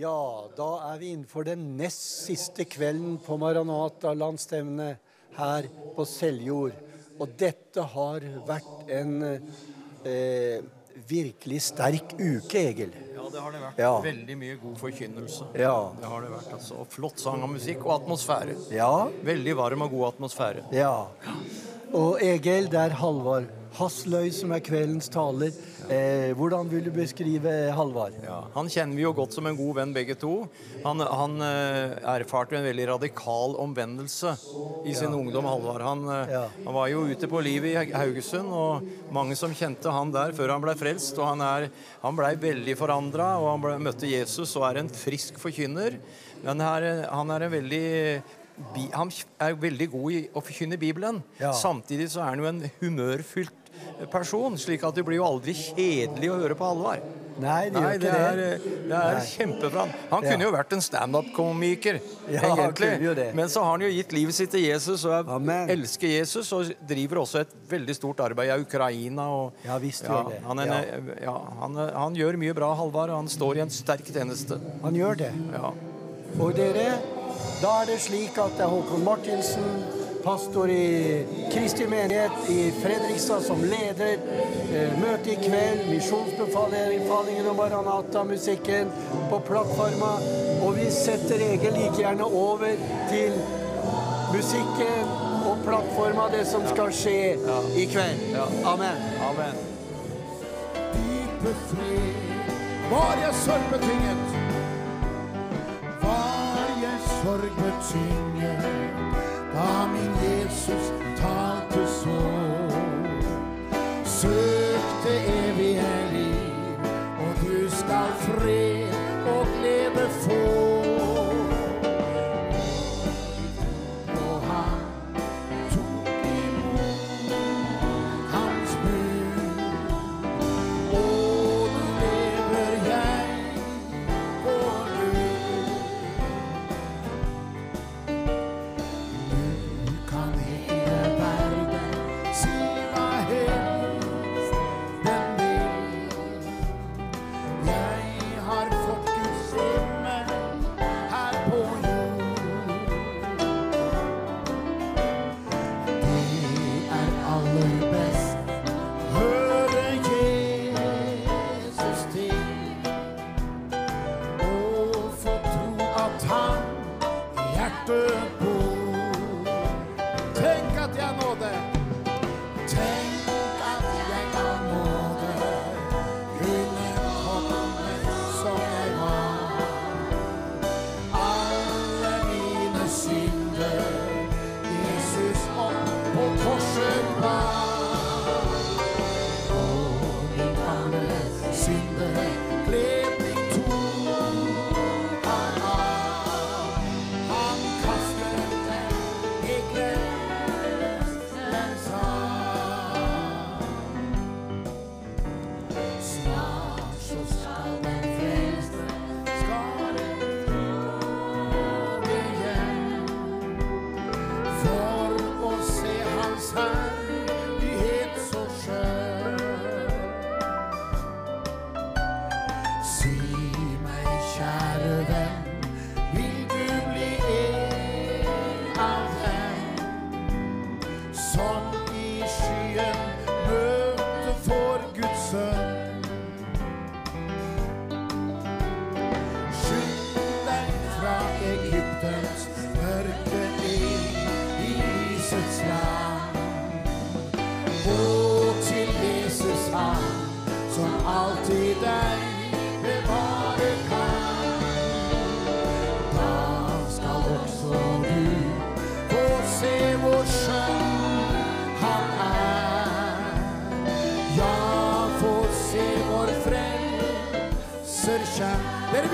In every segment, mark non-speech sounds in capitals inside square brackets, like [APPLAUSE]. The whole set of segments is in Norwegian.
Ja, da er vi innenfor den nest siste kvelden på Maranata-landsstevnet her på Seljord. Og dette har vært en eh, virkelig sterk uke, Egil. Ja, det har det vært. Ja. Veldig mye god forkynnelse. Ja. Det har det vært, altså. Flott sang og musikk og atmosfære. Ja. Veldig varm og god atmosfære. Ja. Og Egil, det er Halvard Hasløy som er kveldens taler. Eh, hvordan vil du beskrive Halvard? Ja, han kjenner vi jo godt som en god venn, begge to. Han, han eh, erfarte en veldig radikal omvendelse i sin ungdom, Halvard. Han, eh, Ja. han var jo ute på livet i Haugesund, og mange som kjente han der før han ble frelst. Og han, er, han blei veldig forandra, og han ble, møtte Jesus og er en frisk forkynner. Men her, han er en veldig han er veldig god i å forkynne Bibelen. Ja. Samtidig så er han jo en humørfylt person, slik at det blir jo aldri kjedelig å høre på Halvard. Nei, det Nei, gjør det ikke er, det. det er Nei. kjempebra. Han Ja. kunne jo vært en standup-komiker, Ja, egentlig. det. Men så har han jo gitt livet sitt til Jesus og Amen. elsker Jesus og driver også et veldig stort arbeid i Ukraina. Og, Ja, visst gjør det. Han, er, en- ja, han, han gjør mye bra, Halvard, og han står i en sterk tjeneste. Han gjør det. Ja. Og dere, da er det slik at det er Håkon Martinsen, pastor i Kristi menighet i Fredrikstad, som leder eh, møtet i kveld. Misjonsbefalingen og Maranata-musikken på plattforma. Og vi setter Egil like gjerne over til musikken og plattforma, det som skal skje i kveld. Amen. Amen. dype fred var jeg sorgbetynget. Var jeg sorgbetynget da min Jesus talte så. Søkte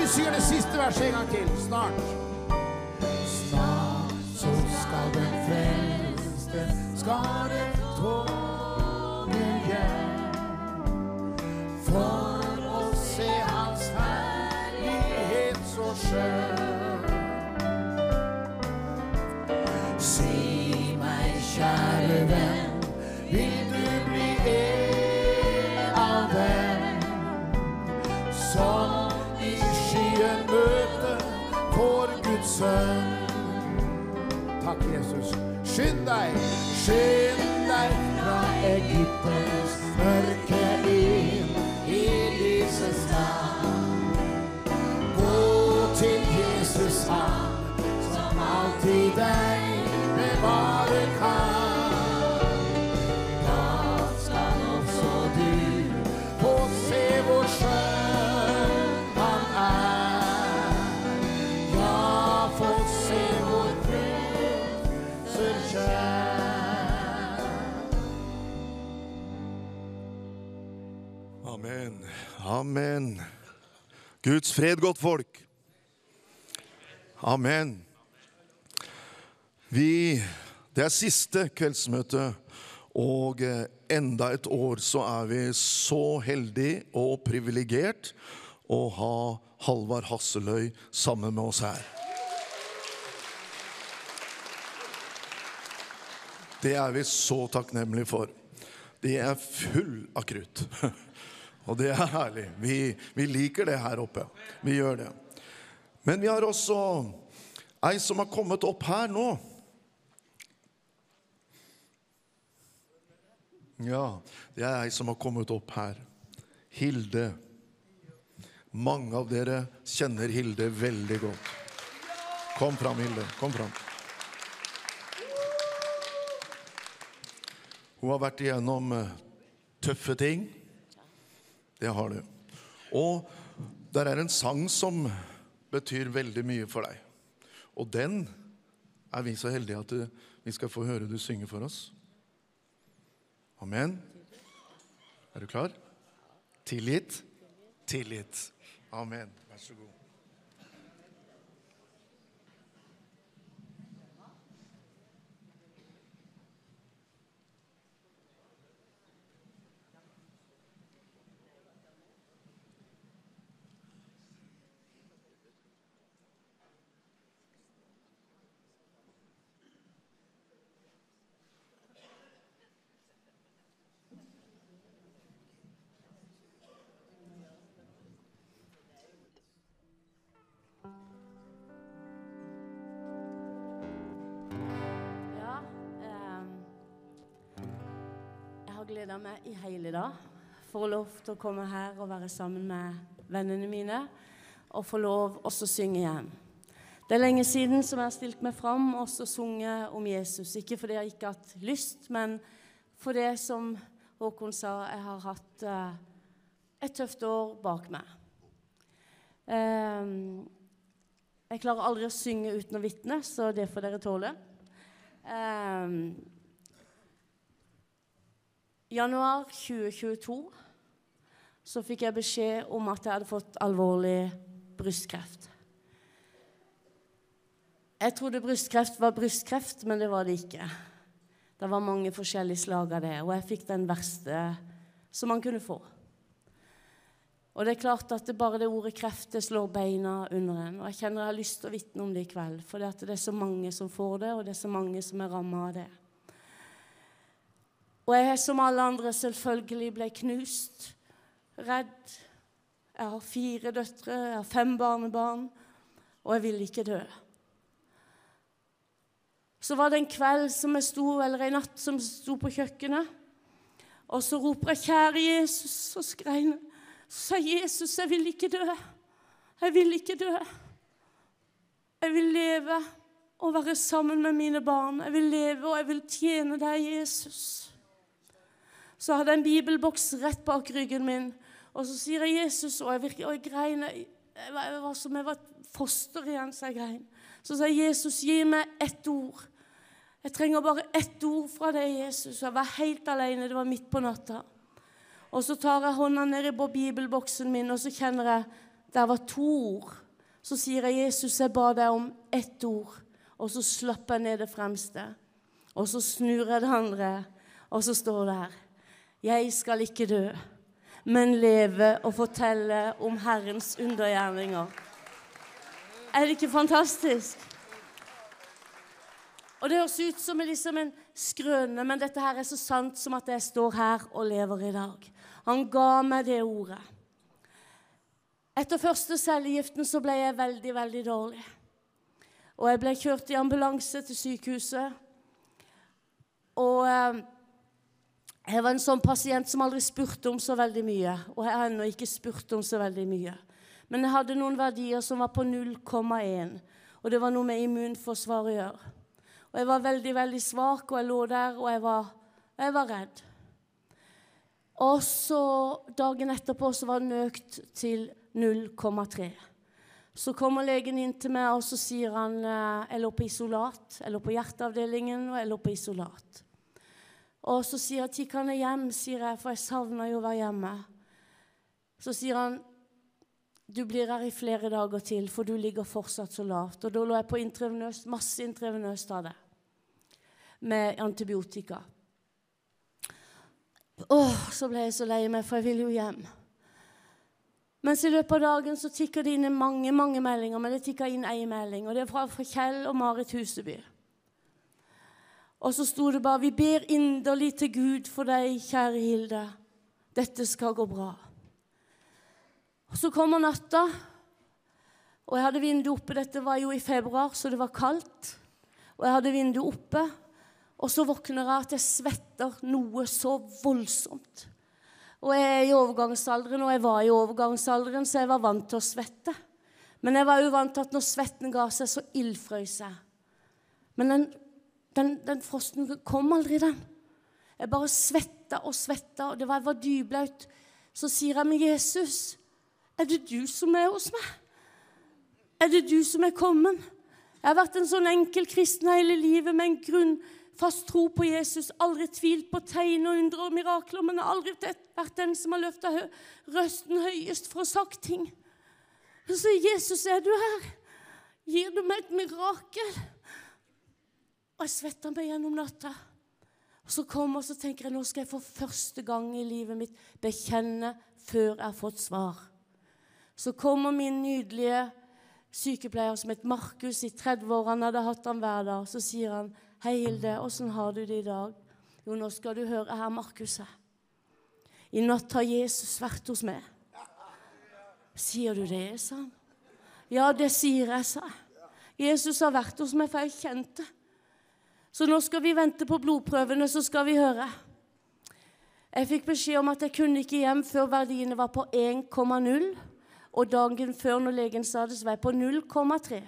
synger det siste verset en gang til. Snart. Sønn. Takk, Jesus. Skynd deg, skynd deg fra Egyptens mørke inn i lysets land. Gå til Jesus, han som alltid deg bevare Amen. Guds fred, godt folk. Amen. Vi, det er siste kveldsmøte, og eh, enda et år så er vi så heldige og privilegert å ha Halvard Hasseløy sammen med oss her. Det er vi så takknemlige for. De er full av krutt. [LAUGHS] Og det er herlig. Vi, vi liker det her oppe. Vi gjør det. Men vi har også ei som har kommet opp her nå. Ja, det er ei som har kommet opp her. Hilde. Mange av dere kjenner Hilde veldig godt. Kom fram, Hilde. Kom fram. Hun har vært igjennom eh, tøffe ting. Det har du. Og der er en sang som betyr veldig mye for deg. Og den er vi så heldige at vi skal få høre du synge for oss. Amen. Er du klar? Tilgitt? Tilgitt. Amen. Gleda meg i hele dag for å lov til å komme her og være sammen med vennene mine og få lov også å synge igjen. Det er lenge siden som jeg har stilt meg fram og også sunget om Jesus. Ikke fordi jeg ikke har hatt lyst, men for det som Håkon sa, jeg har hatt eh, et tøft år bak meg. Eh, jeg klarer aldri å synge uten å vitne, så det får dere tåle. Ehm, januar 2022 så fikk jeg beskjed om at jeg hadde fått alvorlig brystkreft. Jeg trodde brystkreft var brystkreft, men det var det ikke. Det var mange forskjellige slag av det, og jeg fikk den verste som man kunne få. Og det er klart at det bare det ordet kreft slår beina under en. Og jeg kjenner jeg har lyst til å vitne om det i kveld, for det er så mange som får det, og det er så mange som er ramma av det. Og jeg som alle andre selvfølgelig ble knust, redd. Jeg har fire døtre, jeg har fem barnebarn, og jeg vil ikke dø. Så var det en kveld som jeg sto, eller en natt som jeg sto på kjøkkenet, og så roper jeg 'Kjære Jesus', og skrein. Så sa Jesus, 'Jeg vil ikke dø. Jeg vil ikke dø. Jeg vil leve og være sammen med mine barn. Jeg vil leve, og jeg vil tjene deg, Jesus.' Så hadde jeg en bibelboks rett bak ryggen min, og så sier jeg 'Jesus', og jeg, virker, og jeg grein. Jeg, jeg, var, som jeg var et foster igjen, så jeg grein. Så sa jeg 'Jesus, gi meg ett ord'. Jeg trenger bare ett ord fra deg, Jesus. Jeg var helt alene. Det var midt på natta. Og så tar jeg hånda ned i bibelboksen min, og så kjenner jeg der var to ord. Så sier jeg, 'Jesus, jeg ba deg om ett ord.' Og så slapper jeg ned det fremste. Og så snur jeg det andre, og så står det her 'Jeg skal ikke dø, men leve og fortelle om Herrens undergjerninger'. Er det ikke fantastisk? Og Det høres ut som liksom en skrøne, men dette her er så sant som at jeg står her og lever i dag. Han ga meg det ordet. Etter første cellegiften så ble jeg veldig, veldig dårlig. Og jeg ble kjørt i ambulanse til sykehuset. Og eh, jeg var en sånn pasient som aldri spurte om så veldig mye. Og jeg har ennå ikke spurt om så veldig mye. Men jeg hadde noen verdier som var på 0,1. Og det var noe med immunforsvaret å gjøre. Og jeg var veldig, veldig svak, og jeg lå der, og jeg var, jeg var redd. Og så dagen etterpå så var den økt til 0,3. Så kommer legen inn til meg, og så sier han eh, jeg lå på isolat. Jeg lå på hjerteavdelingen, og jeg lå på isolat. Og så sier jeg 'Når kan jeg hjem?' sier jeg, for jeg savner jo å være hjemme. Så sier han 'Du blir her i flere dager til, for du ligger fortsatt så lavt'. Og da lå jeg på intravenøst, masse intravenøst av det, med antibiotika. Åh, så ble jeg så lei meg, for jeg ville jo hjem. Mens i løpet av dagen så tikker det inn mange mange meldinger, men det tikker inn én melding, og det er fra, fra Kjell og Marit Huseby. Og så sto det bare 'Vi ber inderlig til Gud for deg, kjære Hilde. Dette skal gå bra'. Og Så kommer natta, og jeg hadde vinduet oppe. Dette var jo i februar, så det var kaldt. Og jeg hadde vinduet oppe, og så våkner jeg at jeg svetter noe så voldsomt. Og jeg er i overgangsalderen, og jeg var i overgangsalderen, så jeg var vant til å svette. Men jeg var jo vant til at når svetten ga seg, så ildfrøs jeg. Men den den, den frosten kom aldri, den. Jeg bare svetta og svetta, og det var, jeg var dyblaut. Så sier jeg, 'Men Jesus, er det du som er hos meg? Er det du som er kommet?' Jeg har vært en sånn enkel kristen hele livet med en grunnfast tro på Jesus. Aldri tvilt på tegn og undre og mirakler, men aldri vært den som har løfta røsten høyest for å sagt ting. Så Jesus, er du her? Gir du meg et mirakel? Og jeg svetta meg gjennom natta. Og så kommer og så tenker jeg nå skal jeg for første gang i livet mitt bekjenne før jeg har fått svar. Så kommer min nydelige sykepleier som het Markus i 30 år. Han hadde hatt ham hver dag. Så sier han, 'Hei, Hilde, åssen har du det i dag?' 'Jo, nå skal du høre. Her, Markus. I natt har Jesus vært hos meg.' 'Sier du det?' sa han. 'Ja, det sier jeg', sa jeg. 'Jesus har vært hos meg, for jeg kjente så nå skal vi vente på blodprøvene, så skal vi høre. Jeg fikk beskjed om at jeg kunne ikke hjem før verdiene var på 1,0. Og dagen før, når legen sa det, så var jeg på 0,3.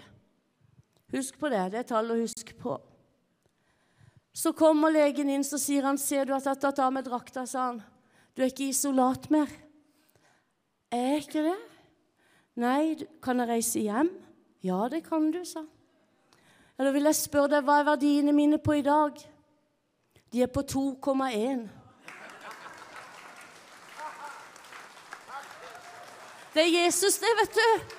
Husk på det. Det er tall å huske på. Så kommer legen inn så sier han, 'Ser du at jeg har tatt av meg drakta?' sa han. 'Du er ikke isolat mer.' 'Er jeg ikke det?' 'Nei, kan jeg reise hjem?' 'Ja, det kan du', sa han. Da vil jeg spørre deg, hva er verdiene mine på i dag? De er på 2,1. Det er Jesus, det, vet du.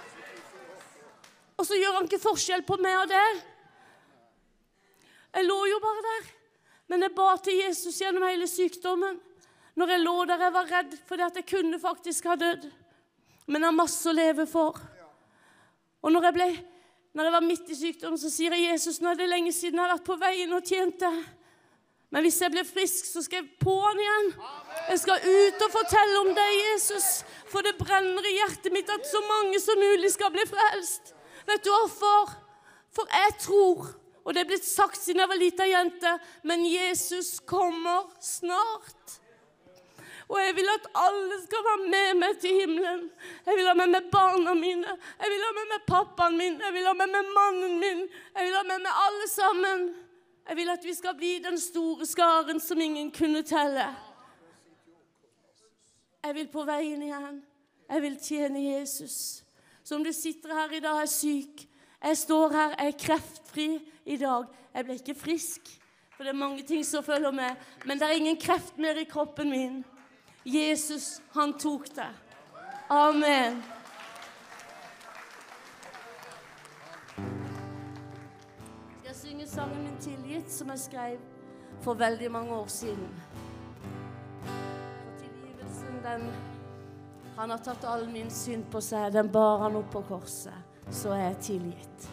Og så gjør han ikke forskjell på meg og det. Jeg lå jo bare der. Men jeg ba til Jesus gjennom hele sykdommen. Når jeg lå der jeg var redd fordi at jeg kunne faktisk ha dødd. Men jeg har masse å leve for. Og når jeg ble når jeg var midt i sykdom, så sier jeg Jesus, nå er det lenge siden jeg har vært på veien og tjent deg. Men hvis jeg blir frisk, så skal jeg på han igjen. Jeg skal ut og fortelle om deg, Jesus. For det brenner i hjertet mitt at så mange som mulig skal bli frelst. Vet du hvorfor? For jeg tror, og det er blitt sagt siden jeg var lita jente, men Jesus kommer snart. Og jeg vil at alle skal være med meg til himmelen. Jeg vil ha med meg barna mine. Jeg vil ha med meg pappaen min. Jeg vil ha med meg mannen min. Jeg vil ha med meg alle sammen. Jeg vil at vi skal bli den store skaren som ingen kunne telle. Jeg vil på veien igjen. Jeg vil tjene Jesus. Så om du sitter her i dag og er syk Jeg står her, jeg er kreftfri i dag. Jeg ble ikke frisk, for det er mange ting som følger med. Men det er ingen kreft mer i kroppen min. Jesus, han tok det. Amen. Jeg skal synge sangen min 'Tilgitt', som jeg skrev for veldig mange år siden. For tilgivelsen, den Han har tatt all min synd på seg. Den bar han opp på korset. Så er jeg tilgitt.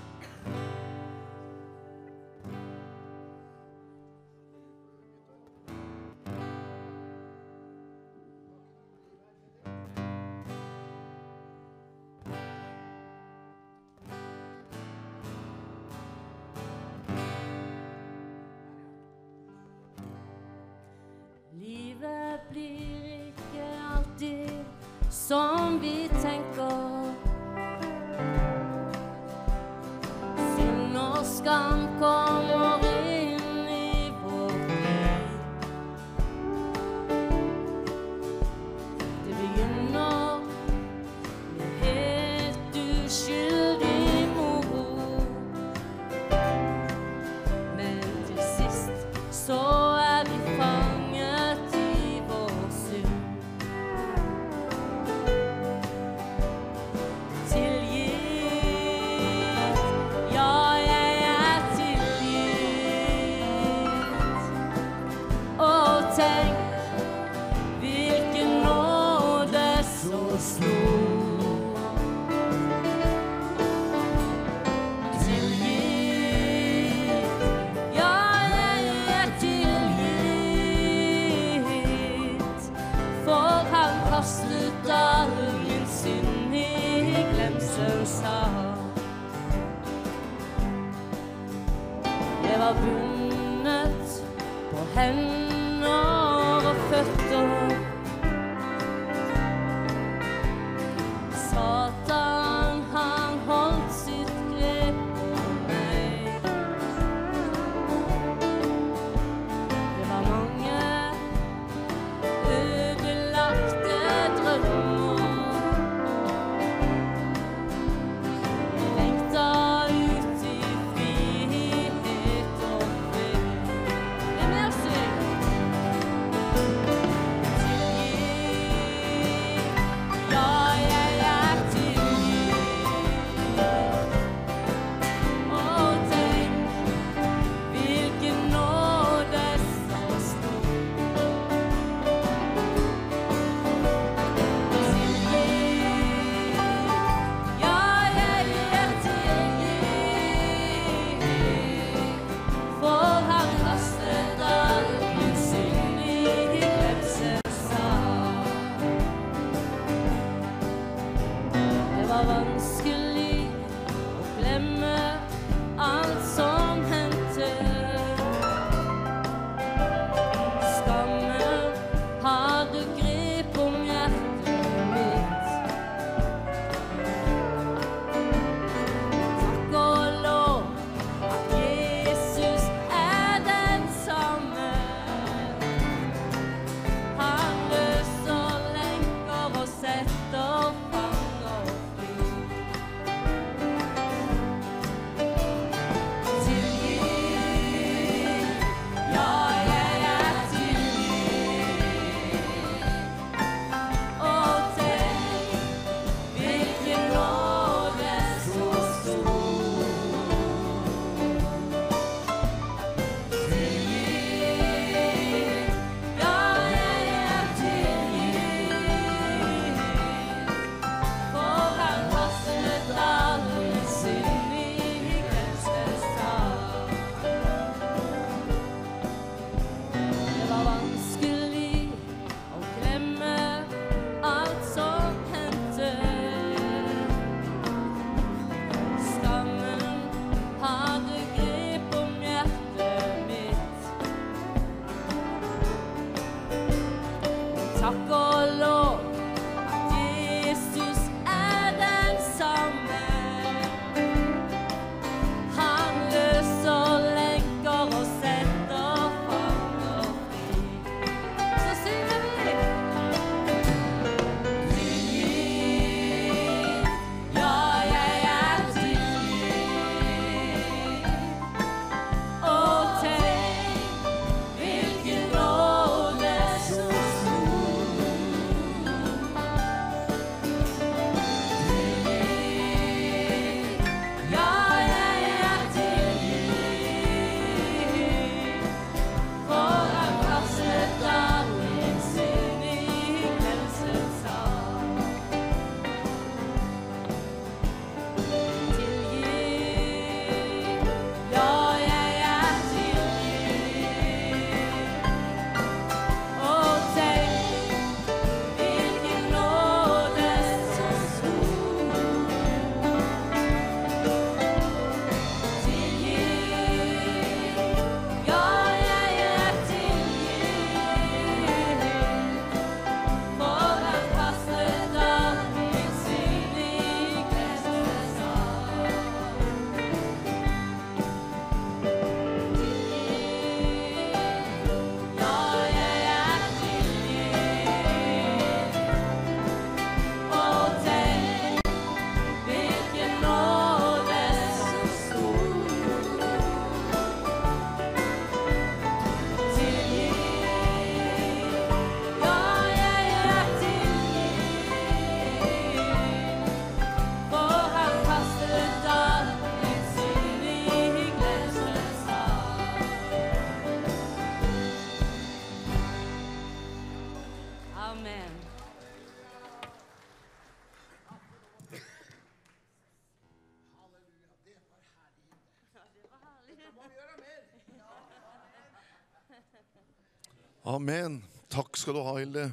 Amen. Takk skal du ha, Hilde.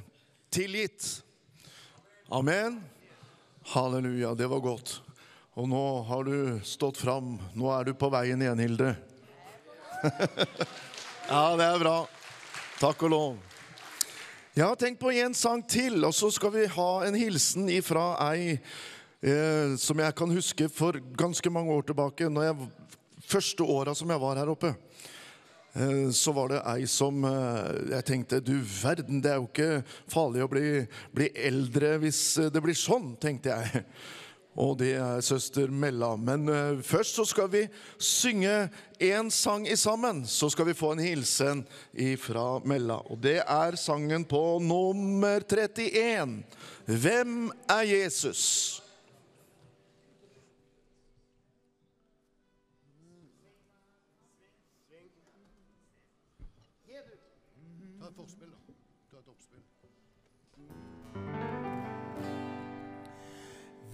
Tilgitt. Amen. Halleluja. Det var godt. Og nå har du stått fram. Nå er du på veien igjen, Hilde. [LAUGHS] ja, det er bra. Takk og lov. Jeg har tenkt på en sang til, og så skal vi ha en hilsen ifra ei eh, som jeg kan huske for ganske mange år tilbake. Når jeg, første åra som jeg var her oppe. Eh, så var det ei som eh, Jeg tenkte du verden, det er jo ikke farlig å bli, bli eldre hvis eh, det blir sånn, tenkte jeg. [LAUGHS] Og det er søster Mella. Men først så skal vi synge én sang i sammen. Så skal vi få en hilsen fra Mella. Og det er sangen på nummer 31. Hvem er Jesus?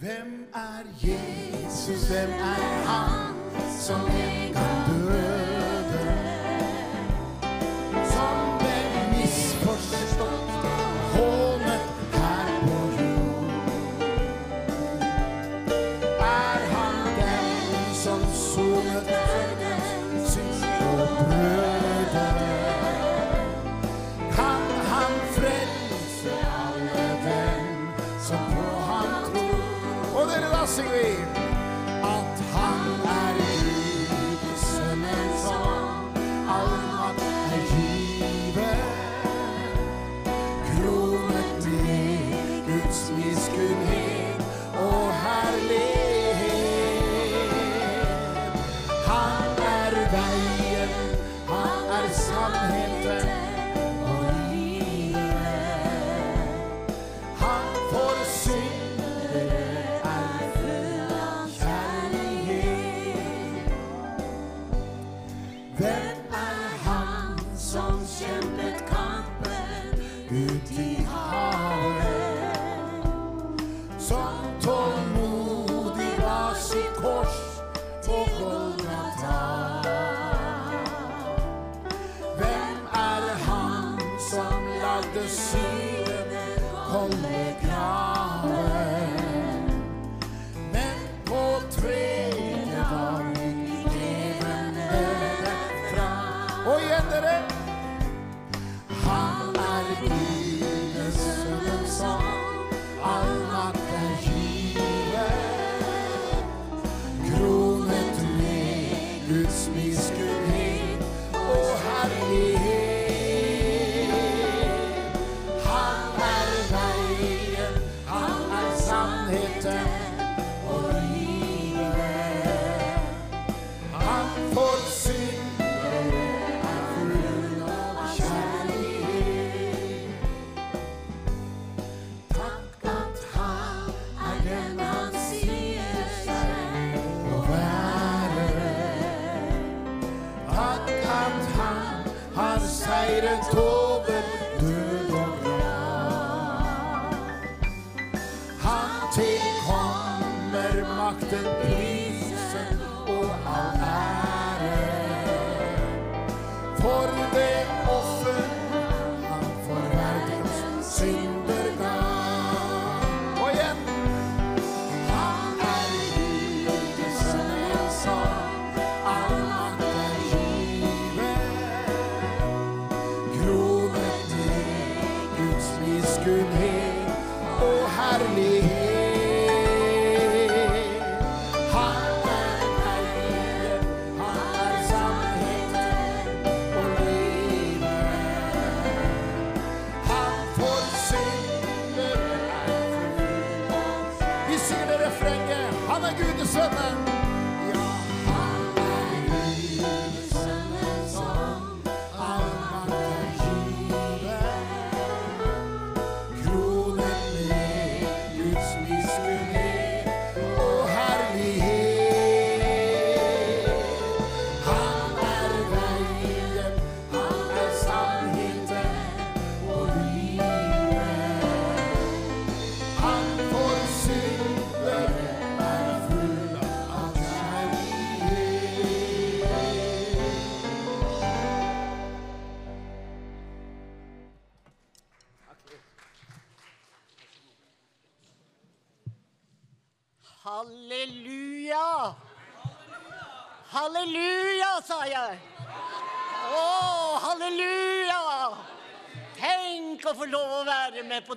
Hvem er Jesus? Hvem er han som en gang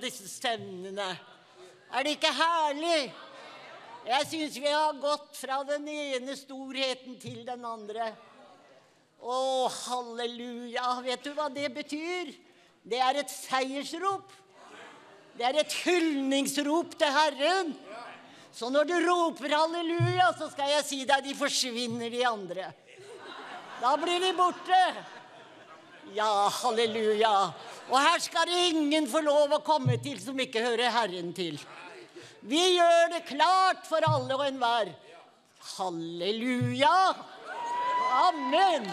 disse stevnene. Er det ikke herlig? Jeg syns vi har gått fra den ene storheten til den andre. Å, halleluja. Vet du hva det betyr? Det er et seiersrop. Det er et hyldningsrop til Herren. Så når du roper halleluja, så skal jeg si deg de forsvinner, de andre. Da blir de borte. Ja, halleluja. Og her skal det ingen få lov å komme til som ikke hører Herren til. Vi gjør det klart for alle og enhver. Halleluja. Amen.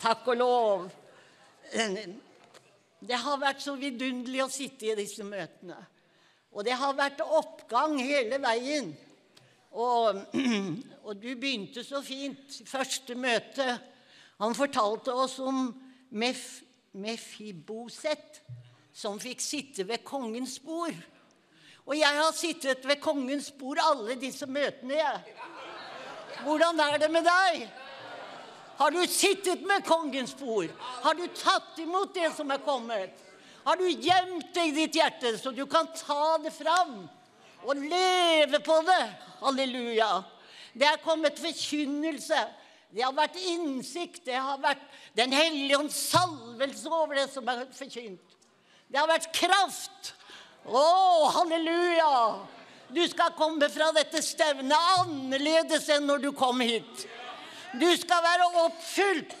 Takk og lov. Det har vært så vidunderlig å sitte i disse møtene. Og det har vært oppgang hele veien. Og, [CLEARS THROAT] og du begynte så fint. Første møte. Han fortalte oss om Mef, Mefiboset, som fikk sitte ved kongens bord. Og jeg har sittet ved kongens bord alle disse møtene, jeg. Hvordan er det med deg? Har du sittet med kongens bord? Har du tatt imot det som er kommet? Har du gjemt det i ditt hjerte, så du kan ta det fram og leve på det? Halleluja. Det er kommet forkynnelse. Det har vært innsikt. Det har vært Den hellige ånds salvelse over det som er forkynt. Det har vært kraft. Å, halleluja! Du skal komme fra dette stevnet annerledes enn når du kom hit. Du skal være oppfylt.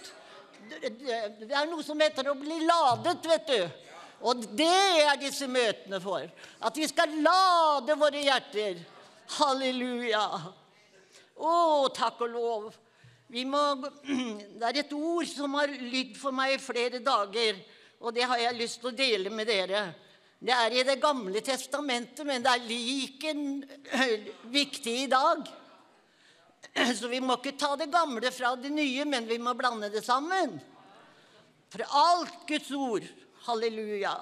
Det er noe som heter å bli ladet, vet du. Og det er disse møtene for. At vi skal lade våre hjerter. Halleluja. Å, takk og lov. Må, [CLEARS THROAT] det er et ord som har lydd for meg i flere dager, og det har jeg lyst til å dele med dere. Det er i Det gamle testamentet, men det er like [CLEARS THROAT] viktig i dag. [CLEARS THROAT] Så vi må ikke ta det gamle fra det nye, men vi må blande det sammen. For alt Guds ord Halleluja.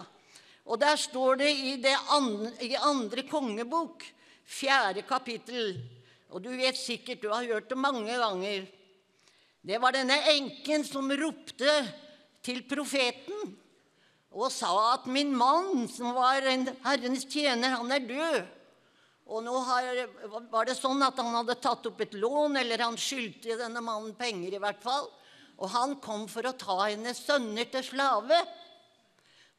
Og der står det i, det andre, i andre kongebok, fjerde kapittel Og du vet sikkert, du har hørt det mange ganger. Det var denne enken som ropte til profeten og sa at 'min mann, som var en Herrens tjener, han er død'. Og nå har, var det sånn at han hadde tatt opp et lån, eller han skyldte denne mannen penger i hvert fall. Og han kom for å ta hennes sønner til slave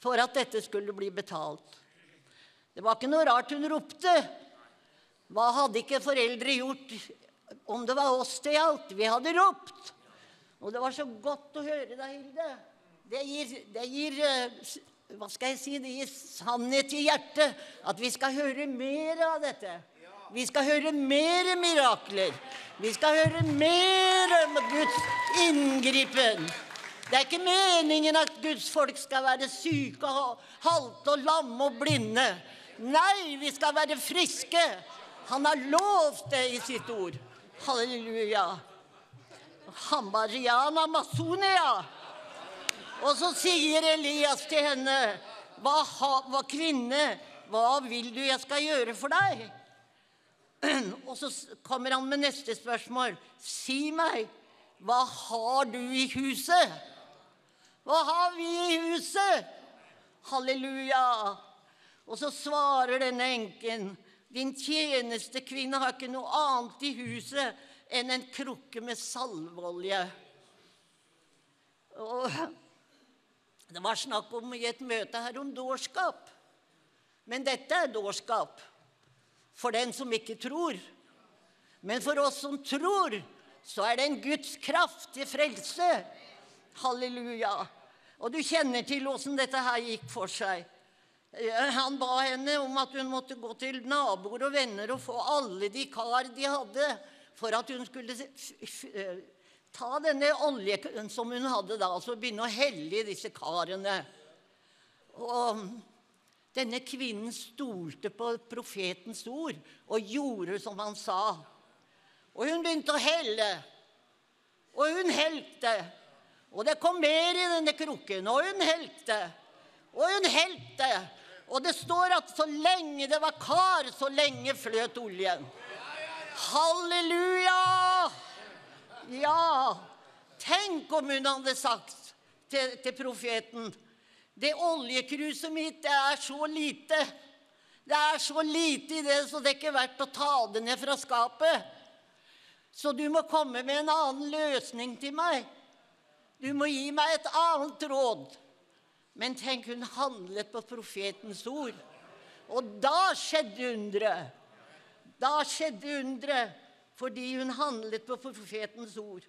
for at dette skulle bli betalt. Det var ikke noe rart hun ropte. Hva hadde ikke foreldre gjort om det var oss det gjaldt? Vi hadde ropt. Og det var så godt å høre deg, Hilde. Det gir, det gir eh, hva skal jeg si, det gir sannhet i hjertet at vi skal høre mer av dette. Vi skal høre mer mirakler. Vi skal høre mer om Guds inngripen. Det er ikke meningen at Guds folk skal være syke og halte og lamme og blinde. Nei, vi skal være friske. Han har lovt det i sitt ord. Halleluja. Hambariana Amazonia. Og så sier Elias til henne, hva, hva, kvinne, hva vil du jeg skal gjøre for deg? [CLEARS THROAT] Og så kommer han med neste spørsmål. Si meg, hva har du i huset? Hva har vi i huset? Halleluja. Og så svarer denne enken, din tjenestekvinne har ikke noe annet i huset enn en krukke med salveolje. Og det var snakk om i et møte her om dårskap. Men dette er dårskap for den som ikke tror. Men for oss som tror, så er det en Guds kraft til frelse. Halleluja. Og du kjenner til åssen dette her gikk for seg. Eh, han ba henne om at hun måtte gå til naboer og venner og få alle de kar de hadde, for at hun skulle eh, ta denne oljen som hun hadde da, altså begynne å helle i disse karene. Og denne kvinnen stolte på profetens ord og gjorde som han sa. Og hun begynte å helle. Og hun helte. Og det kom mer i denne krukken, og hun helte. Og hun helte. Og det står at så lenge det var kar, så lenge fløt oljen. Halleluja! Ja, tenk om hun hadde sagt til, til profeten Det oljekruset mitt, det er så lite. Det er så lite i det, så det er ikke verdt å ta det ned fra skapet. Så du må komme med en annen løsning til meg. Du må gi meg et annet råd. Men tenk, hun handlet på profetens ord. Og da skjedde underet. Da skjedde underet fordi hun handlet på profetens ord.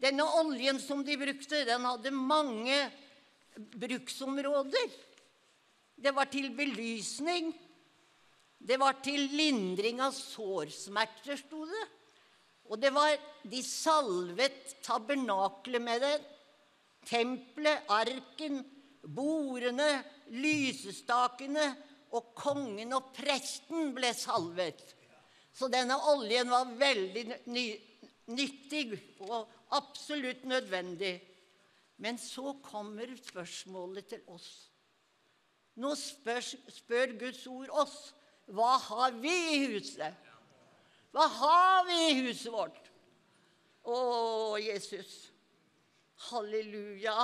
Denne oljen som de brukte, den hadde mange bruksområder. Det var til belysning. Det var til lindring av sårsmerter, sto det. Og det var De salvet tabernaklet med det. Tempelet, arken, bordene, lysestakene og kongen og presten ble salvet. Så denne oljen var veldig ny, nyttig og absolutt nødvendig. Men så kommer spørsmålet til oss. Nå spør, spør Guds ord oss. Hva har vi i huset? Hva har vi i huset vårt? Å, Jesus. Halleluja.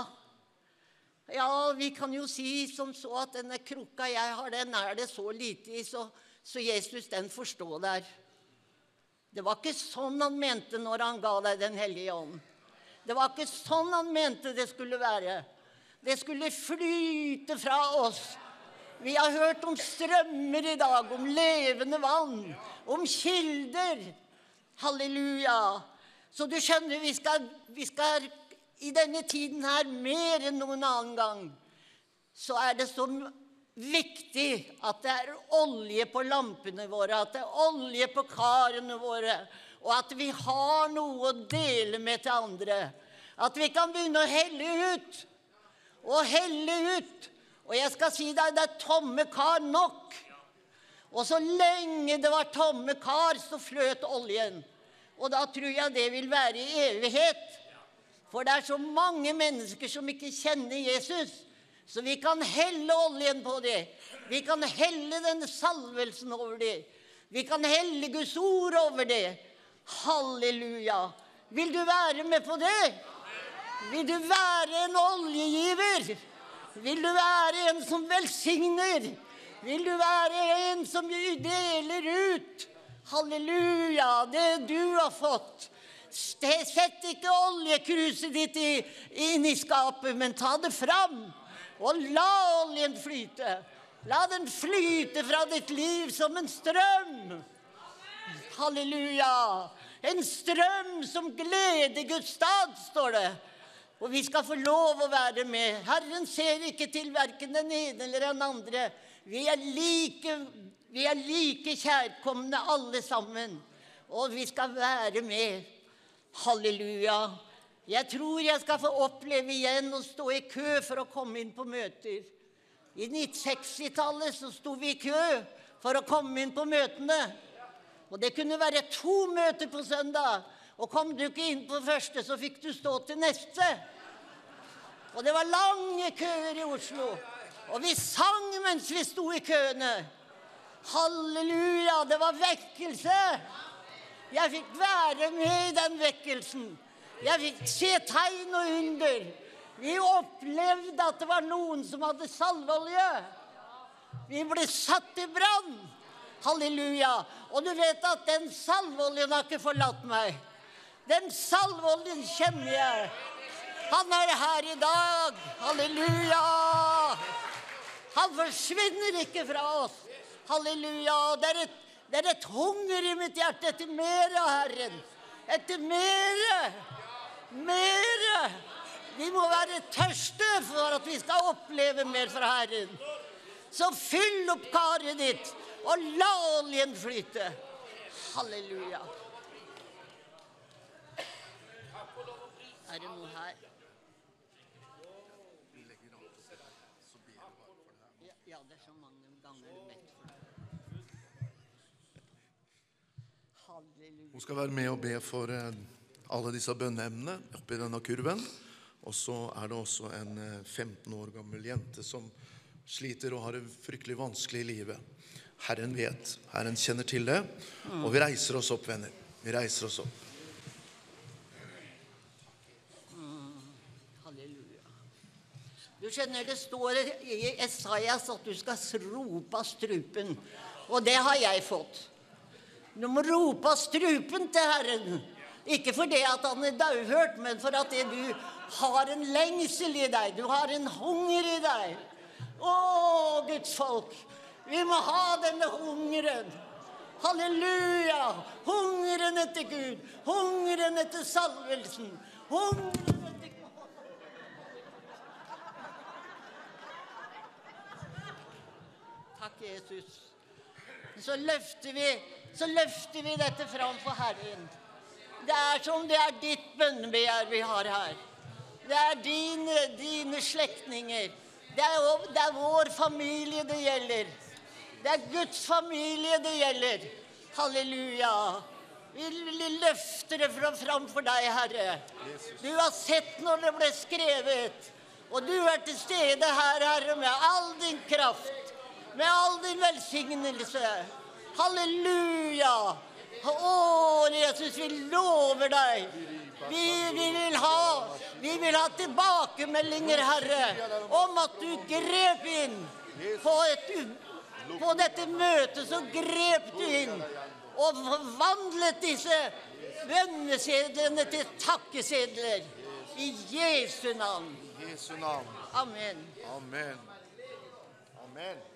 Ja, vi kan jo si som så at denne krukka jeg har, den er det så lite i, så, så Jesus, den får stå der. Det var ikke sånn han mente når han ga deg Den hellige ånd. Det var ikke sånn han mente det skulle være. Det skulle flyte fra oss. Vi har hørt om strømmer i dag, om levende vann, om kilder. Halleluja. Så du skjønner, vi skal, vi skal i denne tiden her mer enn noen annen gang, så er det så viktig at det er olje på lampene våre, at det er olje på karene våre, og at vi har noe å dele med til andre. At vi kan begynne å helle ut og helle ut. Og jeg skal si deg, det er tomme kar nok. Og så lenge det var tomme kar, så fløt oljen. Og da tror jeg det vil være i evighet. For det er så mange mennesker som ikke kjenner Jesus. Så vi kan helle oljen på dem. Vi kan helle denne salvelsen over dem. Vi kan helle Guds ord over dem. Halleluja. Vil du være med på det? Vil du være en oljegiver? Vil du være en som velsigner? Vil du være en som deler ut? Halleluja, det du har fått. Sett ikke oljekruset ditt inn i skapet, men ta det fram. Og la oljen flyte. La den flyte fra ditt liv som en strøm. Halleluja. En strøm som gleder Guds stad, står det. Og vi skal få lov å være med. Herren ser ikke til verken den ene eller den andre. Vi er like, vi er like kjærkomne alle sammen. Og vi skal være med. Halleluja. Jeg tror jeg skal få oppleve igjen å stå i kø for å komme inn på møter. I 1960-tallet så sto vi i kø for å komme inn på møtene. Og det kunne være to møter på søndag. Og kom du ikke inn på første, så fikk du stå til neste. Og det var lange køer i Oslo. Og vi sang mens vi sto i køene. Halleluja, det var vekkelse. Jeg fikk være med i den vekkelsen. Jeg fikk se tegn og under. Vi opplevde at det var noen som hadde salveolje. Vi ble satt i brann. Halleluja. Og du vet at den salveoljen har ikke forlatt meg. Den salveoljen kjenner jeg. Han er her i dag. Halleluja. Han forsvinner ikke fra oss. Halleluja. Det er et, det er et hunger i mitt hjerte etter mer av Herren. Etter mere. Mere. Vi må være tørste for at vi skal oppleve mer fra Herren. Så fyll opp karet ditt, og la oljen flyte. Halleluja. Er det noe her? Ja, det er så mange ganger bedt for det. Halleluja. Hun skal være med og be for eh, alle disse bønneemnene oppi denne kurven. Og så er det også en eh, 15 år gammel jente som sliter og har det fryktelig vanskelig i livet. Herren vet. Herren kjenner til det. Og vi reiser oss opp, venner. Vi reiser oss opp. Halleluja. Du skjønner, det står i Esaias at du skal rope av strupen. Og det har jeg fått. Du må rope av strupen til Herren. Ikke fordi at han er dauhørt, men for at du har en lengsel i deg. Du har en hunger i deg. Å, Guds folk. Vi må ha denne hungeren. Halleluja! Hungeren etter Gud. Hungeren etter salvelsen. Hungeren etter Takk, Jesus. Så løfter vi, så løfter vi dette fram for Herren. Det er som det er ditt bønnebegjær vi har her. Det er dine, dine slektninger. Det er, det er vår familie det gjelder. Det er Guds familie det gjelder. Halleluja. Vi løfter det fram- fram for deg, Herre. Du har sett når det ble skrevet. Og du er til stede her, Herre, med all din kraft. Med all din velsignelse. Halleluja. Å, Jesus, vi lover deg. Vi, vi, vil ha, vi vil ha tilbakemeldinger, Herre, om at du grep inn på, et, på dette møtet. Så grep du inn og forvandlet disse bønnesedlene til takkesedler. I Jesu navn. Amen. Amen. Amen.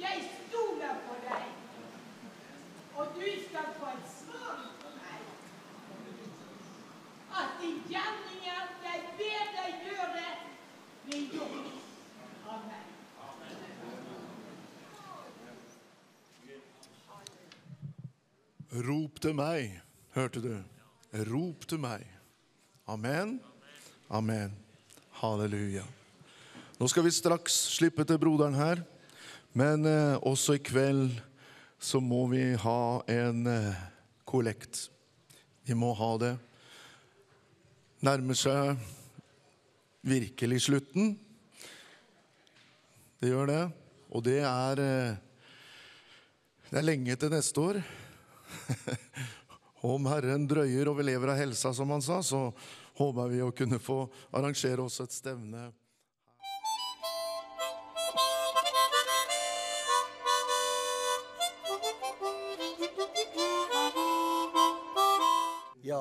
jeg stoler på deg, og du skal få et svar på meg. At de gjerninger jeg ber deg gjøre, blir gjort av meg. Rop til meg, hørte du? Rop til meg. Amen. Amen. Halleluja. Nå skal vi straks slippe til broderen her, men eh, også i kveld så må vi ha en eh, kollekt. Vi må ha det. Nærmer seg virkelig slutten. Det gjør det. Og det er eh, Det er lenge til neste år. [LAUGHS] Om Herren drøyer og vi lever av helsa, som han sa, så håper vi å kunne få arrangere oss et stevne.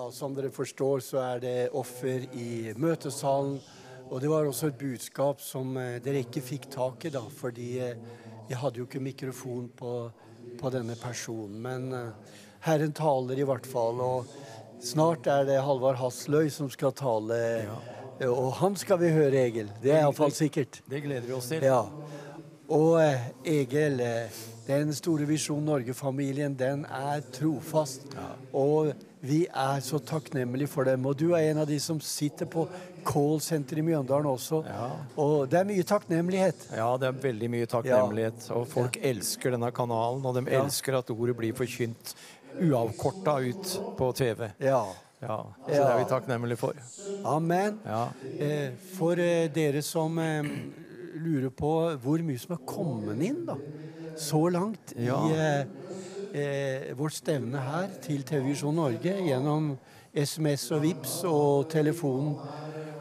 Ja, som dere forstår, så er det offer i møtesalen. Og det var også et budskap som eh, dere ikke fikk tak i, da, fordi eh, jeg hadde jo ikke mikrofon på, på denne personen. Men eh, Herren taler i hvert fall, og snart er det Halvard Hasløy som skal tale. Og han skal vi høre, Egil. Det er iallfall sikkert. Det gleder vi oss til. Ja. Og Egil, den store Visjon Norge-familien, den er trofast. Og vi er så takknemlige for dem. Og du er en av de som sitter på callsenteret i Mjøndalen også. Og det er mye takknemlighet. Ja, det er veldig mye takknemlighet. Og folk elsker denne kanalen, og de Ja. elsker at ordet blir forkynt uavkorta ut på TV. Ja. Ja, så Ja. det er vi takknemlige for. Amen. Ja. Eh, for eh, dere som eh, lurer på hvor mye som er kommet inn da, så langt Ja. i eh, eh, vårt stevne her til TV Visjon Norge gjennom SMS og VIPS og telefon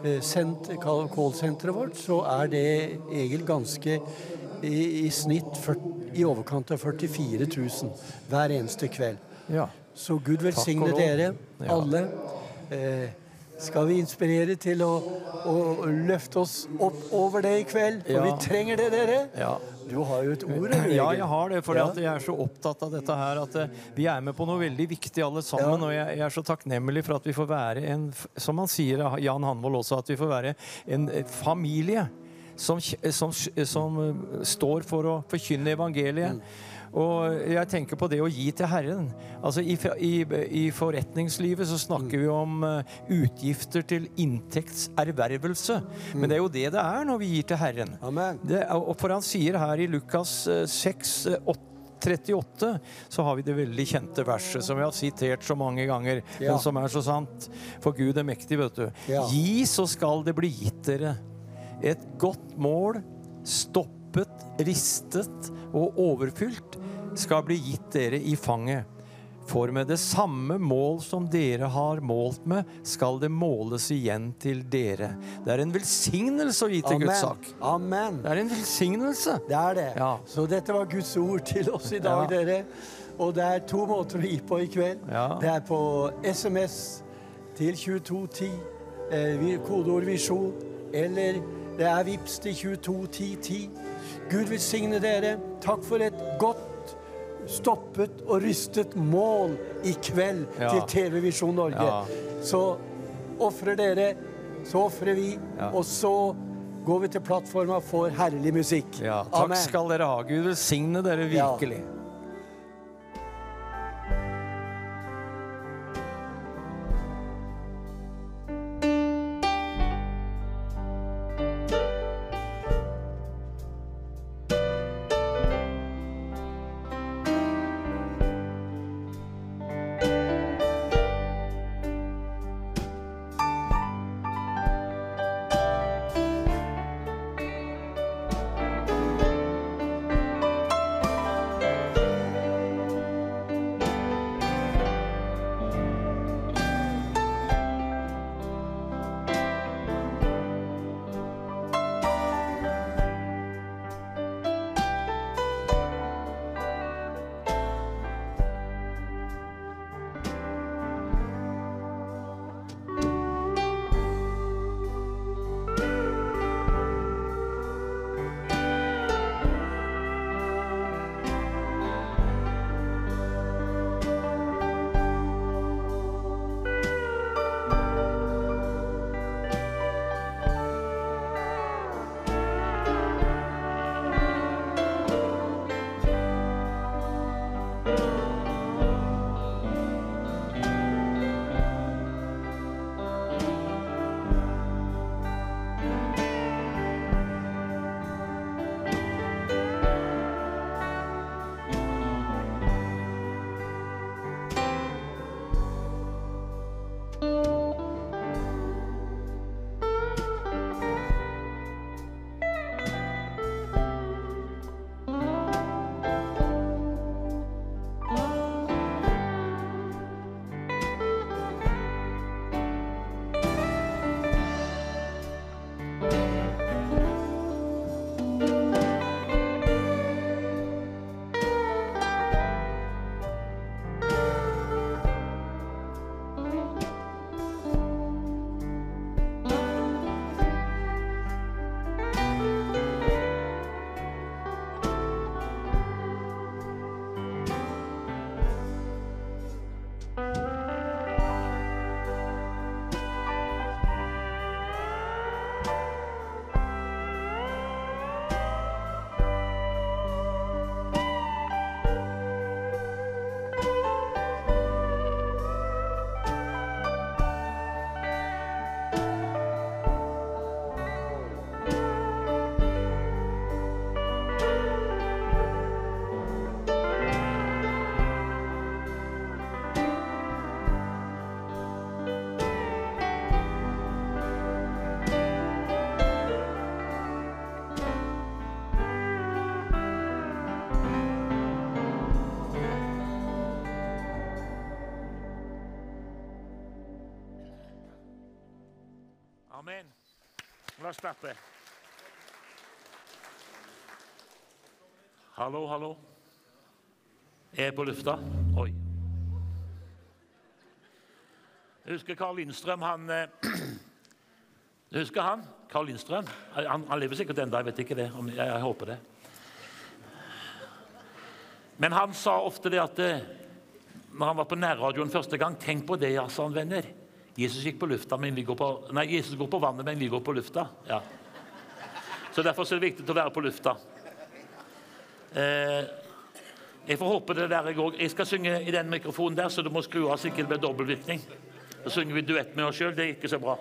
eh, callsenteret vårt, så er det egentlig ganske i, i snitt 40, i overkant av 44 000 hver eneste kveld. Ja. Så Gud velsigne dere, Ja. alle. Eh, skal vi inspirere til å, å løfte oss opp over det i kveld? For Ja. vi trenger det, dere. Ja. Du har jo et ord. du, Ja, jeg har det, for Ja. jeg er så opptatt av dette her at eh, vi er med på noe veldig viktig alle sammen. Og jeg, er så takknemlig for at vi får være en, som han sier, Jan Hanvold også, at vi får være en eh, familie som, som, som eh, står for å forkynne evangeliet. Og jeg tenker på det å gi til Herren. Altså I, i, i forretningslivet så snakker vi om eh, utgifter til inntektservervelse. Men det er jo det det er når vi gir til Herren. Det, og for han sier her i Lukas eh, 6, eh, 8, 38 så har vi det veldig kjente verset som vi har sitert så mange ganger, Ja. men som er så sant. For Gud er mektig, vet du. Ja. Gi, så skal det bli gitt dere. Et godt mål, stoppet, ristet og overfylt, skal bli gitt dere i fanget. For med det samme mål som dere har målt med, skal det måles igjen til dere. Det er en velsignelse å gi til Guds sak. Amen. Det er en velsignelse. Det er det. Ja. Så dette var Guds ord til oss i dag, Ja. dere. Og det er to måter å gi på i kveld. Ja. Det er på SMS til 2210, eh, kodeord 'visjon', eller det er VIPS til 221010. Gud velsigne dere. Takk for et godt stoppet og rystet mål i kveld Ja. til TV Visjon Norge. Ja. Så ofrer dere, så ofrer vi, Ja. og så går vi til plattforma for herlig musikk. Takk Amen. skal dere ha. Gud velsigne dere virkelig. Oss starte. Hallo, hallo. Er jeg på lufta? Oi. Jeg husker Carl Lindstrøm, han [CLEARS THROAT] jeg Du husker han? Carl Lindstrøm? Han, han lever sikkert ennå, jeg vet ikke det. Om, jeg, jeg håper det. Men han sa ofte det at eh, når han var på nærradioen første gang Tenk på det, ja, sa han, venner. Jesus gikk på lufta, men vi går på Nei, Jesus går på vannet, men vi går på lufta. Ja. Så derfor er det viktig å være på lufta. Eh, jeg får håpe det der jeg òg. Jeg skal synge i den mikrofonen der, så du må skru av så ikke det blir dobbeltvirkning. Så synger vi duett med oss sjøl. Det er ikke så bra.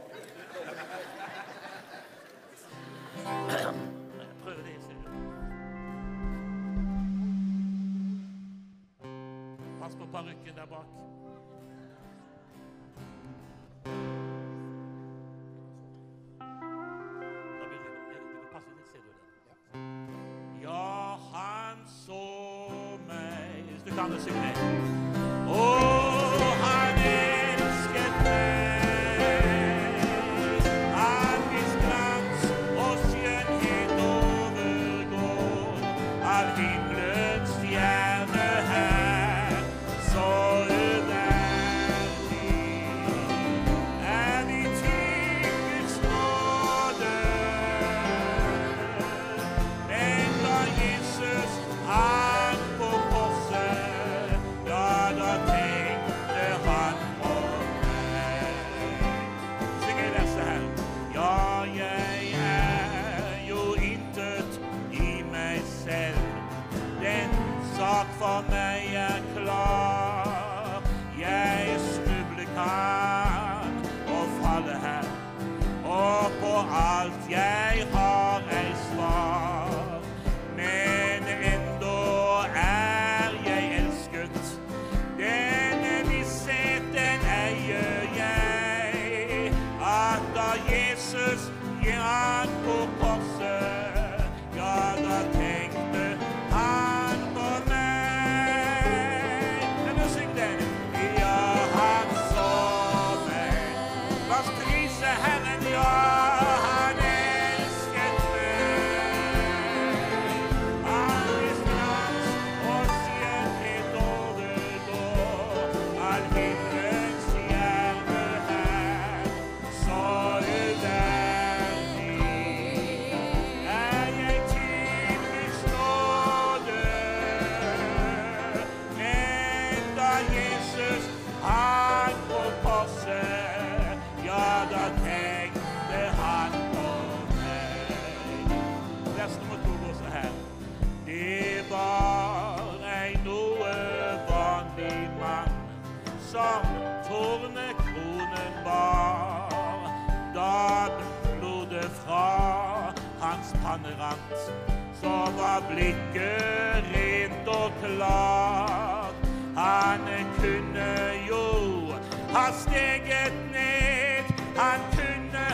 Blikket rent og klart. Han kunne jo ha steget ned, han kunne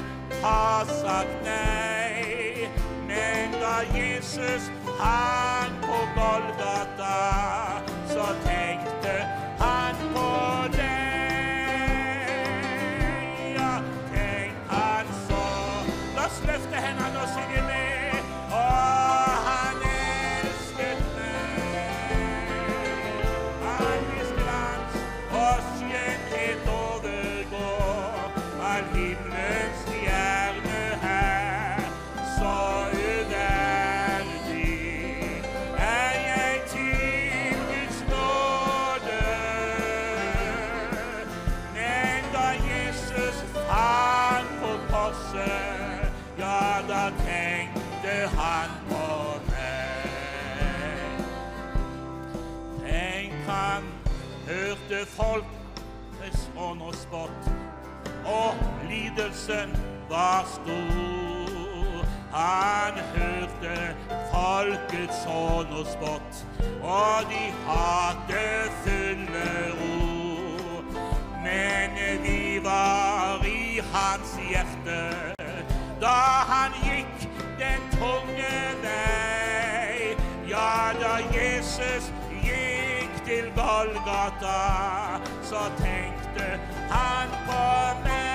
ha sagt nei. Men da Jesus hang på Golgata, lidelsen var stor. Han hørte folkets hånd og spott, og de hadde fulle ro. Men vi var i hans hjerte da han gikk den tunge vei. Ja, da Jesus gikk til Golgata, så tenkte han på meg.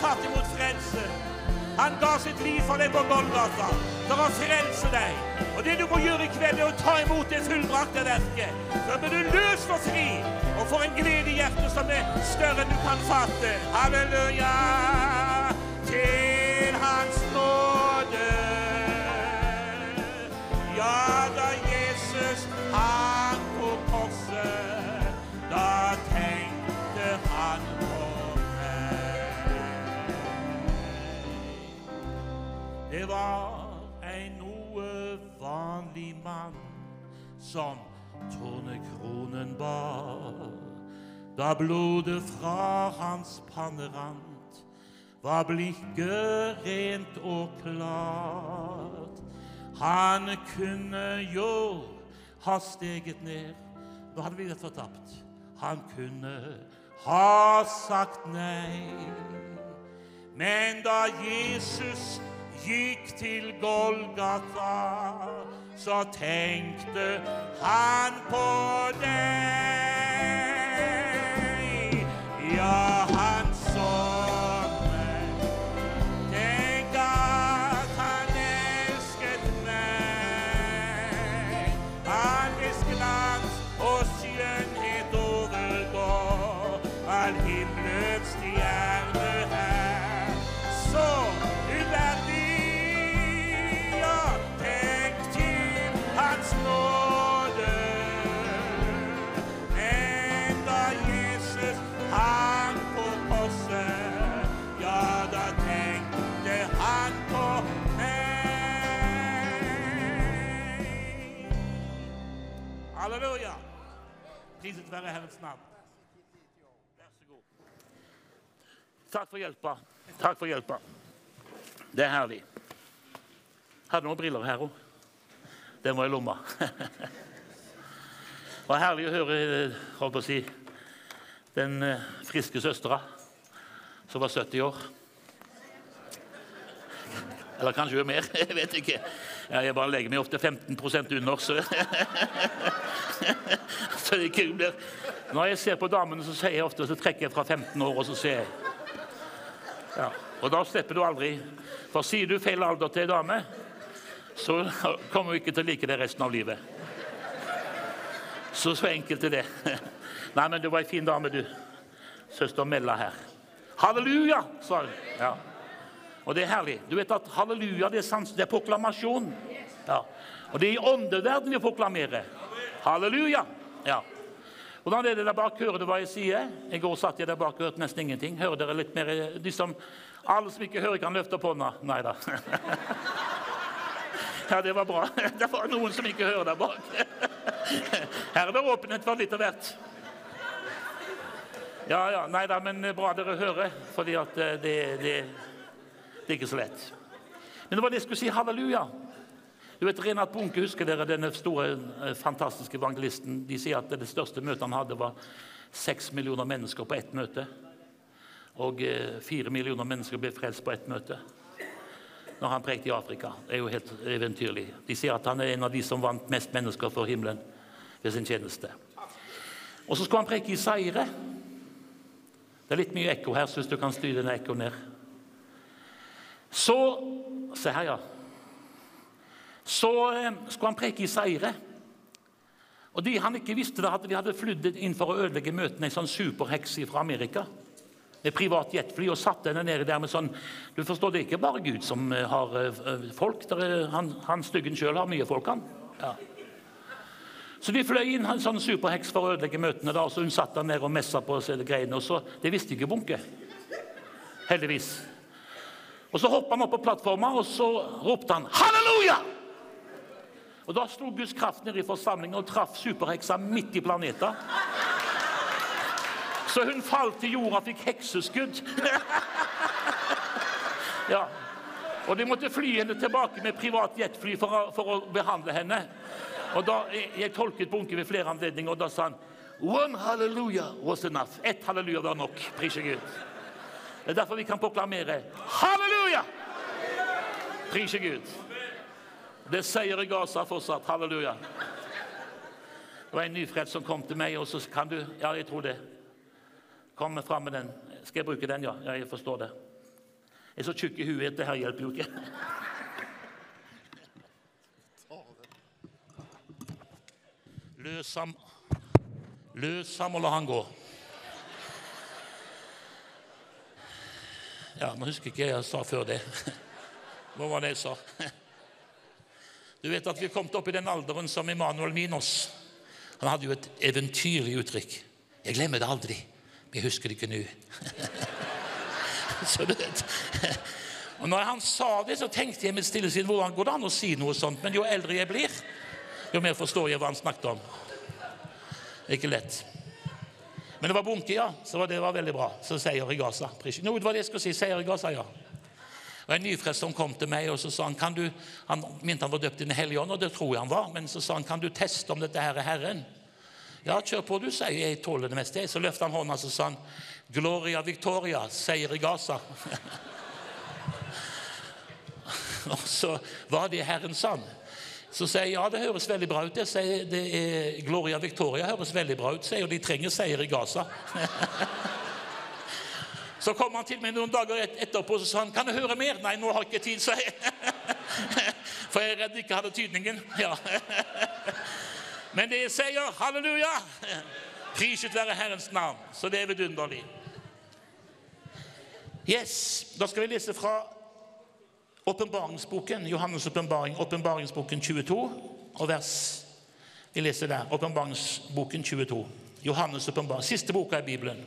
Tatt imot frelse. Han ga sitt liv for deg på Golgata for å frelse deg. Og det du må gjøre i kveld, er å ta imot det fullbrakte verket. Så blir du løst og fri og får en glede i hjertet som er større enn du kan fatte. Halleluja! Til Hans nåde. Ja, da Jesus hang Det var en noe vanlig mann som tornekronen bar. Da blodet fra hans panne rant, var blikket rent og klart. Han kunne jo ha steget ned. Da hadde vi vært fortapt. Han kunne ha sagt nei. Men da Jesus gikk til Golgata, så tenkte han på deg. Ja, Være Herrens navn. Vær så god. Takk for hjelpa. Takk for hjelpa. Det er herlig. Hadde noen briller her òg. Den var i lomma. Det var [LAUGHS] herlig å høre eh, holdt på å si, den eh, friske søstera som var 70 år. Eller kanskje hun er mer. [LAUGHS] Jeg vet ikke. Jeg bare legger meg ofte 15% under, så [LAUGHS] Så det ikke blir Når jeg ser på damene, så sier jeg ofte så trekker jeg fra 15 år, og så ser jeg. Ja. Og da slipper du aldri. For sier du feil alder til ei dame, så kommer hun ikke til å like det resten av livet. Så så enkelt er det. [LAUGHS] Nei, men du var ei en fin dame, du. Søster Mella her. Halleluja, sa hun. Ja. Og det er herlig. Du vet at halleluja det er, sans, det er proklamasjon. Ja. Og det er i åndeverden vi proklamerer. Halleluja. Ja. Hvordan er det der bak? Hører du hva jeg sier? I går satt jeg der bak og hørte nesten ingenting. Hører dere litt mer? De som, alle som ikke hører, kan løfte opp hånda. Nei da. [LAUGHS] Ja, det var bra. [LAUGHS] Det var noen som ikke hører der bak. [LAUGHS] Her er det åpenhet for litt av hvert. Ja, ja. Nei da, men bra dere hører, fordi at eh, det, det, det er ikke så lett. Men det var det jeg skulle si. Halleluja. Du vet, Renat Bunke, husker dere denne store, eh, fantastiske evangelisten? De sier at det største møtet han hadde, var seks millioner mennesker på ett møte. Og eh, fire millioner mennesker ble frelst på ett møte når han prekte i Afrika. Det er jo helt eventyrlig. De sier at han er en av de som vant mest mennesker for himmelen ved sin tjeneste. Og så skulle han preke i Seire. Det er litt mye ekko her, så hvis du kan styre den ekko ned. Så Se her, ja. Så eh, skulle han preke i Seire. Og De han ikke visste, da, at vi hadde flydd inn for å ødelegge møtene, en sånn superheks fra Amerika med privat jetfly og satt henne nede der med sånn Du forstår, det er ikke bare Gud som eh, har eh, folk. Er, han, han styggen sjøl har mye folk, han. Ja. Så de fløy inn en sånn superheks for å ødelegge møtene. da, og så Hun satt der nede og messa på seg greiene. og så, Det visste ikke Bunke. Heldigvis. Og Så hoppa han opp på plattforma og så ropte han 'Halleluja!' Og Da slo Guds kraft ned i forsamlingen og traff superheksa midt i planeta. Så hun falt til jorda og fikk hekseskudd. [LAUGHS] ja. Og de måtte fly henne tilbake med privat jetfly for, å- for å behandle henne. Og da, Jeg, tolket Bunke ved flere anledninger, og da sa han One hallelujah was enough. Ett halleluja var nok. Prise Gud. Det er derfor vi kan proklamere halleluja! Prise Gud. Det sier i Gaza fortsatt. Halleluja. Det var en nyfrelst som kom til meg, og så kan du Ja, jeg tror det. Kom fram med den. Skal jeg bruke den, ja? Ja, jeg forstår det. Jeg er så tjukk i huet at det her hjelper jo ikke. Løs ham. Løs ham og la han gå. Ja, Nå husker ikke jeg sa før det. [LAUGHS] Hva var det jeg sa? [LAUGHS] Du vet at vi er kommet opp i den alderen som Emanuel Minos. Han hadde jo et eventyrlig uttrykk. Jeg glemmer det aldri, men jeg husker det ikke nå. [LAUGHS] Så du vet. Og når han sa det, så tenkte jeg med stille sinn hvordan går det an å si noe sånt? Men jo eldre jeg blir, jo mer forstår jeg hva han snakket om. Ikke lett. Men det var bunke, ja. Så det var veldig bra. Så seier i Gaza. No, det var det jeg skulle si. Seier i Gaza, ja. Og En nyfrelst som kom til meg og så sa han, kan du, han mente han var døpt i Den hellige ånd, og det tror jeg han var. Men så sa han kan du teste om dette her er Herren. Ja, kjør på, du, sier jeg. tåler det meste. Så løftet han hånda og sa han, Gloria Victoria, seier i Gaza. [LAUGHS] og så var det Herren sann. Så sier jeg ja, det høres veldig bra ut. Jeg sier det er Gloria Victoria høres veldig bra ut, sier og de trenger seier i Gaza. [LAUGHS] så kom han til meg noen dager et etterpå og sa han, kan du høre mer. Nei, nå har jeg ikke tid, sier jeg. [LAUGHS] For jeg er redd ikke hadde tydningen. [LAUGHS] Ja. Men det er seier. Halleluja! Priset være Herrens navn. Så det er vidunderlig. Yes, Da skal vi lese fra åpenbaringsboken, Johannes' åpenbaring, åpenbaringsboken 22, og vers Vi leser der. Åpenbaringsboken 22. Johannes' åpenbaring. Siste boka i Bibelen.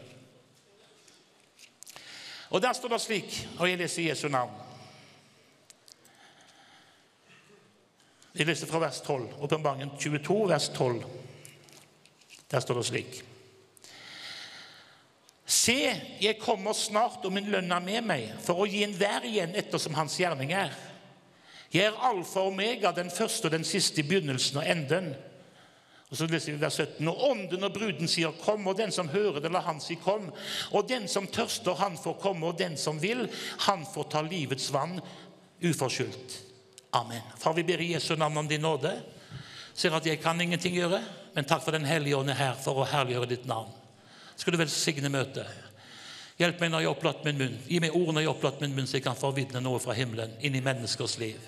Og Der står det slik, og jeg leser Jesu navn Jeg leser fra vers 12. Åpenbaringen 22, vers 12. Der står det slik. Se, jeg kommer snart, og min lønn er med meg, for å gi enhver igjen ettersom hans gjerning er. Jeg er alfa og omega, den første og den siste, i begynnelsen og enden. Og så leser vi vers 17. Og ånden og bruden sier 'kom', og den som hører det, la han si 'kom'. Og den som tørster, han får komme, og den som vil, han får ta livets vann uforskyldt. Amen. Far, vi ber i Jesu navn om din nåde. Ser at jeg kan ingenting gjøre, men takk for Den hellige ånd er her for å herliggjøre ditt navn. Skal du velsigne møtet. Hjelp meg når jeg har opplatt min munn. Gi meg ord når jeg har opplatt min munn, så jeg kan forvitne noe fra himmelen inn i menneskers liv.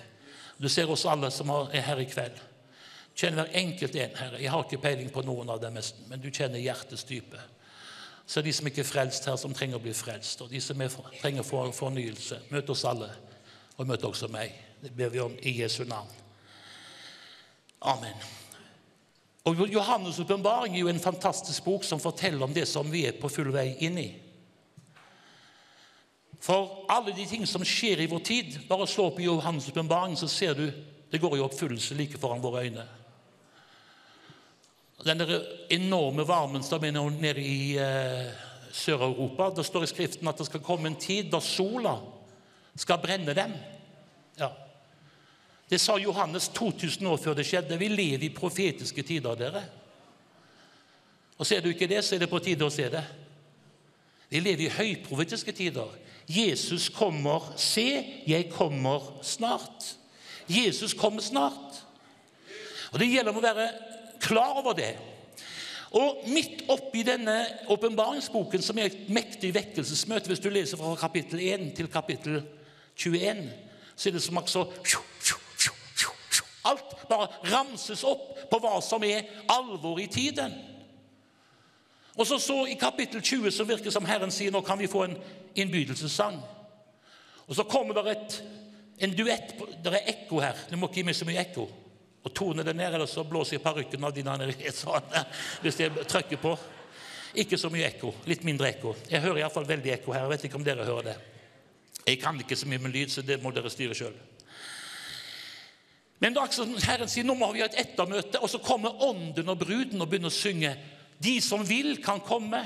Du ser oss alle som er her i kveld. Kjenn hver enkelt en, Herre. Jeg har ikke peiling på noen av dem, men du kjenner hjertets dype. Så de som ikke er frelst her, som trenger å bli frelst, og de som er, trenger for, fornyelse. Møt oss alle, og møt også meg. Det ber vi om i Jesu navn. Amen. Og Johannes' åpenbaring er jo en fantastisk bok som forteller om det som vi er på full vei inn i. For alle de ting som skjer i vår tid Bare slå opp i Johannes' åpenbaring, så ser du det går i oppfyllelse like foran våre øyne. Den der enorme varmen som er nede i eh, Sør-Europa Det står i Skriften at det skal komme en tid da sola skal brenne dem. Ja. Det sa Johannes 2000 år før det skjedde. Vi lever i profetiske tider, dere. Og Ser du ikke det, så er det på tide å se det. Vi lever i høyprofetiske tider. Jesus kommer. Se, jeg kommer snart. Jesus kommer snart. Og Det gjelder å være klar over det. Og midt oppi denne åpenbaringsboken, som er et mektig vekkelsesmøte Hvis du leser fra kapittel 1 til kapittel 21, så er det som så Alt bare ramses opp på hva som er alvor i tiden. Og så, så I kapittel 20 så virker det som Herren sier nå kan vi få en innbydelsessang. Og så kommer det et, en duett Det er ekko her. Du må ikke gi meg så mye ekko. Og tone det ned, eller så blåser jeg parykken av dine sånn, hvis jeg trykker på. Ikke så mye ekko. Litt mindre ekko. Jeg hører iallfall veldig ekko her. Jeg vet ikke om dere hører det. Jeg kan ikke så mye med lyd, så det må dere styre sjøl. Men da Herren sier nå må vi ha et ettermøte, og så kommer ånden og bruden og begynner å synge. De som vil, kan komme.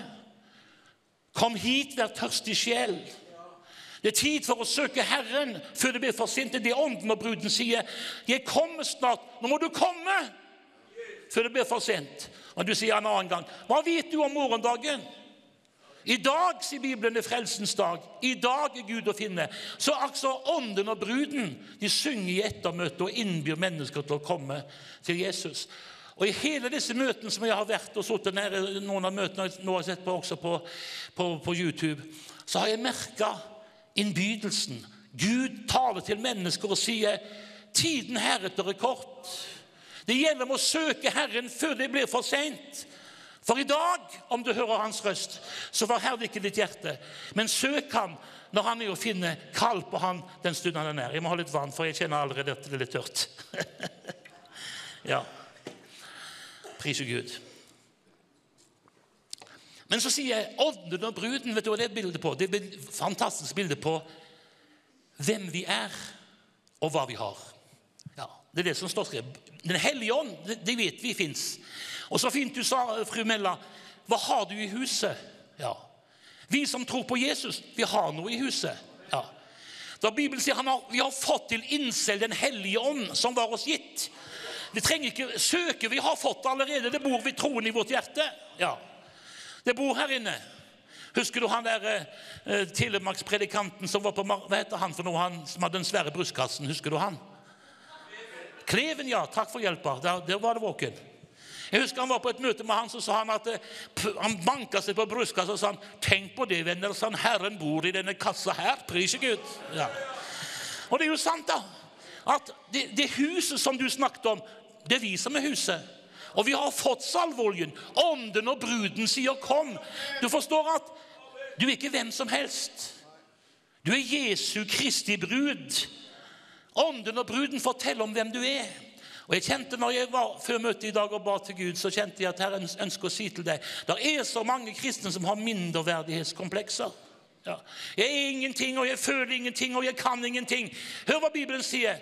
Kom hit, vær tørstig sjel. Det er tid for å søke Herren før det blir for sent. Det er ånden og bruden sier. 'Jeg kommer snart. Nå må du komme!' Før det blir for sent. Og du sier en annen gang 'Hva vet du om morgendagen?' I dag, sier Bibelen, er frelsens dag. I dag er Gud å finne. Så altså ånden og bruden de synger i ettermøtet og innbyr mennesker til å komme til Jesus. Og i hele disse møtene som jeg har vært og sittet nær noen av møtene nå har jeg sett på også på, på, på YouTube, så har jeg merka innbydelsen. Gud taler til mennesker og sier tiden heretter er kort. Det gjelder om å søke Herren før det blir for seint. For i dag, om du hører Hans røst, så forherd ikke ditt hjerte. Men søk Ham når Han er å finne. Kall på Han den stunden Han er. nær. Jeg må ha litt vann, for jeg kjenner allerede at det er litt tørt. [LAUGHS] ja. Priser Gud. Men så sier jeg ånden og bruden. vet du hva Det er et bilde på? Det er et fantastisk bilde på hvem vi er, og hva vi har. Ja, Det er det som står skrevet. Den hellige ånd, det vet vi fins. Og så fint du sa, fru Mella. Hva har du i huset? Ja. Vi som tror på Jesus, vi har noe i huset. Ja. Da Bibelen sier han har, vi har fått til innselg Den hellige ånd, som var oss gitt. Vi trenger ikke søke, vi har fått det allerede. Det bor ved troen i vårt hjerte. Ja. Det bor her inne. Husker du han der eh, telemarkspredikanten som var på Hva heter han for noe? Han som hadde den svære brystkassen. Husker du han? Kleven, ja. Takk for hjelpa. Der, der var det våken. Jeg husker Han var på et møte med han, så sa han at eh, han banka seg på brystkassa og sa han, 'Tenk på det, venner, sånn Herren bor i denne kassa her.' Prise Gud. Ja. Og det er jo sant, da. At det, det huset som du snakket om, det er vi som er huset. Og vi har fått salveoljen. Ånden og bruden sier 'kom'. Du forstår at du er ikke hvem som helst. Du er Jesu Kristi brud. Ånden og bruden forteller om hvem du er. Og jeg kjente når jeg var Før møtet i dag og ba til Gud, så kjente jeg at Herren ønsker å si til deg Det er så mange kristne som har mindreverdighetskomplekser. Ja. Jeg er ingenting, og jeg føler ingenting, og jeg kan ingenting. Hør hva Bibelen sier.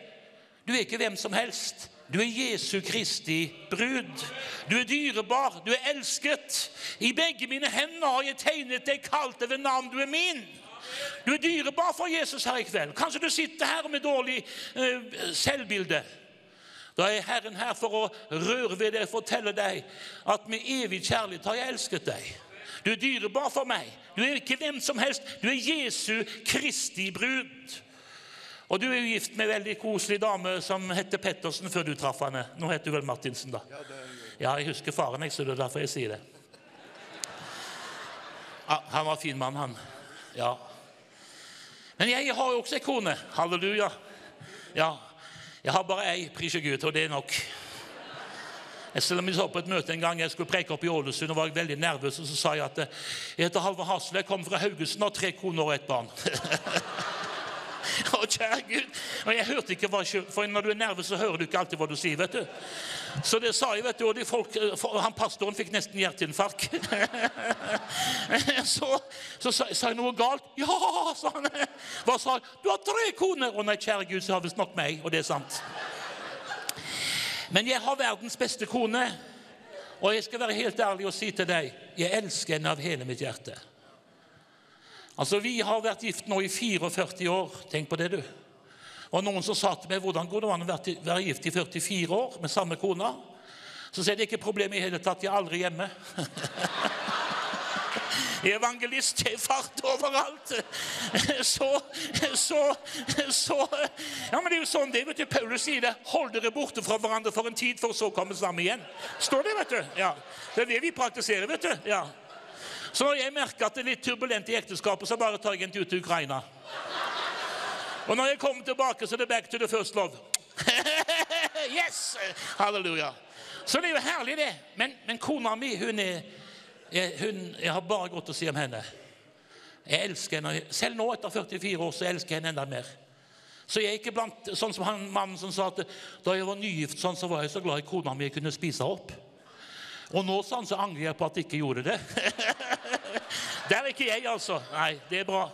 Du er ikke hvem som helst. Du er Jesu Kristi brud. Du er dyrebar, du er elsket. I begge mine hender har jeg tegnet deg, kalt deg ved navn. Du er min. Du er dyrebar for Jesus her i kveld. Kanskje du sitter her med dårlig uh, selvbilde. Da er Herren her for å røre ved deg og fortelle deg at med evig kjærlighet har jeg elsket deg. Du er dyrebar for meg. Du er ikke hvem som helst. Du er Jesu Kristi brud. Og du er jo gift med en veldig koselig dame som heter Pettersen før du traff henne. Nå heter du vel Martinsen, da? Ja, jeg husker faren, jeg, så det er derfor jeg sier det. Ja, han var fin mann, han. Ja. Men jeg har jo også en kone. Halleluja. Ja. Jeg har bare ei, pris Gud, og det er nok. Selv om jeg så på et møte en gang jeg skulle preke opp i Ålesund og var veldig nervøs, og så sa jeg at eh, jeg heter Halvor Hasle, jeg kommer fra Haugesund, har tre koner og ett barn. [LAUGHS] [LAUGHS] Å, kjære Gud. Og jeg hørte ikke hva For når du er nervøs, så hører du ikke alltid hva du sier. vet du. Så det sa jeg, vet du, og de folk, han pastoren fikk nesten hjerteinfarkt. [LAUGHS] så så sa, jeg noe galt. Ja, sa han. Hva sa han? Du har tre koner! Å nei, kjære Gud, så har visst nok meg. Og det er sant. Men jeg har verdens beste kone. Og jeg skal være helt ærlig og si til deg jeg elsker henne av hele mitt hjerte. Altså, Vi har vært gift nå i 44 år. Tenk på det, du. Og noen som sa til meg hvordan går det an å være gift i 44 år med samme kone. Så sier det ikke problem i hele tatt. Jeg er aldri hjemme. [LAUGHS] Evangelist til fart overalt. Så, så, så Ja, men det er jo sånn det vet du, Paulus sier det. Hold dere borte fra hverandre for en tid, for så å komme sammen igjen. Står det, vet du. Ja. Det er det vi praktiserer, vet du. Ja. Så når jeg merker at det er litt turbulent i ekteskapet, så bare tar jeg en tur til Ukraina. Og når jeg kommer tilbake, så er det back to the first love. [LAUGHS] yes! Halleluja. Så det er jo herlig, det. Men, men kona mi, hun er jeg, hun, jeg har bare godt å si om henne. Jeg elsker henne. Selv nå, etter 44 år, så elsker jeg henne enda mer. Så jeg er ikke blant sånn som han mannen som sa at da jeg var nygift, sånn, så var jeg så glad i kona mi jeg kunne spise opp. Og nå sånn, så angrer jeg på at jeg ikke gjorde det. [LAUGHS] Det er ikke jeg, altså. Nei, det er bra.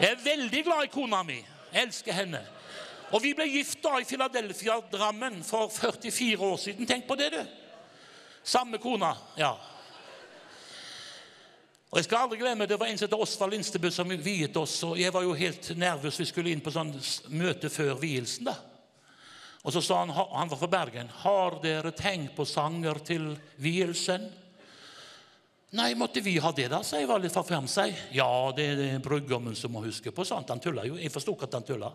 Jeg er veldig glad i kona mi. Jeg elsker henne. Og vi ble gift da i Philadelphia, Drammen, for 44 år siden. Tenk på det, du. Samme kona. Ja. Og jeg skal aldri glemme, Det var en som het Osvald Lindstebø som viet oss. og Jeg var jo helt nervøs. Vi skulle inn på sånn møte før vielsen. da. Og så sa han, han var fra Bergen, 'Har dere tenkt på sanger til vielsen?' Nei, måtte vi ha det, da? sa jeg var litt forfrem seg. Ja, det er brudgommen som må huske på sånt. Han tulla jo. Jeg forsto ikke at han tulla.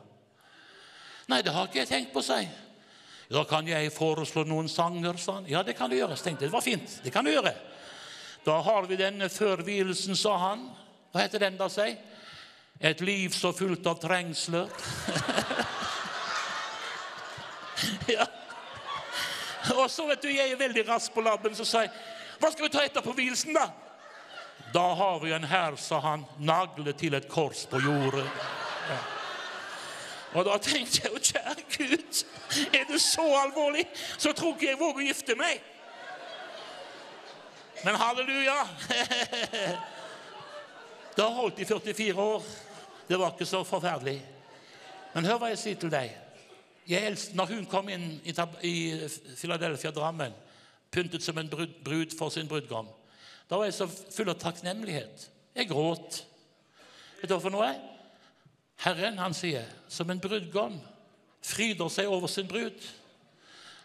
Nei, det har ikke jeg tenkt på, sa jeg. Da kan jeg foreslå noen sanger, sa han. Ja, det kan du gjøre. Tenkte jeg, det var fint. Det kan du gjøre. Da har vi denne før vielsen, sa han. Hva heter den da, sa jeg? Et liv så fullt av trengsler. [LAUGHS] [LAUGHS] ja. Og så, vet du, jeg er veldig rask på labben, så sa jeg Hva skal vi ta etterpå vielsen, da? Da har vi en her, sa han, naglet til et kors på jordet. Ja. Og da tenkte jeg jo, kjære Gud, er det så alvorlig, så tror ikke jeg våger å gifte meg. Men halleluja! [LAUGHS] Det har holdt i 44 år. Det var ikke så forferdelig. Men hør hva jeg sier til deg. Jeg elsker, når hun kom inn i, i Philadelphia, Drammen, pyntet som en brud, brud for sin brudgom, da var jeg så full av takknemlighet. Jeg gråt. Vet du hva for noe? Herren, han sier, som en brudgom fryder seg over sin brud.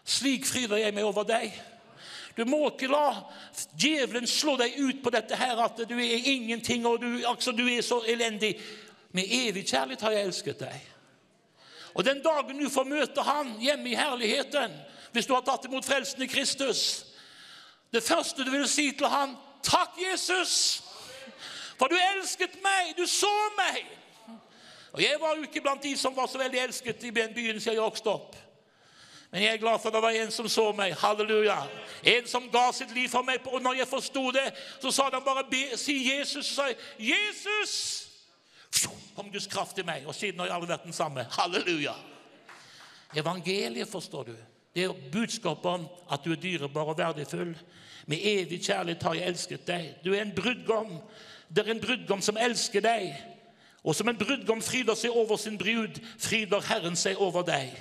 Slik fryder jeg meg over deg. Du må ikke la djevelen slå deg ut på dette her at du er ingenting, og du, altså, du er så elendig. Med evig kjærlighet har jeg elsket deg. Og den dagen du får møte han hjemme i herligheten, hvis du har tatt imot frelsen i Kristus Det første du vil si til han, 'Takk, Jesus, for du elsket meg, du så meg.' Og Jeg var jo ikke blant de som var så veldig elsket i byen siden jeg vokste opp. Men jeg er glad for at det var en som så meg. Halleluja. En som ga sitt liv for meg. Og når jeg forsto det, så sa han bare be, si Jesus. Så sa jeg, 'Jesus!' Kom Guds kraft i meg. Og siden har jeg aldri vært den samme. Halleluja. Evangeliet, forstår du. Det er budskapet om at du er dyrebar og verdifull. Med evig kjærlighet har jeg elsket deg. Du er en brudgom. Det er en brudgom som elsker deg. Og som en brudgom fryder seg over sin brud, fryder Herren seg over deg.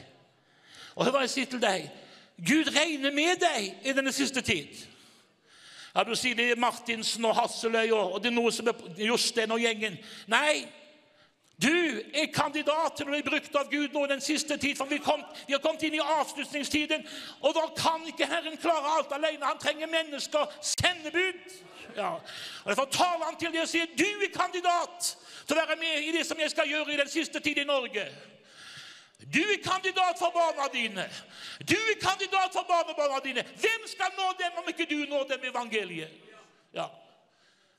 Og hør hva jeg sier til deg. Gud regner med deg i denne siste tid. Ja, Du sier det er Martinsen og Hasseløy og og det er noe som er Jostein og gjengen. Nei, du er kandidat til å bli brukt av Gud nå i den siste tid, for vi, kom, vi har kommet inn i avslutningstiden, og da kan ikke Herren klare alt alene. Han trenger mennesker, sendebud. Ja. Og Derfor taler han til deg og sier du er kandidat til å være med i det som jeg skal gjøre i den siste tid i Norge. Du er kandidat for barna dine. Du er kandidat for barnebarna dine. Hvem skal nå dem om ikke du når dem evangeliet? Ja.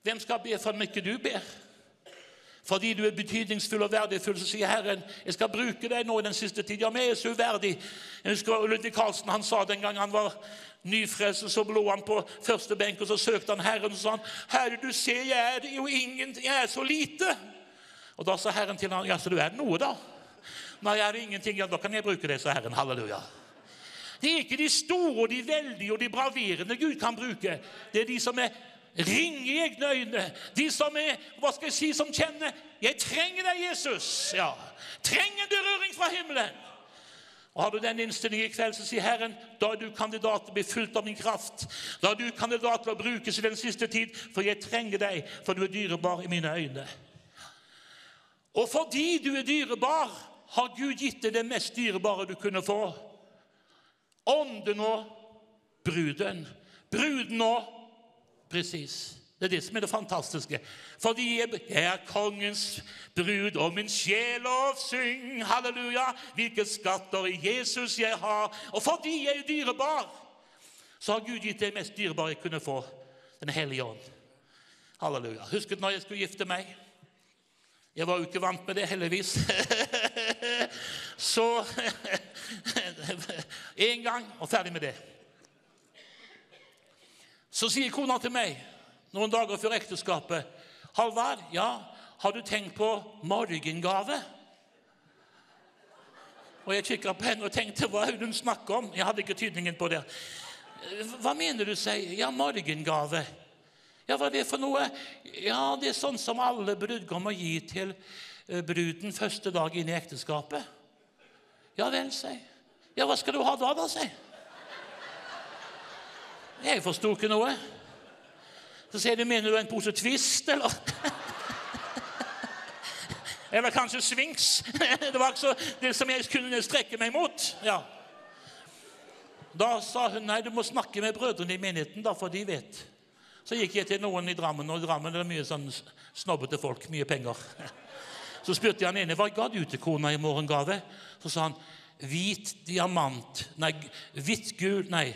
Hvem skal be for om ikke du ber? Fordi du er betydningsfull og verdifull, så sier Herren jeg skal bruke deg nå i den siste tid. Ja, jeg er så uverdig. Jeg husker Ludvig Karlsen han sa den gang han var nyfrelst, så lå han på første benk, og så søkte han Herren og sa han, Herre, du ser jeg er jo ingen, jeg er så lite. Og da sa Herren til ham, ja, så du er noe, da. Nei, jeg er ingenting, ja, da kan jeg bruke det, sa Herren. Halleluja. Det er ikke de store de veldige og de braverende Gud kan bruke. Det er de som er ringe i egne øyne. De som er, hva skal jeg si, som kjenner 'Jeg trenger deg, Jesus'. Ja. Trenger du berøring fra himmelen. Og Har du den innstillingen i kveld, så sier Herren da er du kandidat til å bli fulgt av min kraft. Da er du kandidat til å brukes i den siste tid, for jeg trenger deg, for du er dyrebar i mine øyne. Og fordi du er dyrebar, har Gud gitt deg det mest dyrebare du kunne få. Ånden og bruden. Bruden og Presis. Det er det som er det fantastiske. Fordi jeg er kongens brud, og min sjel syng, halleluja, hvilke skatter i Jesus jeg har. Og fordi jeg er dyrebar, så har Gud gitt det mest dyrebare jeg kunne få, Den hellige ånd. Halleluja. Husket når jeg skulle gifte meg? Jeg var jo ikke vant med det, heldigvis. [LAUGHS] Så [LAUGHS] En gang, og ferdig med det. Så sier kona til meg noen dager før ekteskapet Halvard, ja, har du tenkt på morgengave? Og jeg kikka på henne og tenkte hva er det hun snakker om? Jeg hadde ikke tydningen på det. Hva mener du, sier Ja, morgengave. Ja, hva er det for noe? Ja, det er sånn som alle brudgommer gir til eh, bruden første dag inn i ekteskapet. Ja vel, sier jeg. Ja, hva skal du ha da, da, sier jeg. Jeg forsto ikke noe. Så sier de, mener du en pose Twist, eller? Eller kanskje Swings. Det var ikke så, det som jeg kunne strekke meg mot. Ja. Da sa hun nei, du må snakke med brødrene i menigheten, da, for de vet. Så gikk jeg til noen i Drammen, og i Drammen er det mye sånn snobbete folk. Mye penger. Så spurte jeg han ene hva ga du til kona i morgengave. Så sa han hvit diamant Nei, hvitt gul Nei,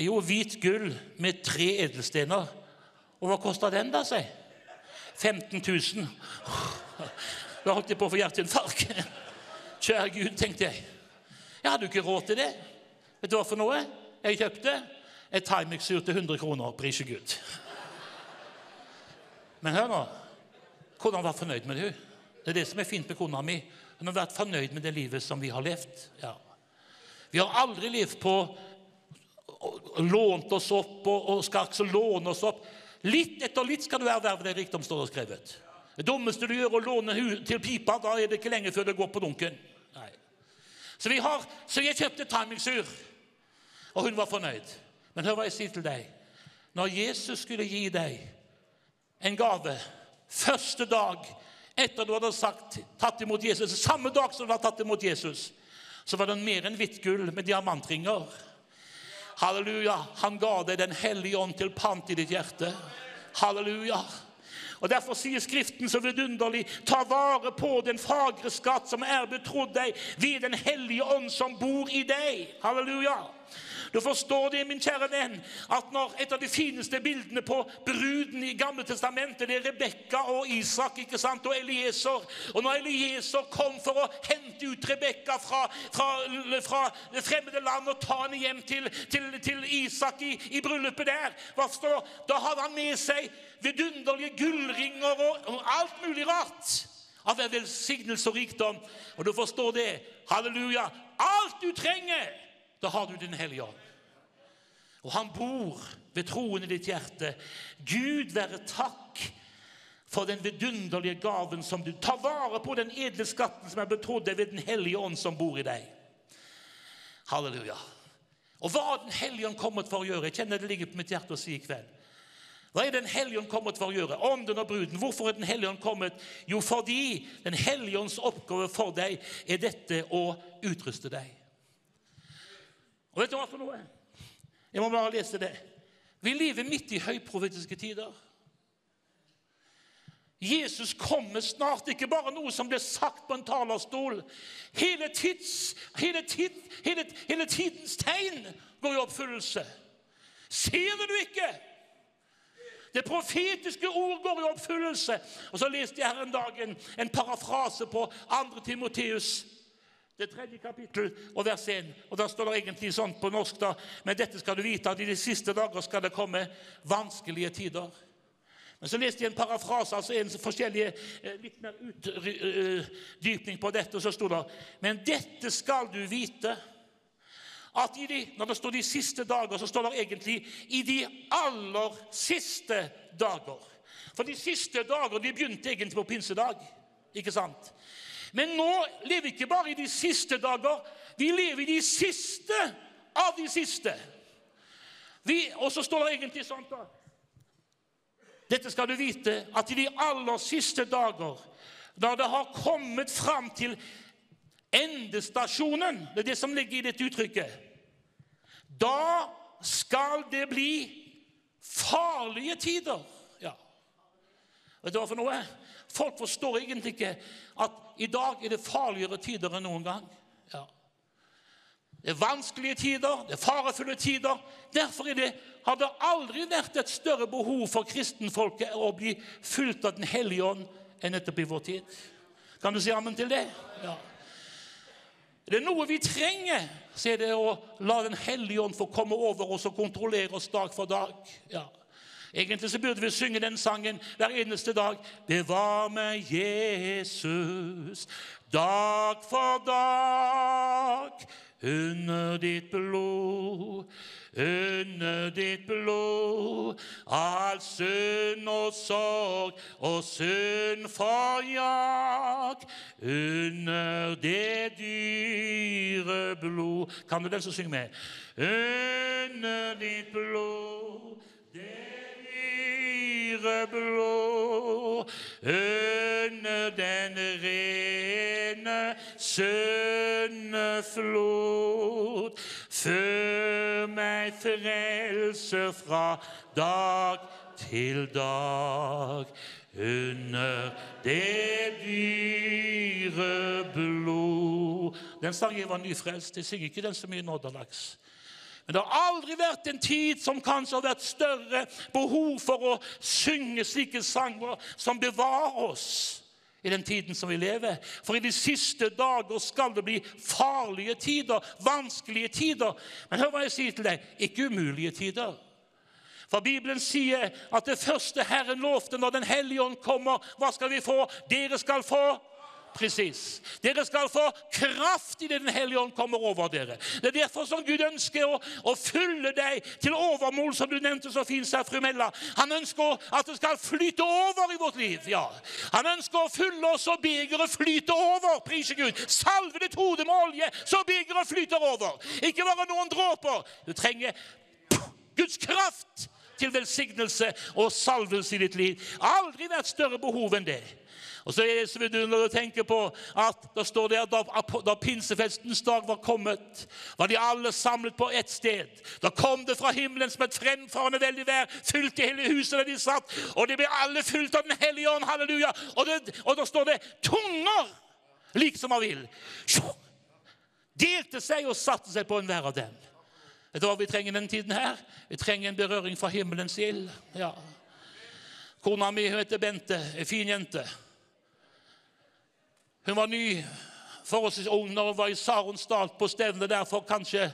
jo, hvit gull med tre edelstener. Og hva kosta den, da, si? 15 000. Da holdt jeg på å få hjerteinfarkt. [LAUGHS] Kjære Gud, tenkte jeg. Jeg hadde jo ikke råd til det. Vet du hva for noe? Jeg kjøpte et Timex-ur til 100 kroner. Prise Gud. Men hør nå. Kona var fornøyd med det. Det er det som er fint med kona mi. Hun har vært fornøyd med det livet som vi har levd. Ja. Vi har aldri levd på lånt oss opp og, og skal ikke låne oss opp. Litt etter litt skal du erverve deg rikdom, står det skrevet. Det dummeste du gjør, å låne til pipa. Da er det ikke lenge før det går på dunken. Nei. Så, har, så jeg kjøpte timingsur, og hun var fornøyd. Men hør hva jeg sier til deg. Når Jesus skulle gi deg en gave første dag etter du hadde sagt, tatt imot Jesus, samme dag som du hadde tatt imot Jesus, så var den mer enn hvitt gull med diamantringer. Halleluja. Han ga deg Den hellige ånd til pant i ditt hjerte. Halleluja. Og Derfor sier Skriften så vidunderlig ta vare på den fagre skatt som er betrodd deg ved Den hellige ånd som bor i deg. Halleluja. Du forstår det, min kjære venn, at når et av de fineste bildene på bruden i Gamle testamentet, det er Rebekka og Isak ikke sant, og Elieser. Og når Elieser kom for å hente ut Rebekka fra, fra, fra fremmede land og ta henne hjem til, til, til Isak i, i bryllupet der, hva står, da hadde han med seg vidunderlige gullringer og, og alt mulig rart. Av velsignelse og rikdom. Og du forstår det. Halleluja. Alt du trenger, da har du Den hellige ånd. Og han bor ved troen i ditt hjerte. Gud være takk for den vidunderlige gaven som du tar vare på, den edle skatten som er betrodd deg ved Den hellige ånd som bor i deg. Halleluja. Og hva har Den hellige ånd kommet for å gjøre? Jeg kjenner det ligger på mitt hjerte å si i kveld. Hva er Den hellige ånd kommet for å gjøre? Ånden og bruden. Hvorfor er Den hellige ånd kommet? Jo, fordi Den hellige ånds oppgave for deg er dette å utruste deg. Og vet du hva for noe? Jeg må bare lese det. Vi lever midt i høyprofetiske tider. Jesus kommer snart, ikke bare noe som blir sagt på en talerstol. Hele, tids, hele, tid, hele, hele tidens tegn går i oppfyllelse. Ser du det ikke? Det profetiske ord går i oppfyllelse. Og så leste jeg her en dag en, en parafrase på 2. Timoteus, det tredje kapittel og vers 1. Og Da står det egentlig sånn på norsk, da, men dette skal du vite, at i de siste dager skal det komme vanskelige tider. Men så leste jeg en parafrase, altså en forskjellig, eh, litt mer utdypning på dette, og så sto det Men dette skal du vite at i de, når det står de siste dager, så står det egentlig i de aller siste dager. For de siste dager de begynte egentlig på pinsedag. ikke sant? Men nå lever vi ikke bare i de siste dager, vi lever i de siste av de siste. Vi, og så står det egentlig sånn da Dette skal du vite, at i de aller siste dager, da det har kommet fram til endestasjonen Det er det som ligger i dette uttrykket. Da skal det bli farlige tider. Ja. Vet du hva for noe? Folk forstår egentlig ikke at i dag er det farligere tider enn noen gang. Ja. Det er vanskelige tider, det er farefulle tider. Derfor er det, har det aldri vært et større behov for kristenfolket å bli fulgt av Den hellige ånd enn nettopp i vår tid. Kan du si ammen til det? Ja. Det er noe vi trenger, så er det å la Den hellige ånd få komme over oss og kontrollere oss dag for dag. Ja. Egentlig så burde vi synge den sangen hver eneste dag. Bevar meg, Jesus, dag for dag. Under ditt blod, under ditt blod. All synd og sorg og synd forjag. Under det dyre blod Kan du den som synger med? Under ditt blod, det dyre blod. Under den rene sønneflod. Før meg frelse fra dag til dag. Under det dyre blod. Den sangen var nyfrelst. Jeg synger ikke den så mye nå til dags. Men det har aldri vært en tid som kanskje har vært større behov for å synge slike sanger som bevarer oss i den tiden som vi lever. For i de siste dager skal det bli farlige tider, vanskelige tider. Men hør hva jeg sier til deg ikke umulige tider. For Bibelen sier at det første Herren lovte når Den hellige ånd kommer, hva skal vi få? Dere skal få Presis. Dere skal få kraft idet Den hellige ånd kommer over dere. Det er derfor som Gud ønsker å, å fylle deg til overmål, som du nevnte så fint, sa fru Mella. Han ønsker at det skal flyte over i vårt liv. ja. Han ønsker å fylle oss så begeret flyter over. Prise Gud. Salve ditt hode med olje, så begeret flyter over. Ikke bare noen dråper. Du trenger Guds kraft til velsignelse og salvelse i ditt liv. Aldri vært større behov enn det. Og så er det så vidunderlig å tenke på at da står det at da, da pinsefestens dag var kommet, var de alle samlet på ett sted. Da kom det fra himmelen som et fremfarende veldig vær, fylte hele huset der de satt, og de ble alle fylt av Den hellige ånd. Halleluja. Og, det, og da står det tunger, liksom av ild. Delte seg og satte seg på enhver av dem. Vet du hva vi trenger denne tiden her? Vi trenger en berøring fra himmelens ild. Ja. Kona mi heter Bente, en fin jente. Hun var ny, forholdsvis ung når hun var i Saronsdal på stevne der for kanskje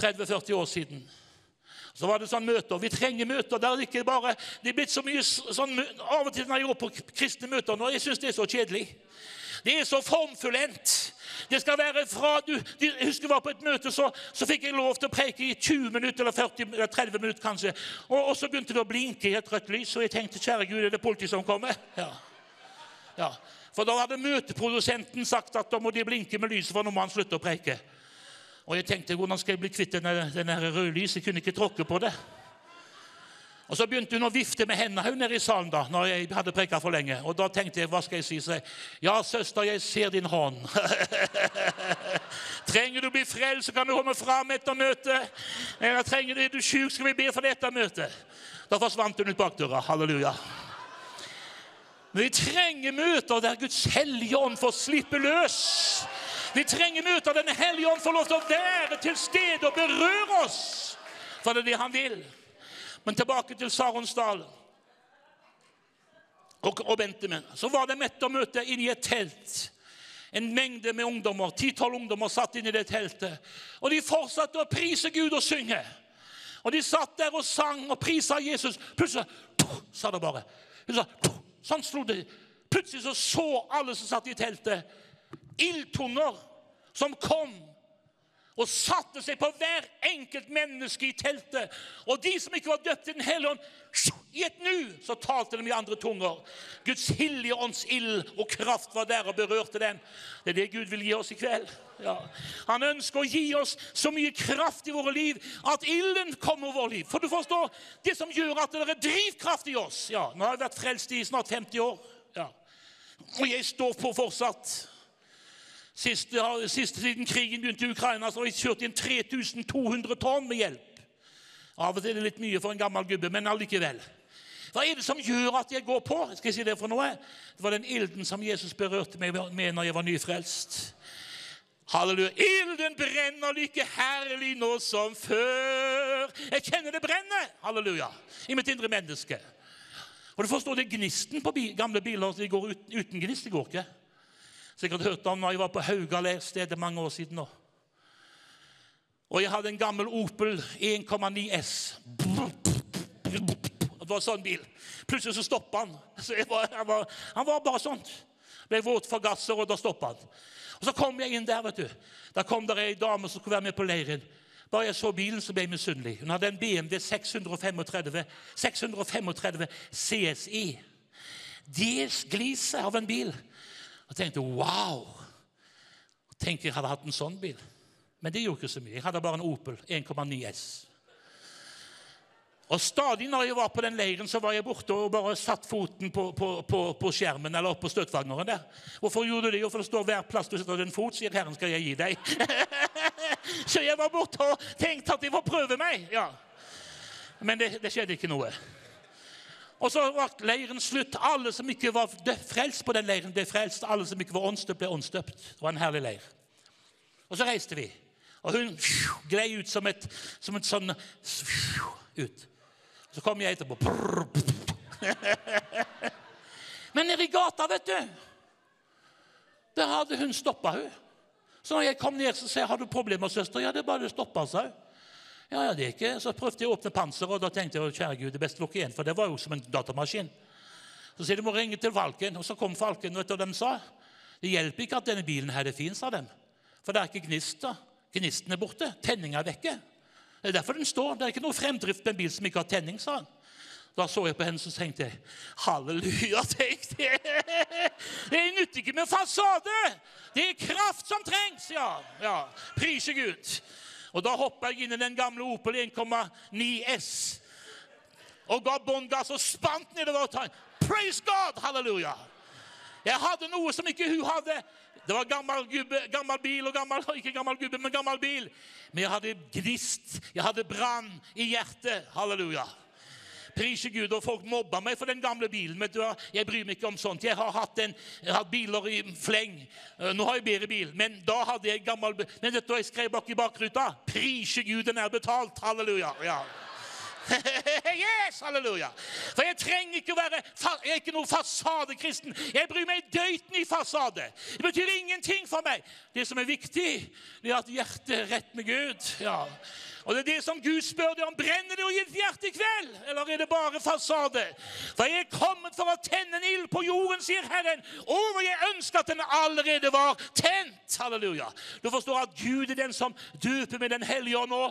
30-40 år siden. Så var det sånn møter. Vi trenger møter der det ikke bare Det er blitt så mye sånn Av og til når jeg går på kristne møter nå, jeg syns det er så kjedelig. Det er så formfullendt. Det skal være fra du, Jeg husker jeg var på et møte, så, så fikk jeg lov til å preke i 20 minutter eller 40 eller 30 minutter kanskje. Og, og så begynte det å blinke i et rødt lys, og jeg tenkte kjære Gud, er det politiet som kommer? Ja. ja. For da hadde møteprodusenten sagt at da må de blinke med lyset, for nå må han slutte å preike. Og jeg tenkte hvordan skal jeg bli kvitt denne, denne røde lyset? Jeg kunne ikke tråkke på det. Og Så begynte hun å vifte med hendene hun nede i salen da når jeg hadde preka for lenge. Og Da tenkte jeg hva skal jeg si? Så jeg, ja, søster, jeg ser din hånd. [LAUGHS] trenger du bli frelst, så kan du komme fram etter møtet. Eller trenger du, er du sjuk, skal vi be for det etter møtet. Da forsvant hun ut bakdøra. Halleluja. Men vi trenger møter der Guds hellige ånd får slippe løs. Vi trenger møter der Den hellige ånd får lov til å være til stede og berøre oss. For det er det han vil. Men tilbake til Saronsdal og, og Bentemen. Så var det Mette-møte inne i et telt. En mengde med ungdommer, ti-tolv ungdommer satt inne i det teltet. Og de fortsatte å prise Gud og synge. Og de satt der og sang og prisa Jesus. Plutselig sa det bare. Hun sa, Sånn slo det. Plutselig så, så alle som satt i teltet, ildtunger som kom og satte seg på hver enkelt menneske i teltet. Og de som ikke var døpt i Den hellige ånd, i et nu så talte de i andre tunger. Guds hellige ånds ild og kraft var der og berørte dem. Det er det Gud vil gi oss i kveld. Ja. Han ønsker å gi oss så mye kraft i våre liv at ilden kommer over vårt liv. For du forstår, det som gjør at det er drivkraft i oss ja, Nå har jeg vært frelst i snart 50 år. Ja. Og jeg står på fortsatt. Siste, siste siden krigen begynte i Ukraina, så har jeg kjørt inn 3200 tonn med hjelp. Av og til er det litt mye for en gammel gubbe, men allikevel. Hva er det som gjør at jeg går på? Skal jeg si Det for noe? Det var den ilden som Jesus berørte meg med når jeg var nyfrelst. Halleluja. Ilden brenner like herlig nå som før. Jeg kjenner det brenner halleluja, i mitt indre menneske. Og du forstår, det er Gnisten på gamle biler de går uten, gnist. Det går ikke. Sikkert hørt om når jeg var på Haugaleirsted stedet mange år siden. nå. Og jeg hadde en gammel Opel 1,9 S. Det var en sånn bil. Plutselig så stoppa han. Så var, han, var, han, var, bare sånn. Ble våt for gasser, og da stoppa han. Og Så kom jeg inn der. vet du. Da kom det ei dame som skulle være med på leiren. Bare jeg så bilen, så ble jeg misunnelig. Hun hadde en BMW 635, 635 CSI. Det gliset av en bil. Og tenkte wow! Tenk jeg hadde hatt en sånn bil. Men det gjorde ikke så mye. Jeg hadde bare en Opel 1,9 S. Og Stadig når jeg var på den leiren, så var jeg borte og bare satt foten på, på, på, på skjermen eller på støtfangeren der. Hvorfor gjorde du det? Jo, for det står hver plass du setter din fot, sier Herren, skal jeg gi deg. [LAUGHS] så jeg var borte og tenkte at jeg får prøve meg. Ja. Men det, det skjedde ikke noe. Og så var leiren slutt. Alle som ikke var frelst på den leiren, ble frelst. Alle som ikke var åndsdøpt, ble åndsdøpt. Det var en herlig leir. Og så reiste vi. Og hun gled ut som et, som et sånn ut. Så kom jeg etterpå. [LAUGHS] Men nede i gata, vet du Der hadde hun stoppa hun. Så når jeg kom ned, så sa jeg 'Har du problemer, søster?' 'Ja, det er bare å stoppe', sa hun. Ja, ja, det er ikke. Så prøvde jeg å åpne panseret, og da tenkte jeg kjære Gud, det er best å lukke igjen, for det var jo som en datamaskin. Så sier de må ringe til Falken, og så kom Falken, vet du hva de sa? Det hjelper ikke at denne bilen her er fin, sa de. For det er ikke gnist. da. Gnisten er borte. Tenninga er vekke. Det er derfor den står. Det er ikke noe fremdrift på en bil som ikke har tenning, sa han. Da så jeg på henne og tenkte jeg, halleluja, tenkte jeg. Det nytter ikke med fasade. Det er kraft som trengs, ja. ja. Prise Gud. Og da hoppa jeg inn i den gamle Opel 1,9 S og ga bånn gass og spant nedover. Praise God! Halleluja! Jeg hadde noe som ikke hun hadde. Det var gammel, gubbe, gammel bil og gammel, Ikke gammel gubbe, men gammel bil. Men jeg hadde gnist. Jeg hadde brann i hjertet. Halleluja. Prise Gud, og Folk mobba meg for den gamle bilen. Vet du. Jeg bryr meg ikke om sånt. Jeg har hatt, en, jeg har hatt biler i fleng. Eh, Nå har jeg bedre bil, men da hadde jeg gammel bil. Men vet du hva jeg skrev bak i bakruta? Prise Gud, den er betalt. Halleluja. Ja. [LAUGHS] yes, halleluja. For jeg trenger ikke å være Jeg er ikke noen fasadekristen. Jeg bryr meg døyten i fasade. Det betyr ingenting for meg. Det som er viktig, det er at hjertet er rett med Gud. Ja. Og det er det som Gud spør deg om. Brenner det i ditt hjerte i kveld, eller er det bare fasade? For jeg er kommet for å tenne en ild på jorden, sier Herren. Og jeg ønsker at den allerede var tent. Halleluja. Du forstår at Gud er den som duper med Den hellige ånd nå.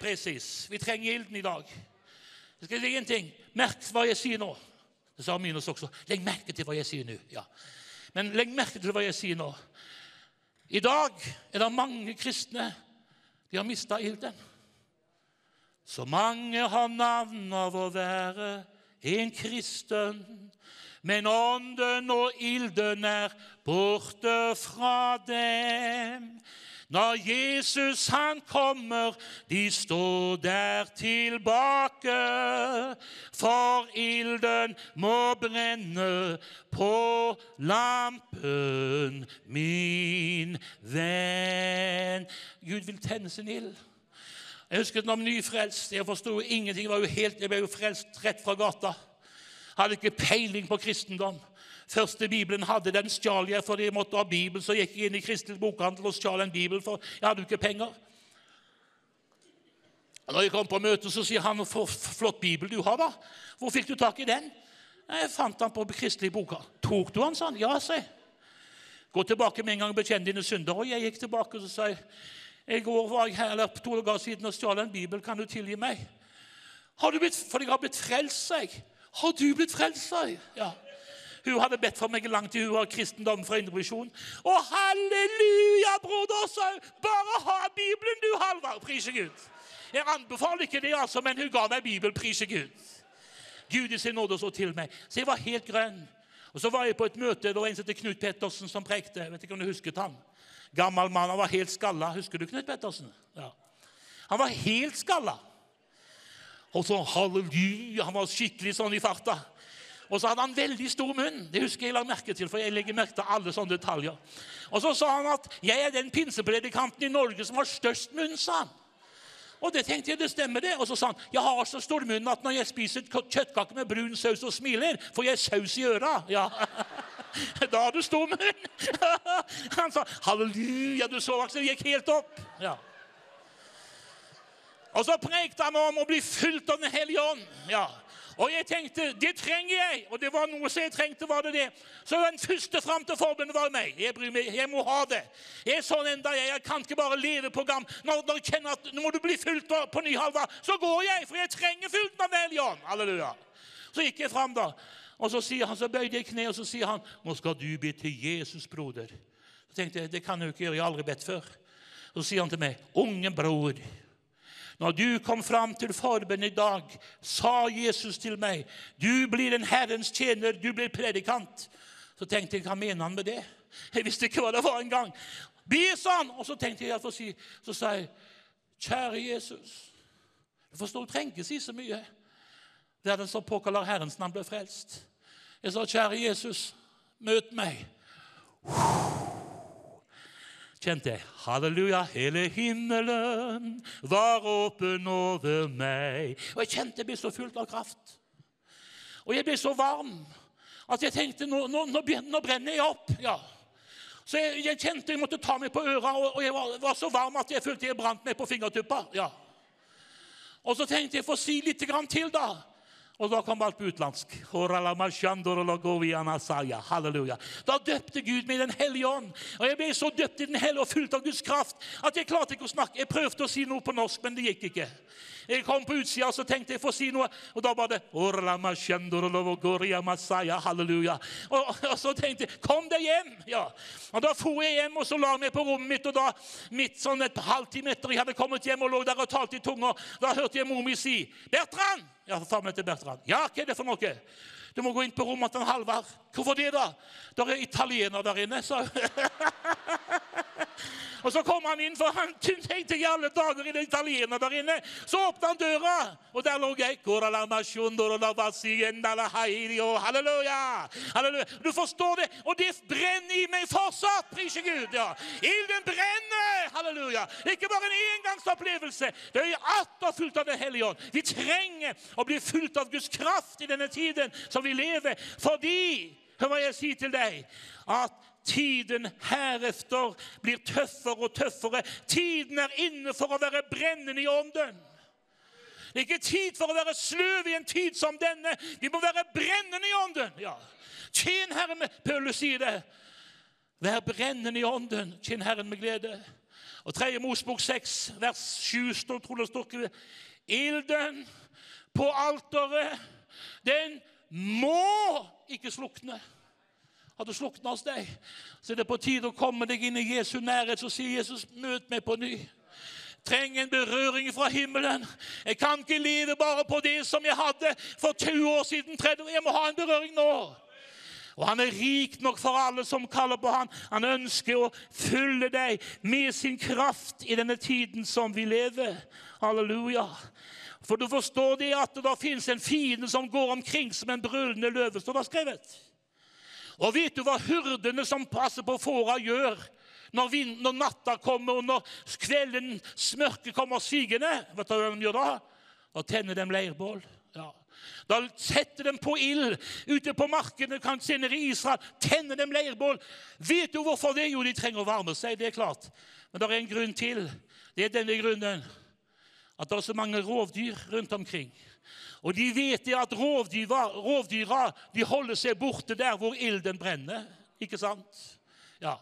Presis. Vi trenger ilden i dag. Jeg skal si en ting. Merk hva jeg sier nå. Det sa Minus også. Legg merke til hva jeg sier nå. Ja. Men legg merke til hva jeg sier nå. I dag er det mange kristne de har mista ilden. Så mange har navn av å være en kristen, men ånden og ilden er borte fra dem. Når Jesus han kommer, de står der tilbake. For ilden må brenne på lampen, min venn. Gud vil tenne sin ild. Jeg husker når jeg var nyfrelst. Jeg forsto ingenting. Jeg, helt, jeg ble jo frelst rett fra gata. Hadde ikke peiling på kristendom. Første Bibelen hadde, den stjal jeg fordi jeg måtte ha Bibel. Så gikk jeg inn i Kristelig bokhandel og stjal en bibel, for jeg hadde jo ikke penger. Når jeg kom på møte, så sier han «For flott bibel du har, da. Hvor fikk du tak i den? Jeg fant den på Kristelig boka. Tok du den, sa han. Ja, sa. Gå tilbake med en gang og bekjenn dine synder. Og jeg gikk tilbake og sa jeg, i går var jeg her eller to dager siden og stjal en bibel. Kan du tilgi meg? Har du blitt, for jeg har blitt frelst, sa jeg. Har du blitt frelst, sa jeg. Ja. Hun hadde bedt for meg i lang. Hun har kristendom fra Indremisjon. Og halleluja, broder! sa. Bare ha Bibelen, du, Halvard. Prise Gud. Jeg anbefaler ikke det, altså, men hun ga meg Bibel. Prise Gud. Gud i sin nåde så til meg. Så jeg var helt grønn. Og Så var jeg på et møte. Det var en som Knut Pettersen som prekte. Vet ikke om du husket han. Gammel mann. Han var helt skalla. Husker du Knut Pettersen? Ja. Han var helt skalla. Og så halleluja. Han var skikkelig sånn i farta. Og så hadde han veldig stor munn. Det husker jeg la merke til, for jeg legger merke til alle sånne detaljer. Og så sa han at 'jeg er den pinsepredikanten i Norge som har størst munn', sa han. Og det tenkte jeg, det stemmer det. Og så sa han 'Jeg har så stor munn at når jeg spiser kjøttkake med brun saus og smiler, får jeg saus i øra'. Ja. [LAUGHS] Da har du stor munn. [LAUGHS] Han sa 'Halleluja, du så Aksel, gikk helt opp'. Ja. Og så prekte han om å bli fulgt av Den hellige ånd. Ja. Og jeg tenkte det trenger jeg, og det var noe som jeg trengte. var det det. Så den første fram til forbundet var meg. Jeg bryr meg, jeg må ha det. Jeg er sånn enda jeg, jeg kan ikke bare leve på gam. Når, jeg kjenner at nå må du bli fulgt på, ny halva, så går jeg, for jeg trenger fulgt av Den. Halleluja. Så gikk jeg fram, da. Og så, sier han, så bøyde jeg kne, og så sier han nå skal du be til Jesus, broder. Så tenkte jeg det kan jeg jo ikke gjøre, jeg har aldri bedt før. Så sier han til meg, unge bror. Når du kom fram til forbønn i dag, sa Jesus til meg, du blir en Herrens tjener, du blir predikant. Så tenkte jeg, hva mener han med det? [LAUGHS] Jeg visste ikke hva det var engang. Be sånn! Og så tenkte jeg, jeg si, så sa jeg, kjære Jesus, du forstår, du trenger ikke si så mye. Det er den som påkaller Herrens navn ble frelst. Jeg sa, kjære Jesus, møt meg. Kjente jeg halleluja, hele himmelen var åpen over meg. Og jeg kjente jeg ble så fullt av kraft. Og jeg ble så varm at jeg tenkte nå, nå, nå, nå brenner jeg opp. ja. Så jeg, jeg kjente jeg måtte ta meg på øra, og, og jeg var, var så varm at jeg følte jeg brant meg på fingertuppa. ja. Og så tenkte jeg få si litt til, da. Og da kom alt på utenlandsk. Halleluja. Da døpte Gud meg i Den hellige ånd. Og jeg ble så døpt i Den hellige og fulgt av Guds kraft at jeg klarte ikke å snakke. Jeg prøvde å si noe på norsk, men det gikk ikke. Jeg kom på utsida og så tenkte jeg får si noe, og da var det Halleluja. Og, og så tenkte jeg kom deg hjem. ja. Og Da for jeg hjem og så la meg på rommet mitt. og da midt sånn et halvtime etter jeg hadde kommet hjem og lå der og talte i tunga, da hørte jeg mor mi si 'Bertrand!' Ja, far meg til Bertrand. Ja, hva er det for noe? Du må gå inn på rommet til Halvard. Hvorfor det, da? Der er italiener der inne, sa. [LAUGHS] Og så kom han inn, for han tenkte i alle dager i det italiener der inne. Så åpna han døra, og der lå jeg. Halleluja! Halleluja! Du forstår det? Og det brenner i meg fortsatt. priser Gud. ja. Ilden brenner! Halleluja! Det er ikke bare en engangsopplevelse. Det er atter fullt av Den hellige ånd. Vi trenger å bli fulgt av Guds kraft i denne tiden som vi lever, fordi Hør hva jeg sier til deg. At tiden herefter blir tøffere og tøffere. Tiden er inne for å være brennende i ånden. Det er ikke tid for å være sløv i en tid som denne. Vi må være brennende i ånden. Ja. Tjen Herren med Paulus sier det. Vær brennende i ånden. Tjen Herren med glede. Og 3. Mosbok 6, vers 7 står, tror jeg står Ilden på alteret, den må ikke slukne. Har du slukna hos deg, så er det på tide å komme deg inn i Jesu nærhet. Så sier Jesus, møt meg på ny. Trenger en berøring fra himmelen. Jeg kan ikke leve bare på det som jeg hadde for 20 år siden. 30. Jeg må ha en berøring nå. Og han er rik nok for alle som kaller på han. Han ønsker å fylle deg med sin kraft i denne tiden som vi lever. Halleluja. For du forstår det at det da finnes en fiende som går omkring som en brølende løve, står det skrevet. Og vet du hva hurdene som passer på fåra, gjør når, vind, når natta kommer, og når kveldens mørke kommer sigende? Vet du hva de gjør da? Da tenner de leirbål. Ja. Da setter de på ild ute på markene, kanskje nede i Israel. Tenner de leirbål. Vet du hvorfor det? Jo, de trenger å varme seg. det er klart. Men det er en grunn til. Det er denne grunnen at det er så mange rovdyr rundt omkring. Og de vet at rovdyra, rovdyra de holder seg borte der hvor ilden brenner. Ikke sant? Ja.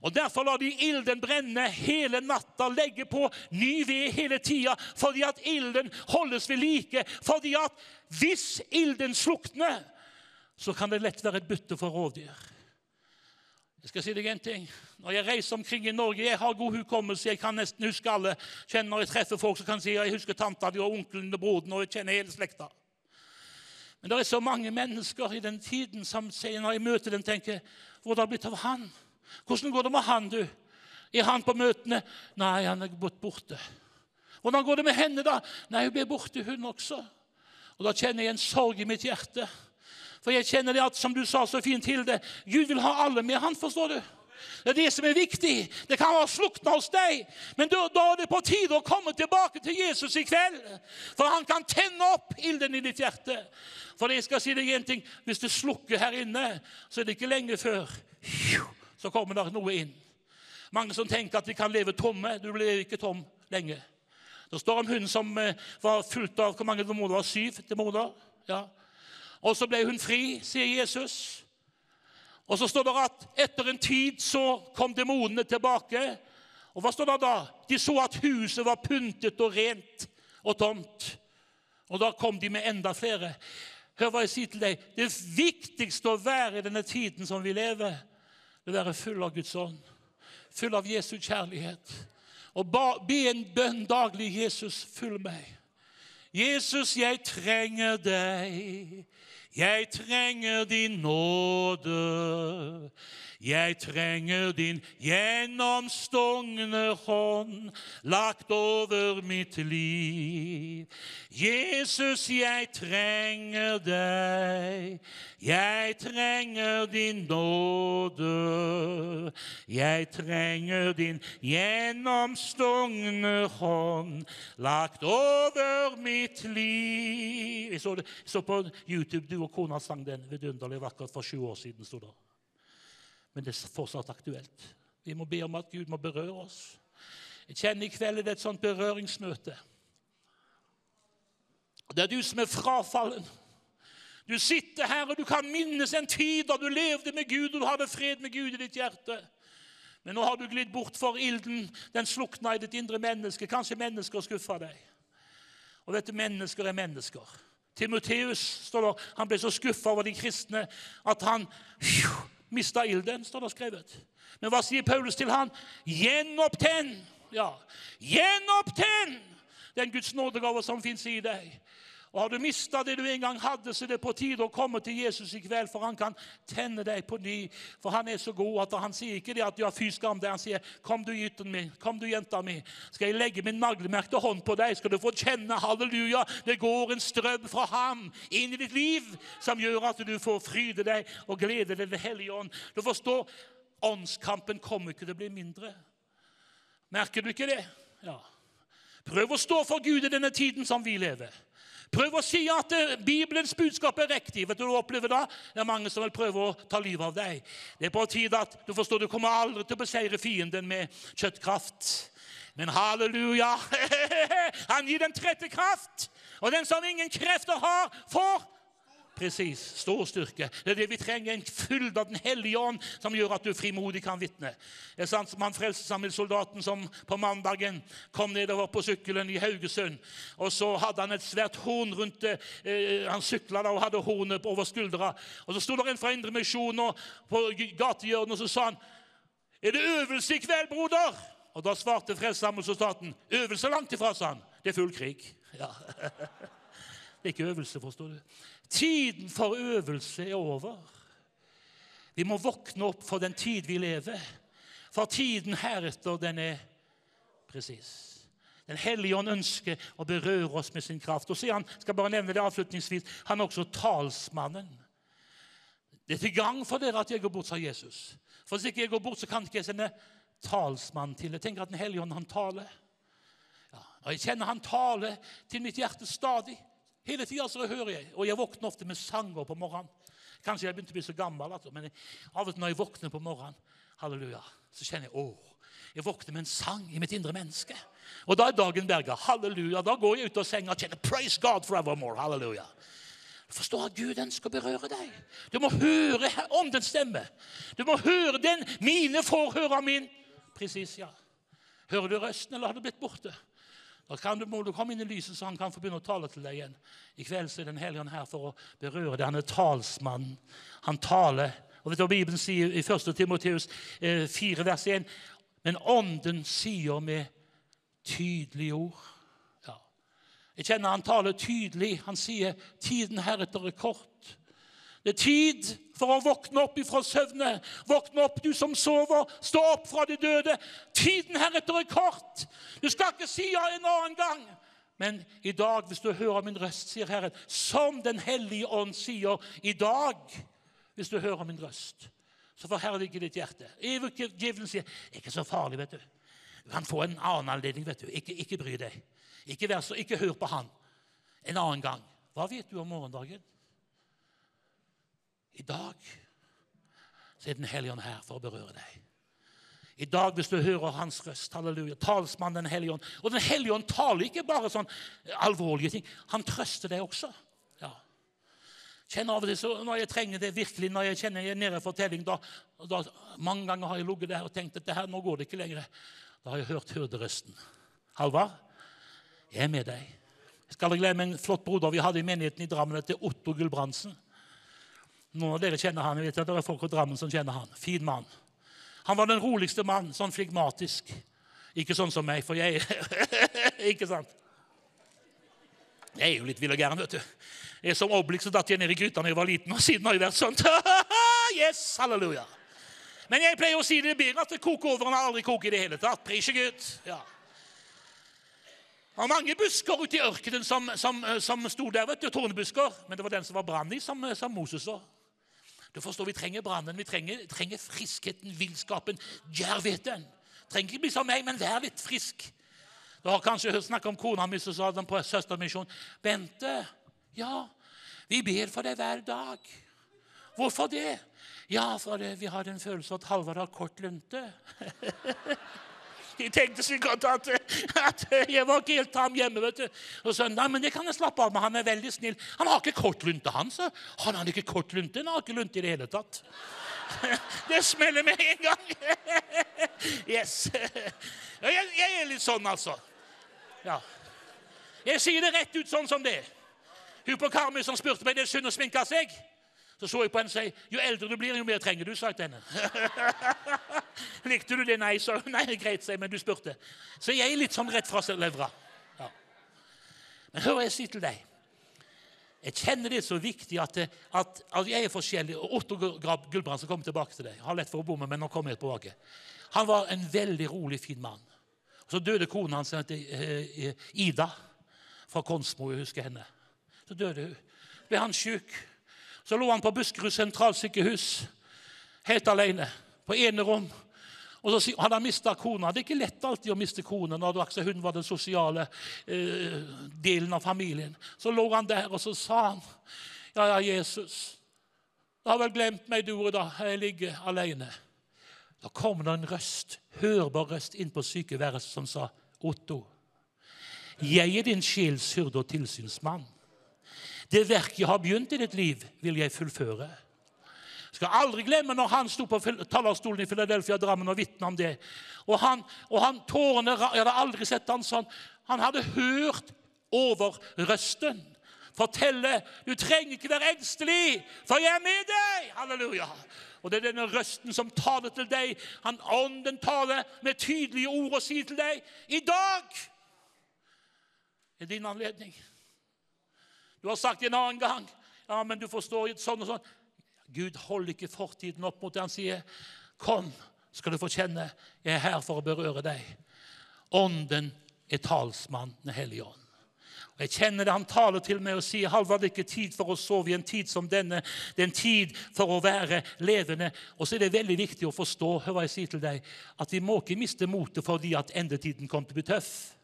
Og Derfor lar de ilden brenne hele natta, legge på ny ved hele tida, fordi at ilden holdes ved like. Fordi at hvis ilden slukner, så kan det lett være et bytte for rovdyr. Jeg skal si deg en ting. Når jeg reiser omkring i Norge Jeg har god hukommelse. Jeg kan nesten huske alle. Kjenner Når jeg treffer folk, så kan si jeg husker tanta di og onkelen og broden. og jeg kjenner hele slekta. Men det er så mange mennesker i den tiden som sier, når jeg møter dem, tenker Hvor har det blitt av han? Hvordan går det med han, du? Er han på møtene? Nei, han er borte. Hvordan går det med henne, da? Nei, hun ble borte, hun også. Og Da kjenner jeg en sorg i mitt hjerte. For jeg kjenner det at, som du sa så fint, Hilde, Gud vil ha alle med han, forstår du. Det er det som er viktig. Det kan være slukna hos deg, men da, da er det på tide å komme tilbake til Jesus i kveld. For han kan tenne opp ilden i ditt hjerte. For jeg skal si deg en ting, hvis det slukker her inne, så er det ikke lenge før så kommer det noe inn. Mange som tenker at de kan leve tomme. Du blir ikke tom lenge. Det står om hun som eh, var fullt av hvor mange var syv demoner. Ja. Og så ble hun fri, sier Jesus. Og så står det at etter en tid så kom demonene tilbake. Og hva står det da? De så at huset var pyntet og rent og tomt. Og da kom de med enda flere. Hør hva jeg sier til deg. Det viktigste å være i denne tiden som vi lever, det er å være full av Guds ånd. Full av Jesu kjærlighet. Og be en bønn daglig. Jesus, følg meg. Jesus, jeg trenger deg. Jeg trenger din nåde. Jeg trenger din gjennomstungne hånd lagt over mitt liv. Jesus, jeg trenger deg. Jeg trenger din nåde. Jeg trenger din gjennomstungne hånd lagt over mitt liv. Jeg så, det, jeg så på YouTube du og kona sang den vidunderlig vakkert for sju år siden. stod det. Men det er fortsatt aktuelt. Vi må be om at Gud må berøre oss. Jeg kjenner i kveld det er et sånt berøringsmøte. Det er du som er frafallen. Du sitter her, og du kan minnes en tid da du levde med Gud, og du hadde fred med Gud i ditt hjerte. Men nå har du glidd bort for ilden. Den slukna i ditt indre menneske. Kanskje mennesker skuffa deg. Og vet du, mennesker er mennesker. Timoteus står der, han ble så skuffa over de kristne at han mista ilden, står det skrevet. Men hva sier Paulus til han? Gjenopptenn! Ja, gjenopptenn den Guds nådegave som fins i deg. Og Har du mista det du en gang hadde, så det er på tide å komme til Jesus i kveld, for han kan tenne deg på ny. For han er så god at han sier ikke det at har fy skam deg. Han sier, 'Kom du, gutten min, kom du, jenta mi, skal jeg legge min naglemerkte hånd på deg.' Skal du få kjenne, halleluja, det går en strøm fra ham inn i ditt liv som gjør at du får fryde deg og glede deg ved Hellige Ånd. Du forstår, åndskampen kommer ikke til å bli mindre. Merker du ikke det? Ja. Prøv å stå for Gud i denne tiden som vi lever. Prøv å si at eh, Bibelens budskap er riktig. Vet du hva du opplever da? Det er mange som vil prøve å ta livet av deg. Det er på tide at du forstår, du kommer aldri til å beseire fienden med kjøttkraft. Men halleluja! [LAUGHS] Han gir den trette kraft. Og den som ingen krefter har, får Presis. Stor styrke. Det er det vi trenger. En fylde av Den hellige ånd som gjør at du frimodig kan vitne. Det er sant som han Frelsesarmeen-soldaten som på mandagen kom nedover på sykkelen i Haugesund. Og så hadde han et svært horn rundt det. Eh, han sykla og hadde hornet over skuldra. Og så sto det en fra Indremisjonen på gatehjørnet og så sa han, 'Er det øvelse i kveld, broder?' Og Da svarte Frelsesarmeen-soldaten, 'Øvelse langt ifra', sa han. Det er full krig. Ja. [LAUGHS] Det er ikke øvelse, forstår du. Tiden for øvelse er over. Vi må våkne opp for den tid vi lever. For tiden heretter, den er presis. Den hellige ånd ønsker å berøre oss med sin kraft. Og så han, skal bare nevne det avslutningsvis, han er også talsmannen. Det er til gang for dere at jeg går bort, sa Jesus. For hvis ikke jeg går bort, så kan ikke jeg sende talsmann til Jeg tenker at Den hellige ånd, han taler. Ja, og Jeg kjenner han taler til mitt hjerte stadig. Hele tida hører jeg, og jeg våkner ofte med sanger på morgenen. Kanskje jeg begynte å bli så gammel, altså, men av og til når jeg våkner på morgenen, halleluja, så kjenner jeg åh, jeg våkner med en sang i mitt indre menneske. Og da er dagen berga. Halleluja. Da går jeg ut av senga og kjenner 'Praise God forevermore'. Halleluja. Du forstår at Gud ønsker å berøre deg. Du må høre om den stemme. Du må høre den. Mine får høre min. Presis, ja. Hører du røsten, eller har du blitt borte? Da kan du, må du komme inn i lyset, så han kan få begynne å tale til deg igjen. I kveld så er Den hellige ånd her for å berøre deg. Han er talsmann. Han taler. Og vet du hva Bibelen sier i 1. Timoteus 4, eh, vers 1? Men Ånden sier med tydelige ord. Ja. Jeg kjenner han taler tydelig. Han sier tiden heretter er kort. Det er tid for å våkne opp ifra søvne. Våkne opp, du som sover. Stå opp fra de døde. Tiden heretter er kort. Du skal ikke si ja en annen gang. Men i dag, hvis du hører min røst, sier Herren, som Den hellige ånd sier i dag, hvis du hører min røst, så forherliger ditt hjerte. Djevelen sier er ikke så farlig, vet du. Du kan få en annen anledning. vet du. Ikke, ikke bry deg. Ikke, så, ikke hør på han en annen gang. Hva vet du om morgendagen? I dag så er Den hellige ånd her for å berøre deg. I dag, hvis du hører hans røst, halleluja, talsmann Den hellige ånd Og Den hellige ånd taler ikke bare sånn alvorlige ting. Han trøster deg også. Ja. Kjenner av og til, så Når jeg trenger det virkelig, når jeg kjenner jeg er nede i fortelling, da, da, Mange ganger har jeg ligget der og tenkt at det her, nå går det ikke lenger. Da har jeg hørt hyrderøsten. Halvard, jeg er med deg. Jeg skal glemme en flott broder vi hadde i menigheten i Drammen, til Otto Gulbrandsen. Noen av dere kjenner han. Jeg vet at det er folk i Drammen som kjenner han. Fin mann. Han var den roligste mann, sånn flegmatisk. Ikke sånn som meg, for jeg [LAUGHS] Ikke sant? Jeg er jo litt vill og gæren, vet du. Jeg er Som Oblik så datt ned i gryta da jeg var liten, og siden har jeg vært sånn. [LAUGHS] yes, halleluja. Men jeg pleier å si det bedre at det koker over enn aldri koker i det hele tatt. Pris Gud. Ja. Det var mange busker ute i ørkenen som, som, som sto der, vet du, tornebusker. Men det var den som var brann i, som, som Moses så. Du forstår, Vi trenger brannen, vi trenger, trenger friskheten, villskapen, djervheten. Trenger ikke bli som meg, men vær litt frisk. Du har kanskje hørt snakk om kona mi som sa den på søstermisjon. Bente, ja, vi ber for deg hver dag. Hvorfor det? Ja, for det, vi har en følelse av at Halvard har kort lunte. [LAUGHS] De tenkte sikkert at, at jeg var ikke helt tam hjemme. vet du. Og så, nei, men det kan jeg slappe av med. Han er veldig snill. Han har ikke kort lunte, han. så. Han har ikke kort lunte. Han har ikke lunte i det hele tatt. [LAUGHS] Det smeller med en gang. [LAUGHS] Yes. Jeg, jeg er litt sånn, altså. Ja. Jeg sier det rett ut sånn som det er. Hun på Karmøy som spurte meg det er synd å sminke seg. Så så jeg på henne og sa jo eldre du blir, jo mer trenger du. sa jeg til henne. [LAUGHS] Likte du det? Nei, så, nei, greit, sa jeg, men du spurte. Så jeg er litt sånn rett fra levra. Ja. Men hør jeg sier til deg. Jeg kjenner det så viktig at, at, at jeg er forskjellig. og Otto Gulbrandsen kommer tilbake til deg. Jeg har lett for å bomme, men nå kommer jeg tilbake. Han var en veldig rolig, fin mann. Så døde kona hans, eh, Ida, fra Konsmo. Jeg husker henne. Så døde hun. Ble han sjuk. Så lå han på Buskerud sentralsykehus helt alene på enerom. Og så hadde han mista kona. Det er ikke lett alltid å miste kona når hun var den sosiale eh, delen av familien. Så lå han der, og så sa han, 'Ja, ja, Jesus, du har vel glemt meg, du, da. Jeg ligger alene.' Da kom det en røst, hørbar røst inn på sykeværelset som sa, 'Otto, jeg er din sjels hyrde og tilsynsmann.' Det verket jeg har begynt i ditt liv, vil jeg fullføre. Jeg skal aldri glemme når han sto på talerstolen i Philadelphia Drammen og vitna om det. Og han, og han tårene, Jeg hadde aldri sett han sånn. Han hadde hørt over røsten fortelle du trenger ikke være engstelig, for jeg er med deg. Halleluja. Og det er denne røsten som taler til deg. Han Ånden taler med tydelige ord og sier til deg i dag er din anledning. Du har sagt det en annen gang. Ja, men du forstår sånn og sånn. Gud holder ikke fortiden opp mot det. Han sier, 'Kom, skal du få kjenne. Jeg er her for å berøre deg.' Ånden er talsmann, Den hellige ånd. Og Jeg kjenner det han taler til meg og sier, 'Halvard, det er ikke tid for å sove i en tid som denne.' Det er en tid for å være levende. Og så er det veldig viktig å forstå hør hva jeg sier til deg, at vi må ikke miste motet fordi at endetiden kommer til å bli tøff.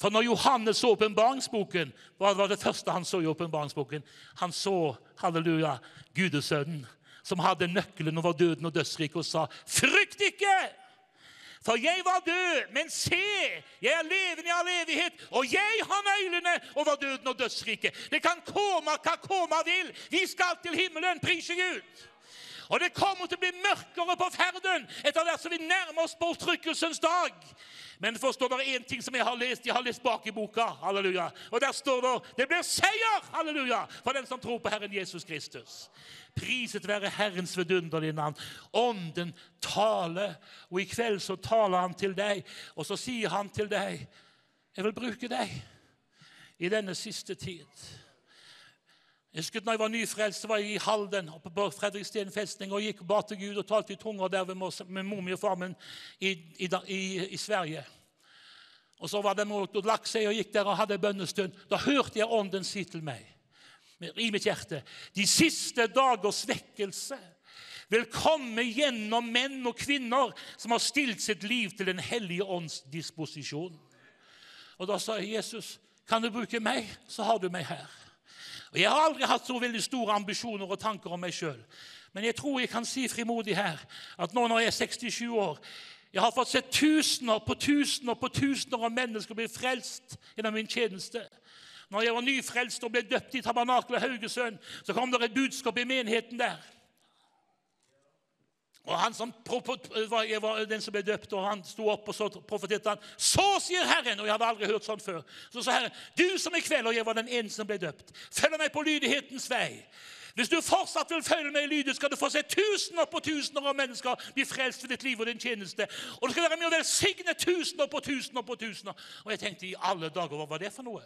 For når Johannes så åpenbaringsboken, hva var det første han så i åpenbaringsboken? Han så halleluja, Gudesønnen, som hadde nøkkelen over døden og dødsriket, og sa, 'Frykt ikke!' For jeg var død, men se, jeg er levende i all evighet, og jeg har nøklene over døden og dødsriket. Det kan komme hva komme vil. Vi skal til himmelen, prise Gud. Og det kommer til å bli mørkere på ferden etter hvert som vi nærmer oss bortrykkelsens dag. Men forstår dere én ting som jeg har lest? Jeg har lest bak i boka. halleluja. Og der står det det blir seier halleluja, for den som tror på Herren Jesus Kristus. Priset være Herrens vidunderlige navn. Ånden taler, og i kveld så taler han til deg, og så sier han til deg Jeg vil bruke deg i denne siste tid. Jeg husker når jeg var nyfrelst, var jeg i Halden oppe på Fredriksten festning og gikk og ba til Gud og talte i tunger der med mor og far min i, i, i, i, Sverige. Og Så var det mot og lagt seg og gikk der og hadde bønnestund. Da hørte jeg Ånden si til meg i mitt hjerte De siste dagers vekkelse vil komme gjennom menn og kvinner som har stilt sitt liv til Den hellige ånds disposisjon. Og Da sa jeg, Jesus, kan du bruke meg, så har du meg her. Og Jeg har aldri hatt så veldig store ambisjoner og tanker om meg sjøl. Men jeg tror jeg kan si frimodig her at nå når jeg er 67 år Jeg har fått sett tusener på tusener på tusener av mennesker bli frelst gjennom min tjeneste. Når jeg var nyfrelst og ble døpt i tabernaklet Haugesund, så kom det et budskap i menigheten der. Og han som var den som ble døpt, og han sto opp og så profeterte han. Så sier Herren, og jeg hadde aldri hørt sånn før. Så sa Herren, du som i kveld, og jeg var den eneste som ble døpt, følger meg på lydighetens vei. Hvis du fortsatt vil følge meg i lydet, skal du få se tusener på tusener av mennesker bli frelst ved ditt liv og din tjeneste. Og du skal være med å velsigne tusener på tusener på tusener. Og jeg tenkte i alle dager, hva var det for noe?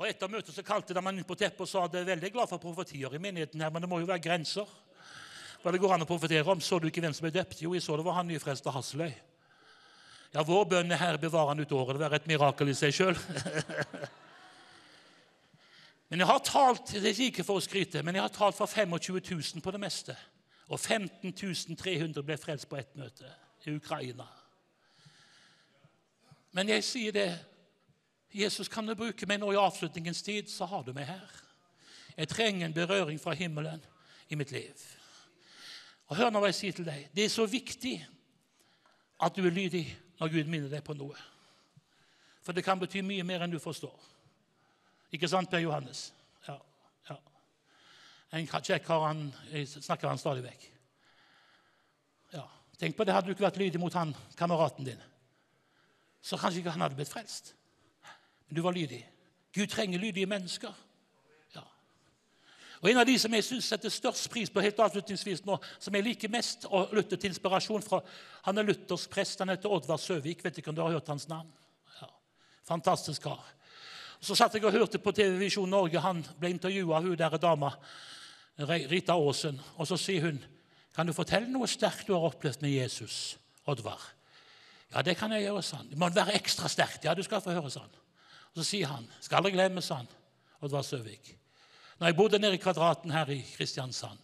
Og etter møtet så kalte de meg inn på teppet og sa at de er veldig glad for profetier i menigheten her, men det må jo være grenser. Hva det går an å profetere om. Så du ikke hvem som ble døpt? Jo, jeg så det var han nyfrelste Hasseløy. Ja, vår bønn er Herre, bevare han ut året. Det var et mirakel i seg sjøl. [LAUGHS] men jeg har talt det er ikke for å skryte, men jeg har talt for 25 000 på det meste. Og 15 300 ble frelst på ett møte i Ukraina. Men jeg sier det Jesus, kan du bruke meg nå i avslutningens tid, så har du meg her. Jeg trenger en berøring fra himmelen i mitt liv. Og Hør nå hva jeg sier til deg. Det er så viktig at du er lydig når Gud minner deg på noe. For det kan bety mye mer enn du forstår. Ikke sant, Per Johannes? Ja. ja. En kjekk kar, han jeg snakker han stadig vekk. Ja. Tenk på det, hadde du ikke vært lydig mot han kameraten din, så kanskje ikke han hadde blitt frelst. Men du var lydig. Gud trenger lydige mennesker. Og En av de som jeg synes setter størst pris på helt avslutningsvis nå, som jeg liker mest å lytte til inspirasjon fra, han er luthersk prest. Han heter Oddvar Søvik. Vet ikke om du har hørt hans navn? Ja. Fantastisk kar. Så satt jeg og hørte på TV Visjon Norge. Han ble intervjua av hun der dama, Rita Aasen. Og så sier hun, 'Kan du fortelle noe sterkt du har opplevd med Jesus, Oddvar?' 'Ja, det kan jeg gjøre', sa han. 'Det må være ekstra sterkt.' 'Ja, du skal få høre', sa han. Og Så sier han, skal aldri glemme, sa han, Oddvar Søvik, når jeg bodde nede i Kvadraten her i Kristiansand.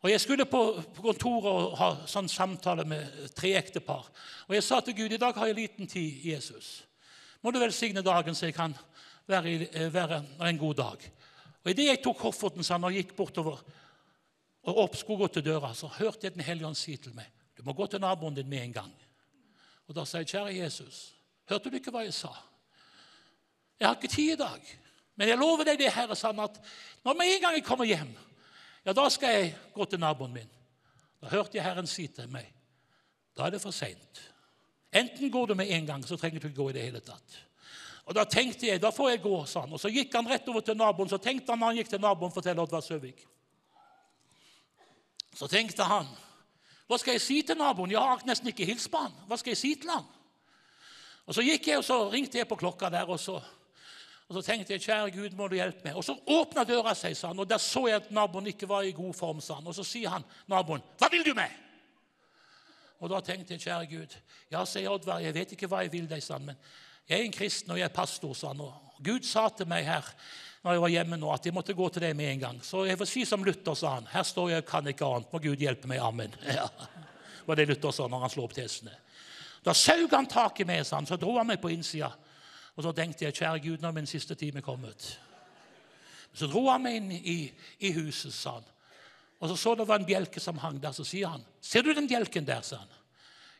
Og Jeg skulle på, på kontoret og ha sånn samtale med tre ektepar. Og jeg sa til Gud i dag har jeg liten tid, Jesus. Må du velsigne dagen så jeg kan være, være en god dag. Og Idet jeg tok kofferten sånn, og gikk bortover og opp, skulle gå til døra, så hørte jeg Den hellige ånd si til meg du må gå til naboen din med en gang. Og Da sa jeg, kjære Jesus, hørte du ikke hva jeg sa? Jeg har ikke tid i dag. Men jeg lover deg det, Herre, sa han, at når med en gang jeg kommer hjem, ja, da skal jeg gå til naboen min. Da hørte jeg Herren si til meg, da er det for seint. Enten går du med en gang, så trenger du ikke gå i det hele tatt. Og Da tenkte jeg, da får jeg gå, sa han. Og Så gikk han rett over til naboen. Så tenkte han når han gikk til naboen, forteller Oddvar Søvik. Så tenkte han, hva skal jeg si til naboen? Jeg har nesten ikke hilst på han. Hva skal jeg si til han? Og Så gikk jeg, og så ringte jeg på klokka der, og så, og så tenkte jeg, kjære Gud, må du hjelpe meg. Og så åpna døra seg, sa han, og der så jeg at naboen ikke var i god form, sa han. Og så sier han, naboen, hva vil du med? Og da tenkte jeg, kjære Gud, ja, sier Oddvar, jeg vet ikke hva jeg vil deg, sa han, men jeg er en kristen, og jeg er pastor, sa han. Og Gud sa til meg her når jeg var hjemme nå, at jeg måtte gå til deg med en gang. Så jeg får si som Luther, sa han. Her står jeg og kan ikke annet. Må Gud hjelpe meg. Amen. [LAUGHS] Ja. Var det Luther sa når han slo opp tesene. Da saug han tak i meg, sa han, så dro han meg på innsida. Og så tenkte jeg, kjære Gud, nå er min siste time kommet. Så dro han meg inn i, i huset, sa han. Og så så det var en bjelke som hang der. Så sier han, 'Ser du den bjelken der?' sa han.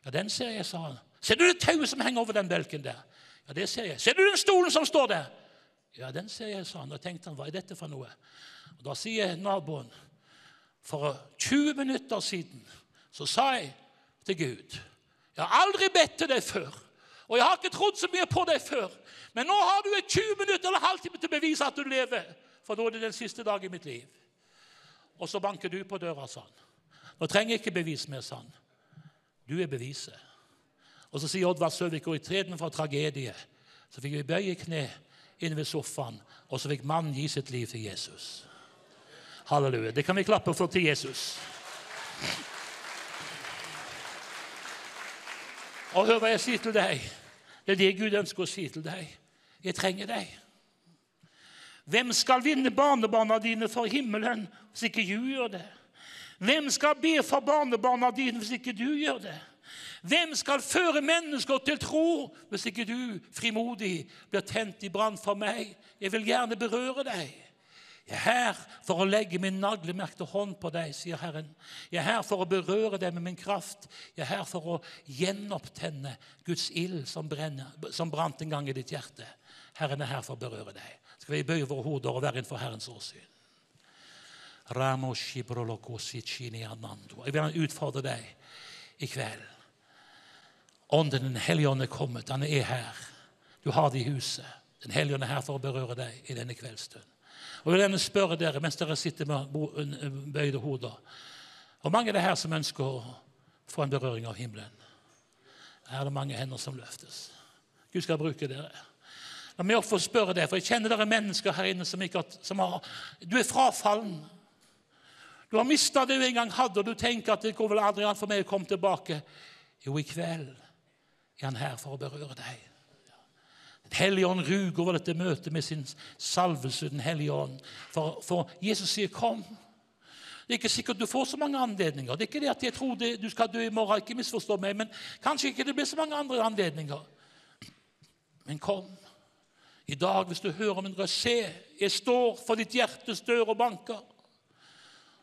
'Ja, den ser jeg', sa han. 'Ser du det tauet som henger over den bjelken der?' 'Ja, det ser jeg.' 'Ser du den stolen som står der?' 'Ja, den ser jeg', sa han. Da tenkte han, 'Hva er dette for noe?' Og Da sier naboen, 'For 20 minutter siden så sa jeg til Gud' 'Jeg har aldri bedt til deg før.' Og jeg har ikke trodd så mye på deg før. Men nå har du et 20 minutter eller halvtime til å bevise at du lever. For nå er det den siste dag i mitt liv. Og så banker du på døra, sa han. Nå trenger jeg ikke bevis mer, sa han. Du er beviset. Og så sier Oddvar Søvik, og istedenfor tragedie, så fikk vi bøye kne inne ved sofaen, og så fikk mannen gi sitt liv til Jesus. Halleluja. Det kan vi klappe for til Jesus. Og hør hva jeg sier til deg. Det er det Gud ønsker å si til deg. Jeg trenger deg. Hvem skal vinne barnebarna dine for himmelen hvis ikke du gjør det? Hvem skal be for barnebarna dine hvis ikke du gjør det? Hvem skal føre mennesker til tro hvis ikke du frimodig blir tent i brann for meg? Jeg vil gjerne berøre deg. Jeg er her for å legge min naglemerkte hånd på deg, sier Herren. Jeg er her for å berøre deg med min kraft. Jeg er her for å gjenopptenne Guds ild som, som brant en gang i ditt hjerte. Herren er her for å berøre deg. Skal vi bøye våre hoder og være innenfor Herrens åsyn? Jeg vil utfordre deg i kveld. Ånden Den hellige ånd er kommet. Han er her. Du har det i huset. Den hellige ånd er her for å berøre deg i denne kveldsstund. Og jeg vil gjerne spørre dere mens dere sitter med bøyde hoder Hvor mange er det her som ønsker å få en berøring av himmelen? Her er det mange hender som løftes. Gud skal bruke dere. La meg få spørre dere, for jeg kjenner dere mennesker her inne som ikke som har Du er frafallen. Du har mista det du en gang hadde, og du tenker at det går vel aldri an for meg å komme tilbake. Jo, i kveld er han her for å berøre deg. Den hellige ånd ruger over dette møtet med sin salvelse. Den hellige ånd. For, for Jesus sier 'kom'. Det er ikke sikkert du får så mange anledninger. Det er ikke det at jeg tror det, du skal dø i morgen, ikke misforstå meg, men kanskje ikke det blir så mange andre anledninger. Men kom. I dag, hvis du hører min røst, se, jeg står for ditt hjertes dør og banker.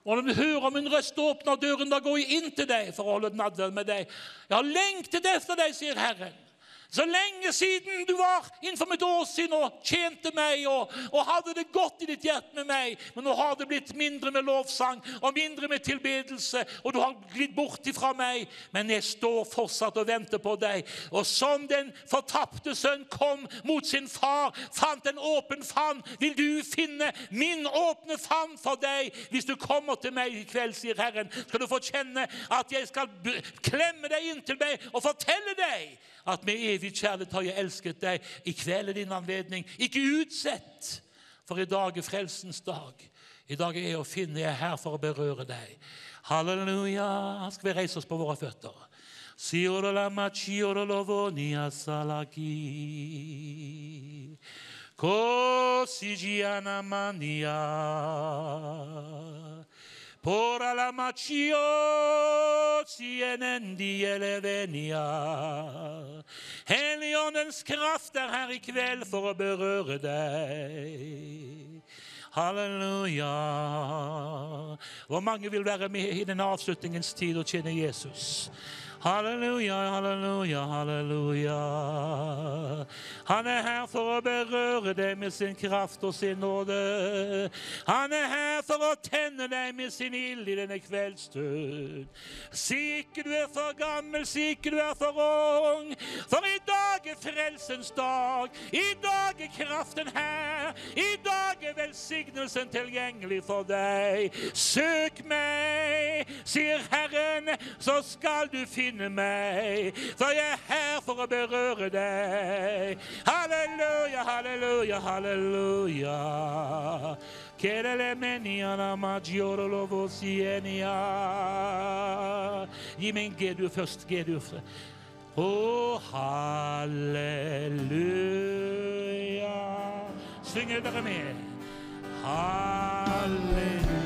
Og når du hører min røst åpner døren, da går jeg inn til deg for å holde nadverd med deg. Jeg har lengtet etter deg, sier Herren. Så lenge siden du var innenfor mitt åsyn og tjente meg og, og hadde det godt i ditt hjerte med meg, men nå har det blitt mindre med lovsang og mindre med tilbedelse, og du har glidd bort ifra meg, men jeg står fortsatt og venter på deg. Og som den fortapte sønn kom mot sin far, fant en åpen favn, vil du finne min åpne favn for deg. Hvis du kommer til meg i kveld, sier Herren, skal du få kjenne at jeg skal klemme deg inntil meg og fortelle deg at med evig kjærlighet har jeg elsket deg. I kveld er din anledning. Ikke utsett, for i dag er frelsens dag. I dag er jeg å finne. Jeg er her for å berøre deg. Halleluja. Skal vi reise oss på våre føtter? Kosigiana mania. Por la macio sienendi elevenia. Helligåndens kraft er her i kveld for å berøre deg. Halleluja. Hvor mange vil være med i den avslutningens tid og tjene Jesus? Halleluja, halleluja, halleluja. Han er her for å berøre deg med sin kraft og sin nåde. Han er her for å tenne deg med sin ild i denne kveldsstund. Si ikke du er for gammel, si ikke du er for ung, for i dag er frelsens dag. I dag er kraften her. I dag er velsignelsen tilgjengelig for deg. Søk meg, sier Herren, så skal du finne meg. For jeg er her for å berøre deg. Halleluja, halleluja, halleluja. Gi meg en G-dur først. G-dur. Å, halleluja. Synger dere med? Halleluja.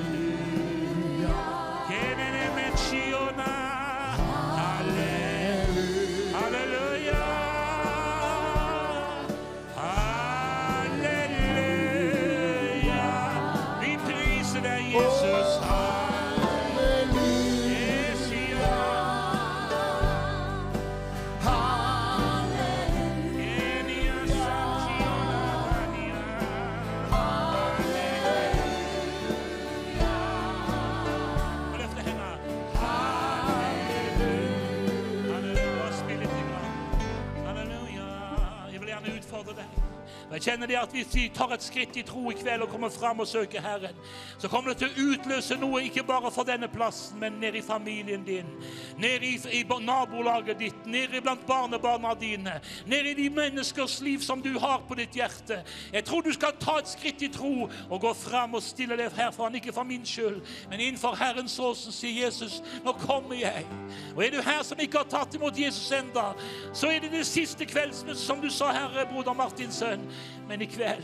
Jeg kjenner det at Hvis vi tar et skritt i tro i kveld og kommer fram og søker Herren, så kommer det til å utløse noe ikke bare for denne plassen, men ned i familien din, ned i, i nabolaget ditt, ned blant barnebarna dine, ned i de menneskers liv som du har på ditt hjerte. Jeg tror du skal ta et skritt i tro og gå fram og stille deg her foran, ikke for min skyld, men innenfor Herrens åsen, sier Jesus, nå kommer jeg. Og er du her som ikke har tatt imot Jesus enda, så er det det siste kveldsmøtet, som du sa, Herre, broder Martins sønn. Men i kveld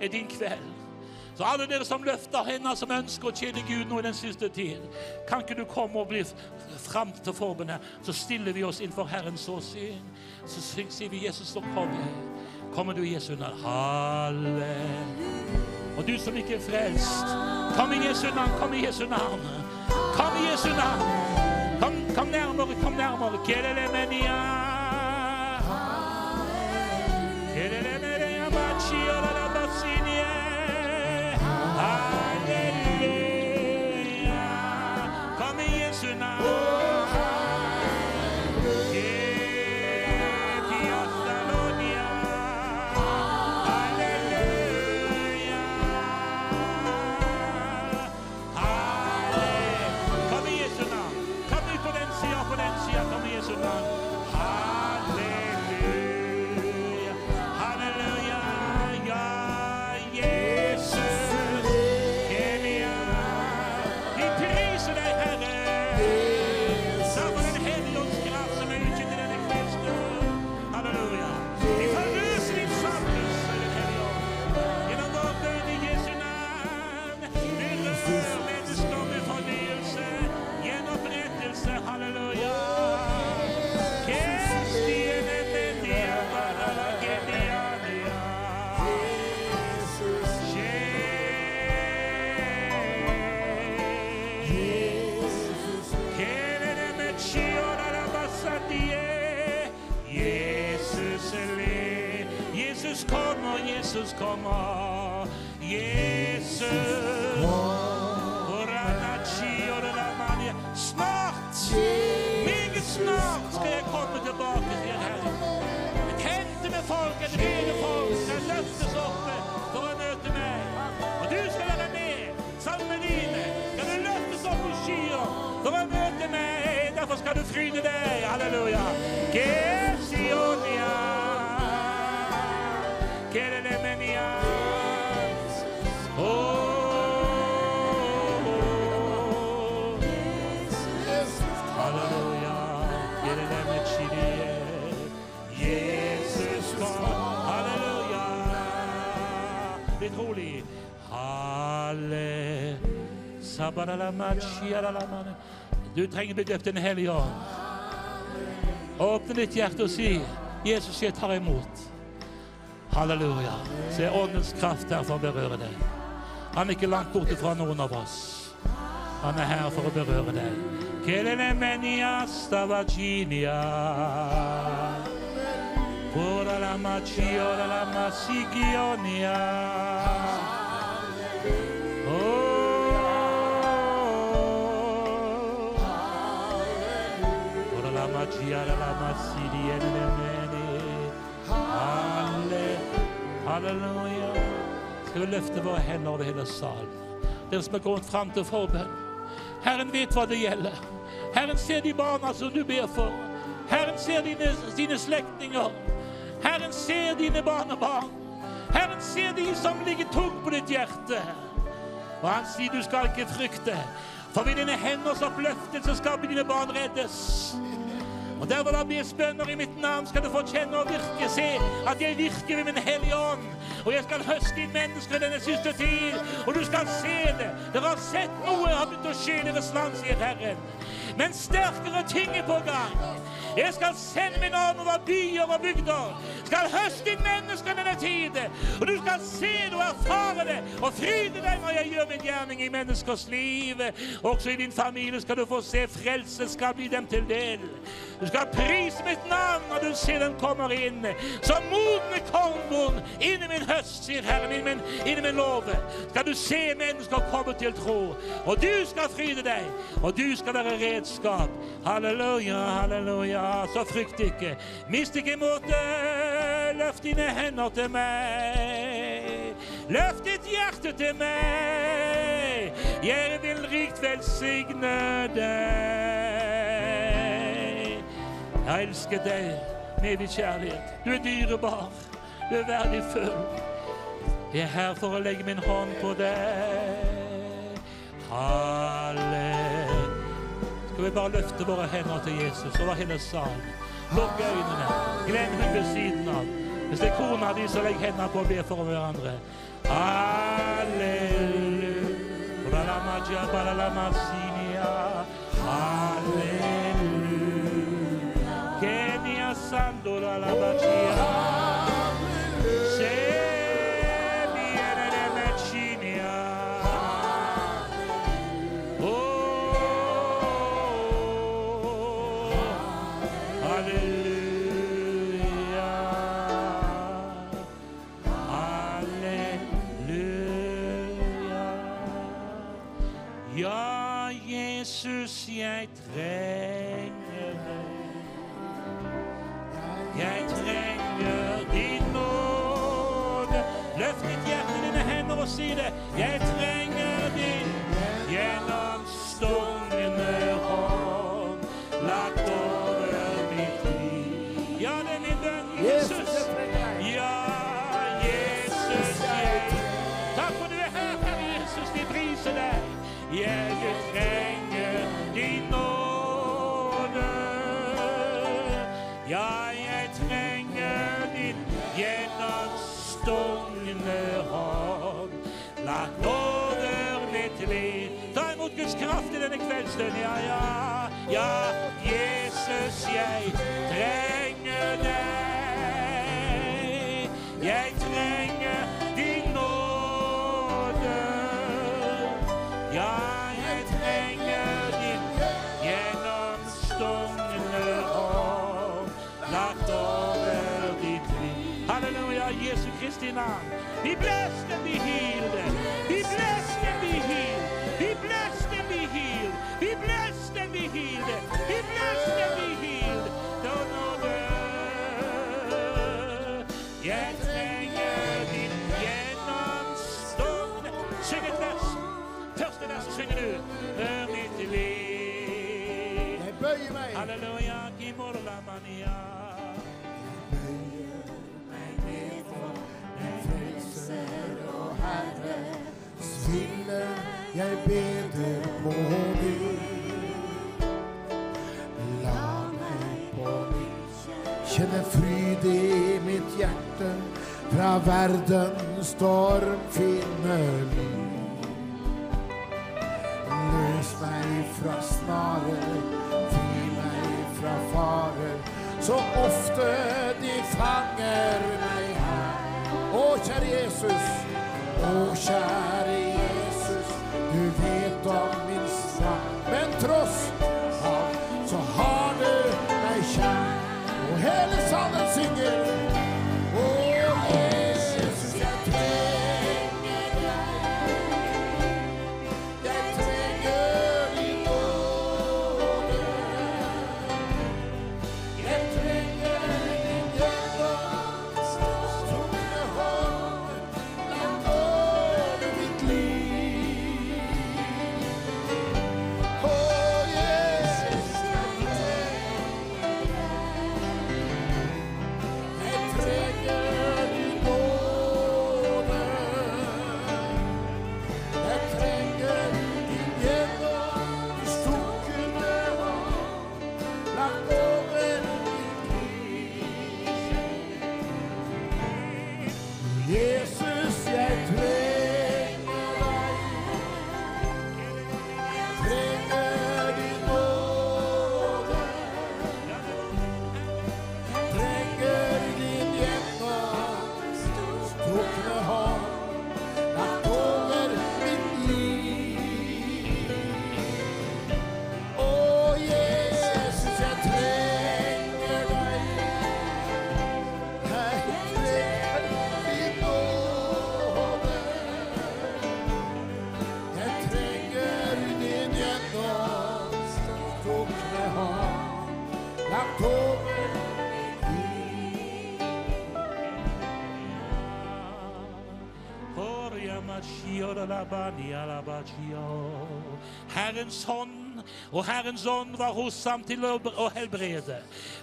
er din kveld. Så alle dere som løfter hendene, som ønsker å tjene Gud nå i den siste tid, kan ikke du komme og bli fram til forbundet? Så stiller vi oss innenfor Herrens åsyn. Så sier vi, Jesus, så kom jeg. Kommer du i Jesu navn? Halleluja. Og du som ikke er frelst, kom i Jesu navn, kom i Jesu navn. Kom i Jesu navn. Kom, kom nærmere, kom nærmere. Kelelemenia. Kelelemenia bachia la Du trenger bli døpt i Den hellige ånd. Åpne ditt hjerte og si, 'Jesus, jeg tar imot'. Halleluja. Se åndens kraft her for å berøre deg. Han er ikke langt borte fra noen av oss. Han er her for å berøre deg. Kelelemenia stavaginia. Ora la machi, ora la masigionia. Halleluja. Skal vi løfte våre hender over hele salen? Dere som er kommet fram til forbønn. Herren vet hva det gjelder. Herren ser de barna som du ber for. Herren ser dine, dine slektninger. Herren ser dine barnebarn. Herren ser de som ligger tungt på ditt hjerte. Og han sier du skal ikke frykte, for ved dine henders oppløftelse skal dine barn reddes. Og der hvor det blir bønner i mitt navn, skal du få kjenne og virke. Se at jeg virker ved min hellige ånd. Og jeg skal høste inn mennesker denne siste tid. Og du skal se det. Dere har sett noe har begynt å skje i deres land, sier Herren. Men sterkere ting er på gang. Jeg skal sende min ånd over byer og bygder. Skal høste inn mennesker denne tid. Og du skal se det og erfare det og fryde deg når jeg gjør min gjerning i menneskers liv. Også i din familie skal du få se frelse skal bli dem til del. Du skal prise mitt navn når du ser den kommer inn. Som modne kornbond inn i min høst, sier Herren, inn i min, inn i min lov. Skal du se mennesker komme til tro. Og du skal fryde deg, og du skal være redskap. Halleluja, halleluja. Så frykt ikke. Mist ikke motet. Løft dine hender til meg. Løft ditt hjerte til meg. Jeg vil rikt velsigne deg. Jeg elsker deg med evig kjærlighet. Du er dyrebar. Du er verdifull. Jeg er her for å legge min hånd på deg. Halle. Skal vi bare løfte våre hender til Jesus over hele salen? Lukk øynene. Glem hun ved siden av. Hvis det er kona di, så legg hendene på og be for hverandre. Halleluja. Halleluja. Kenya sandora la bacia. Se Jeg trenger din nåde. Løft ditt hjerte, dine hender, og si det. Jeg trenger din gjennomstående hånd lagt over kraft den. Ja, ja, ja, Jesus, jeg trenger jeg beder på ny. La meg på nytt kjenne fryd i mitt hjerte. Fra verdens storm finne lyd. Løs meg fra snarer, fri meg fra farer. Så ofte de fanger meg her. Å, kjære Jesus. Å, kjære Jesus, Herrens hånd og Herrens ånd var hos ham til å helbrede.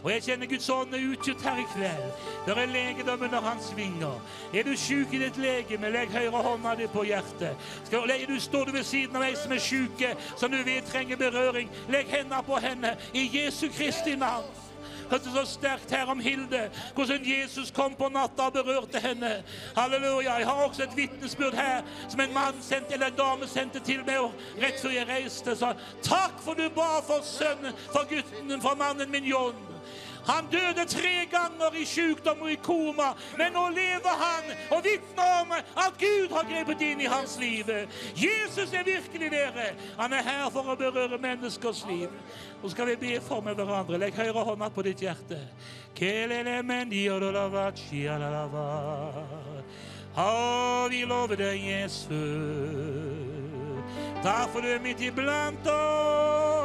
Og jeg kjenner Guds ånd er utgjort her i kveld. Det er legedom under hans vinger. Er du syk i ditt legeme, legg høyre hånda di på hjertet. Skal, er du, står du ved siden av ei som er syke, som du vet trenger berøring, legg hendene på henne i Jesu Kristi navn. Hørte så sterkt her om Hilde, hvordan Jesus kom på natta og berørte henne. Halleluja. Jeg har også et vitnesbyrd her som en mann sendte, eller en dame sendte til meg og rett før jeg reiste. Sa takk for du ba for sønnen, for gutten, for mannen min John. Han døde tre ganger i sykdom og i koma, men nå lever han og vitner om at Gud har grepet inn i hans liv. Jesus er virkelig dere. Han er her for å berøre menneskers liv. Nå skal vi be for med hverandre. Legg høyre hånda på ditt hjerte. Å, vi lover deg, Jesus. Takk for du er midt iblant oss.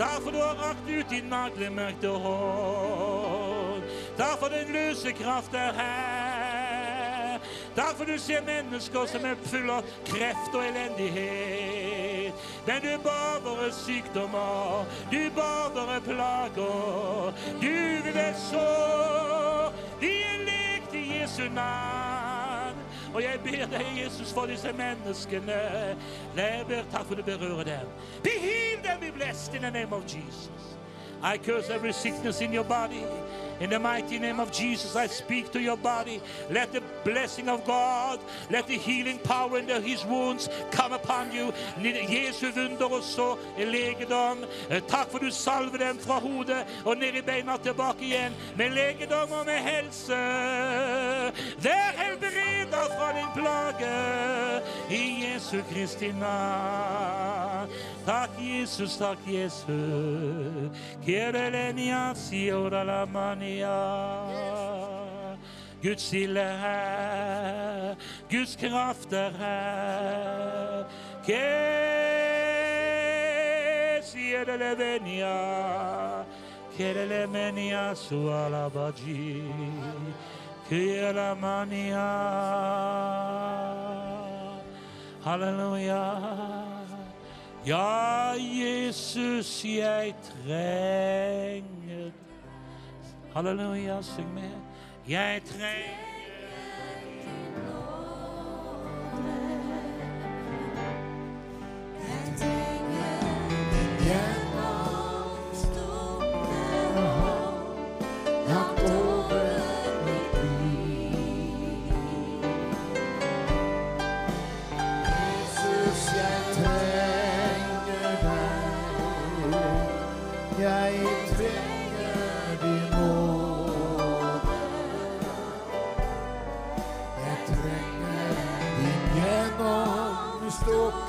Takk for du har rakt ut din naglemerkte hånd. Derfor for den løse kraft er her. Derfor du ser mennesker som er fulle av kreft og elendighet. Men du bar våre sykdommer, du bar våre plager. Du vil være så vi er lekt i Jesu navn. Og jeg ber deg, Jesus, for disse menneskene. Leber, ber takk for du berører dem. Be healed and be blessed in the name of Jesus. I curse every sickness in your body. In the mighty name of Jesus, I speak to your body. Let the blessing of God, let the healing power in his wounds come upon you. Jesu vunder og så legedom. Eh, Takk for du salver dem fra hodet og ned i beina tilbake igjen med legedom og med helse. Vær helbreda fra din plage i Jesu Kristi navn. Takk, Jesus, takk, Jesus. Halleluja. Guds silde her, Guds kraft er her. Kesiele levenia, kele lemenia sualabaji, kiela mania. Halleluja. Ja, Jesus, jeg trenger Halleluja, syng med. Jeg trenger Yeah.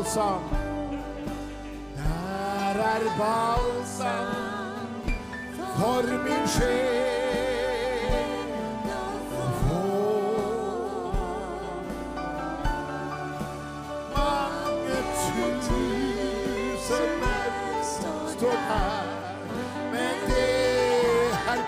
balsam Derer balsam For min sjel å få Mange tusen her Men det er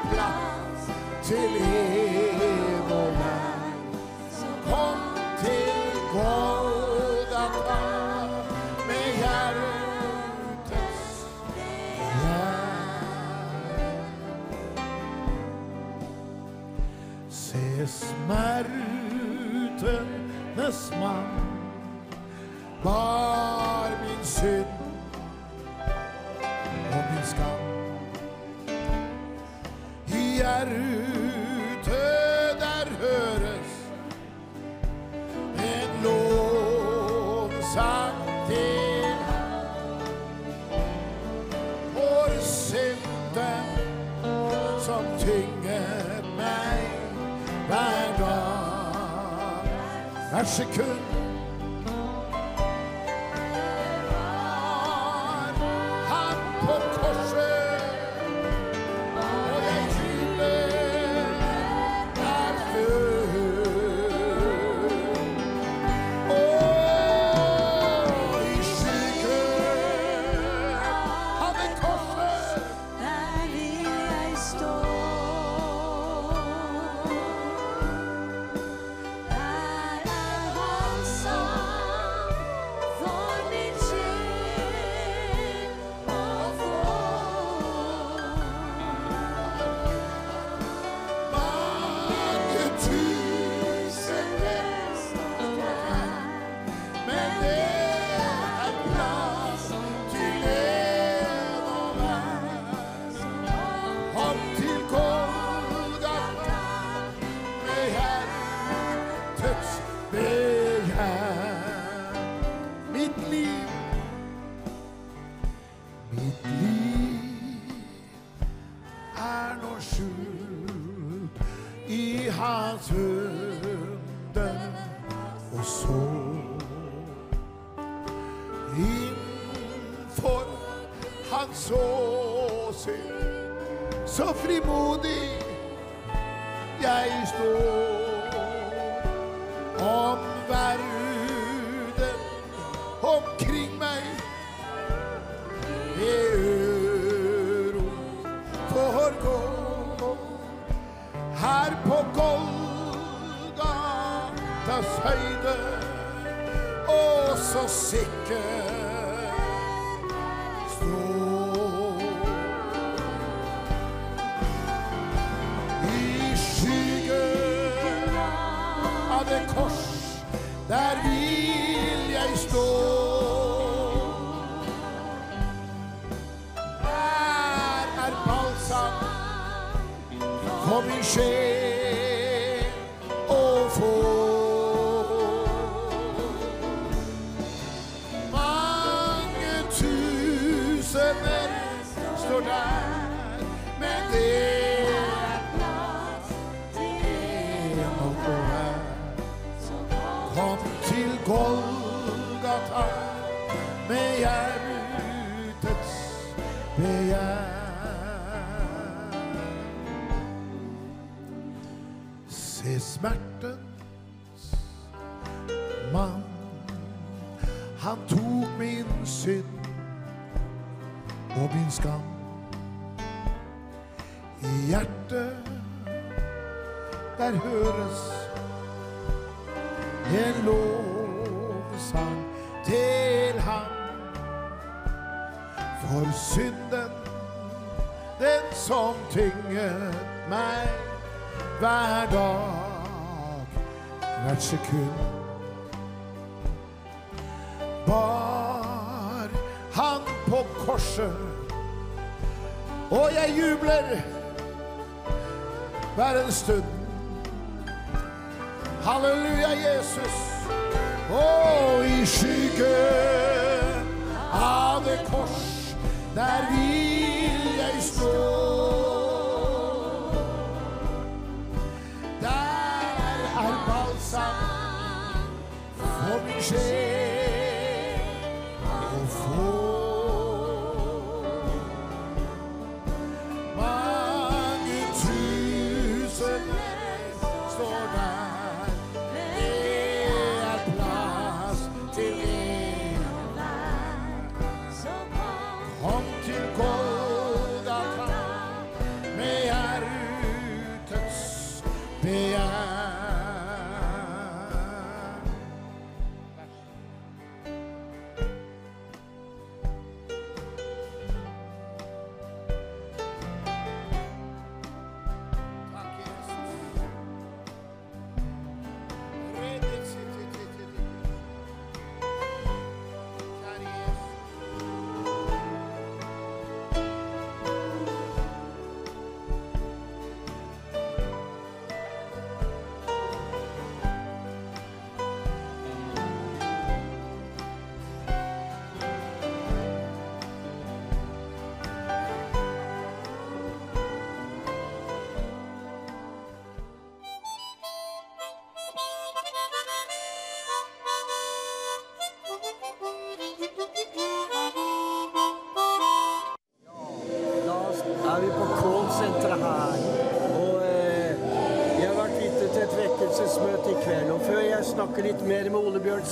skyggen av det kors der vi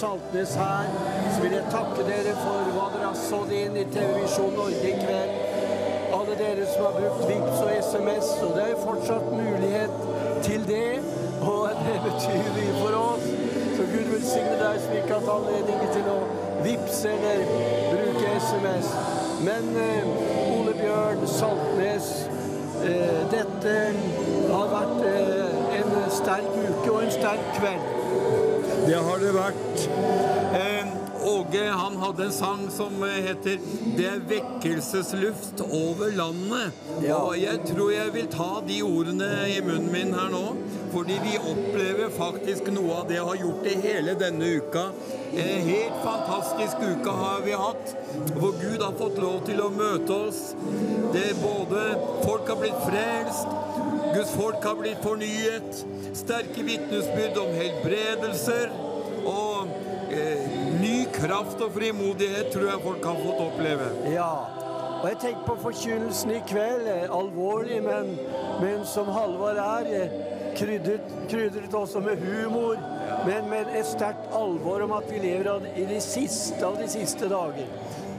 Saltnes her, så vil jeg takke dere for hva dere har sådd inn i Televisjon Norge i kveld. Alle dere som har brukt VIPS og SMS, og det er jo fortsatt mulighet til det. Og [LAUGHS] det betyr mye for oss. Så Gud velsigne deg som ikke har hatt anledning til å vippse eller bruke SMS. Men eh, Ole Bjørn Saltnes, eh, dette har vært eh, en sterk uke og en sterk kveld. Det har det vært. Eh, Åge han hadde en sang som eh, heter 'Det er vekkelsesluft over landet'. Ja. Og jeg tror jeg vil ta de ordene i munnen min her nå. Fordi vi opplever faktisk noe av det jeg har gjort i hele denne uka. En helt fantastisk uke har vi hatt, hvor Gud har fått lov til å møte oss. Det er både Folk har blitt frelst. Guds folk har blitt fornyet. Sterke vitnesbyrd om helbredelser. Og eh, ny kraft og frimodighet tror jeg folk har fått oppleve. Ja. Og jeg tenker på forkynnelsen i kveld. eh, Alvorlig, men, men som Halvard er, eh, krydret, krydret også med humor. Men med et sterkt alvor om at vi lever i de siste av de siste dager.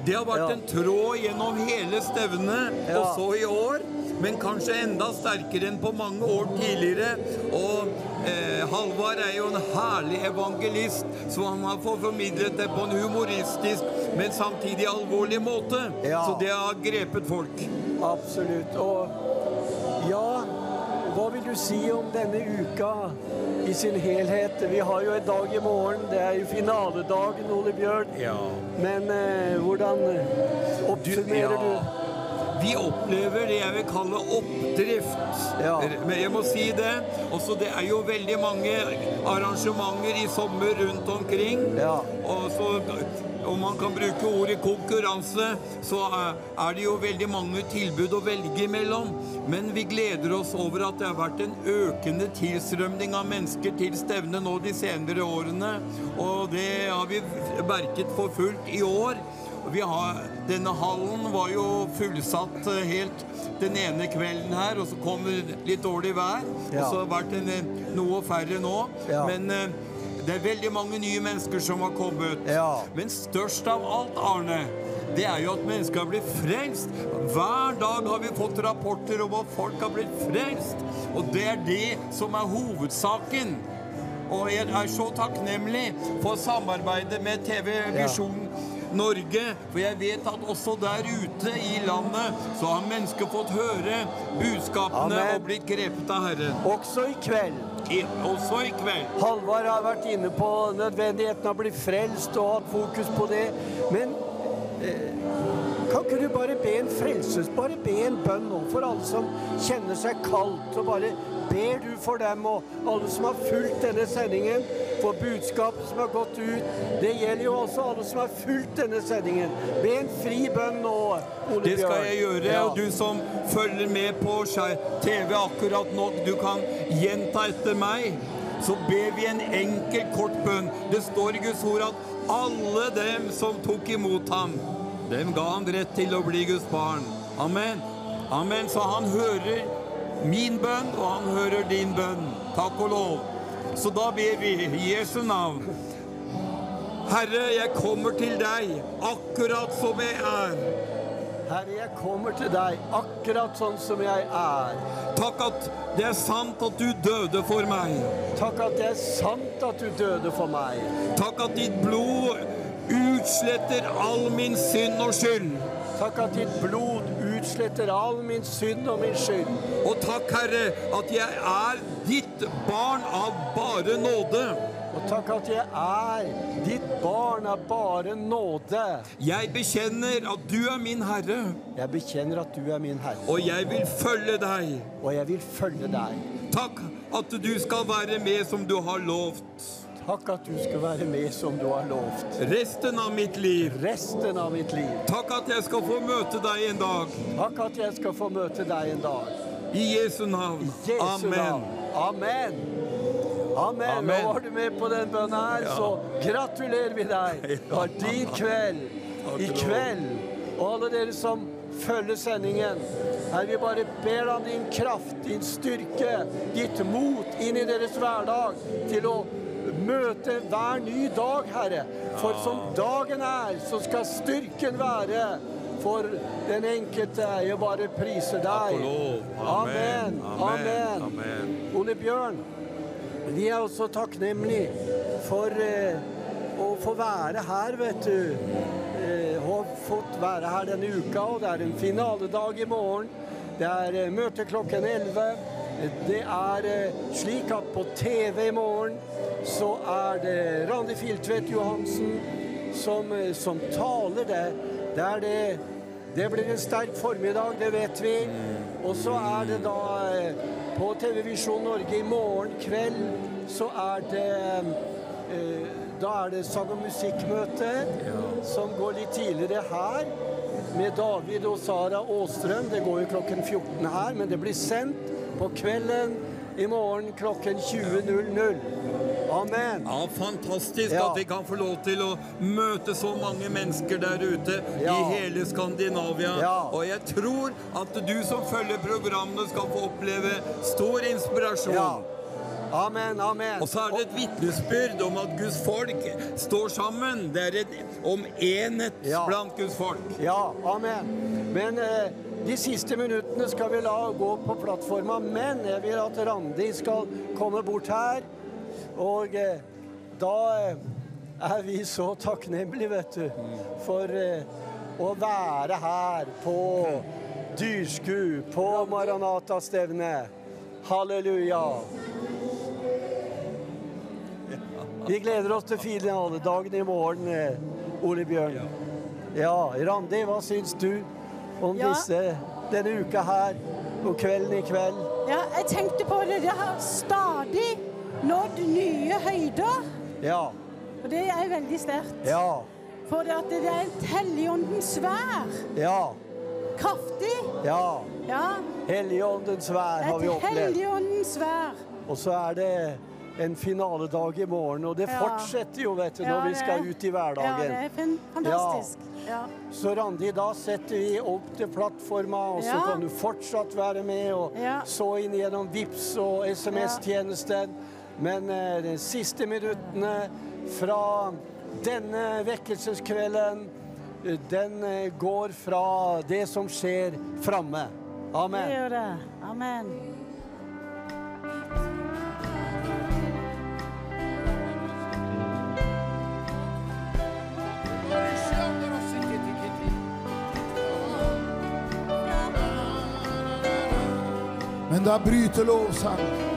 Det har vært Ja. en tråd gjennom hele stevnet, Ja. også i år. Men kanskje enda sterkere enn på mange år tidligere. Og eh, Halvard er jo en herlig evangelist, så han har fått formidlet det på en humoristisk, men samtidig alvorlig måte. Ja. Så det har grepet folk. Absolutt. Og ja, hva vil du si om denne uka i sin helhet? Vi har jo en dag i morgen. Det er jo finaledagen, Ole Bjørn. Ja. Men eh, hvordan oppsummerer du? Vi opplever det jeg vil kalle oppdrift. Ja. Men jeg må si det. Også det er jo veldig mange arrangementer i sommer rundt omkring. Ja. Og så, om man kan bruke ordet konkurranse, så er- er det jo veldig mange tilbud å velge imellom. Men vi gleder oss over at det har vært en økende tilstrømning av mennesker til stevnet nå de senere årene. Og det har vi merket for fullt i år. Vi har, denne hallen var jo fullsatt eh, helt den ene kvelden her, og så kom litt dårlig vær. Ja. Og så har det vært en, eh, noe færre nå. Ja. Men eh, det er veldig mange nye mennesker som har kommet. Ja. Men størst av alt, Arne, det er jo at mennesker har blitt frelst. Hver dag har vi fått rapporter om at folk har blitt frelst. Og det er det som er hovedsaken. Og jeg er så takknemlig for samarbeidet med TV Visjon Norge, for jeg vet at også der ute i landet så har mennesker fått høre budskapene Amen. og blitt grepet av Herren. Også i kveld. I, også i kveld. Halvard har vært inne på nødvendigheten av å bli frelst og hatt fokus på det. Men eh, kan ikke du bare be en frelses, bare be en bønn nå for alle som kjenner seg kalt, og bare ber du for dem og alle som har fulgt denne sendingen, for budskapet som har gått ut. Det gjelder jo også alle som har fulgt denne sendingen. Be en fri bønn nå, Ole Bjørn. Det skal jeg gjøre. Ja. Og du som følger med på TV akkurat nå, du kan gjenta etter meg. Så ber vi en enkel, kort bønn. Det står i Guds ord at alle dem som tok imot ham, dem ga han rett til å bli Guds barn. Amen. Amen. Så han hører min bønn, og han hører din bønn. Takk og lov. Så da ber vi i Jesu navn. Herre, jeg kommer til deg akkurat som jeg er. Herre, jeg kommer til deg akkurat sånn som jeg er. Takk at det er sant at du døde for meg. Takk at det er sant at du døde for meg. Takk at ditt blod utsletter all min synd og skyld. Takk at ditt blod utsletter all min synd og min skyld. Og takk, Herre, at jeg er ditt barn av bare nåde. Og takk at jeg er ditt barn av bare nåde. Jeg bekjenner at du er min Herre, Jeg bekjenner at du er min Herre, og jeg vil følge deg. og jeg vil følge deg. Takk at du skal være med som du har lovt. Takk at du skal være med som du har lovt. Resten av mitt liv. Resten av mitt liv. Takk at jeg skal få møte deg en dag. Takk at jeg skal få møte deg en dag. I Jesu navn. Jesu Amen. navn. Amen. Amen. Amen. Nå var du med på den bønnen her, så gratulerer vi deg. Det var din kveld. I kveld. Og alle dere som følger sendingen. Her vi bare ber om din kraft, din styrke, ditt mot inn i deres hverdag til å møte hver ny dag, Herre. For som dagen er, så skal styrken være for den enkelte. Jeg bare priser deg. Amen. Amen. Amen. Ole Bjørn, vi er også takknemlige for eh, å få være her, vet du. Eh, har fått være her denne uka, og det er en finaledag i morgen. Det er eh, møte klokken 11. Det er eh, slik at på TV i morgen så er det Randi Filtvedt Johansen som, eh, som taler. Det, det, det, det blir en sterk formiddag, det vet vi. Og så er det da eh, på TV Visjon Norge i morgen kveld så er det Da er det sang- og musikkmøte som går litt tidligere her. Med David og Sara Aastrøm. Det går jo klokken 14 her, men det blir sendt på kvelden i morgen klokken 20.00. Amen. Ja, Fantastisk Ja. at vi kan få lov til å møte så mange mennesker der ute Ja. i hele Skandinavia. Ja. Og jeg tror at du som følger programmet, skal få oppleve stor inspirasjon. Amen, amen. Og så er det et vitnesbyrd om at Guds folk står sammen. Det er et, om enhet Ja. blant Guds folk. Ja, amen. Men eh, de siste minuttene skal vi la gå på plattforma, men jeg vil at Randi skal komme bort her. Og eh, da eh, er vi så takknemlige, vet du, for eh, å være her på Dyrsku, på Maranata-stevnet. Halleluja. Vi gleder oss til finaledagen i morgen, eh, Ole Bjørn. Ja, Randi, hva syns du om Ja. disse, denne uka her og kvelden i kveld? Ja, jeg tenkte på det. Det har stadig nådd nye høyder. Ja, Og det er veldig sterkt. ja, For det, at det er et Helligåndens vær. ja, Kraftig. ja. Ja. Helligåndens vær har vi Et opplevd. Helligåndens vær. Og så er det en finaledag i morgen, og det Ja. fortsetter jo, vet du, Ja, når vi skal ut i hverdagen. Ja, det er fantastisk. Ja. Så Randi, da setter vi opp til plattforma, og så kan du fortsatt være med og Ja. så inn gjennom VIPS og SMS-tjenesten. Men eh, de siste minuttene fra denne vekkelseskvelden, eh, den eh, går fra det som skjer framme. Det gjør det. Amen. Da bryter lovsang.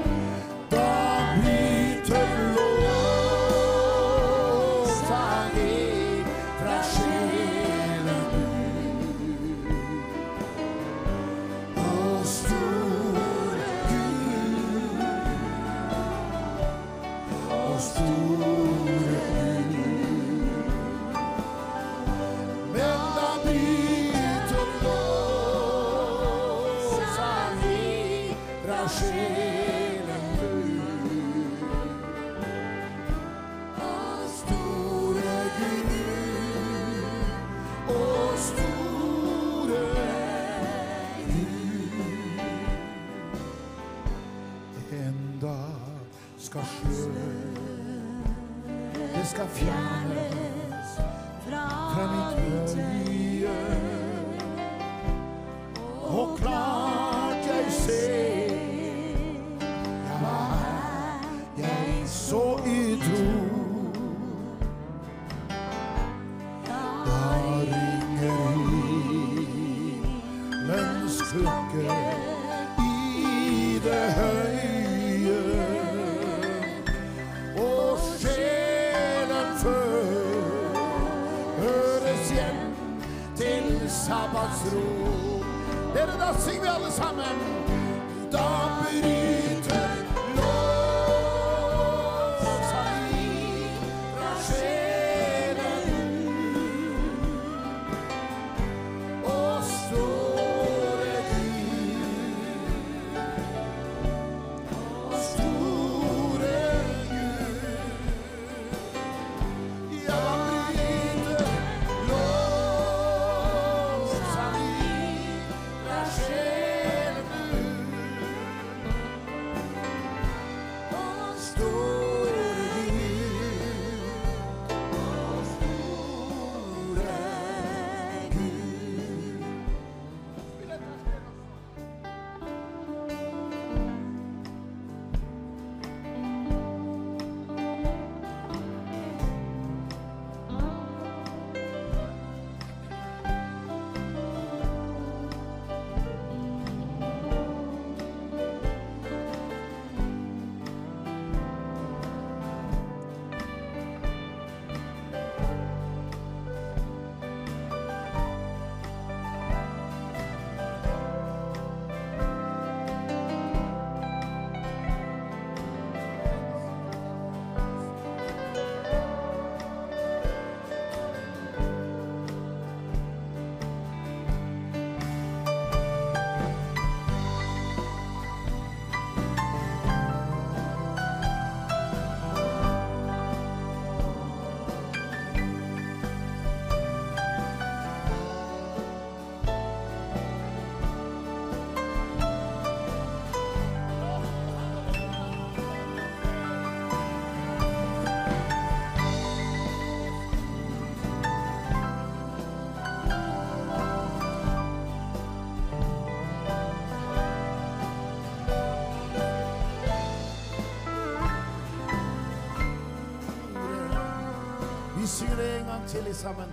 Det en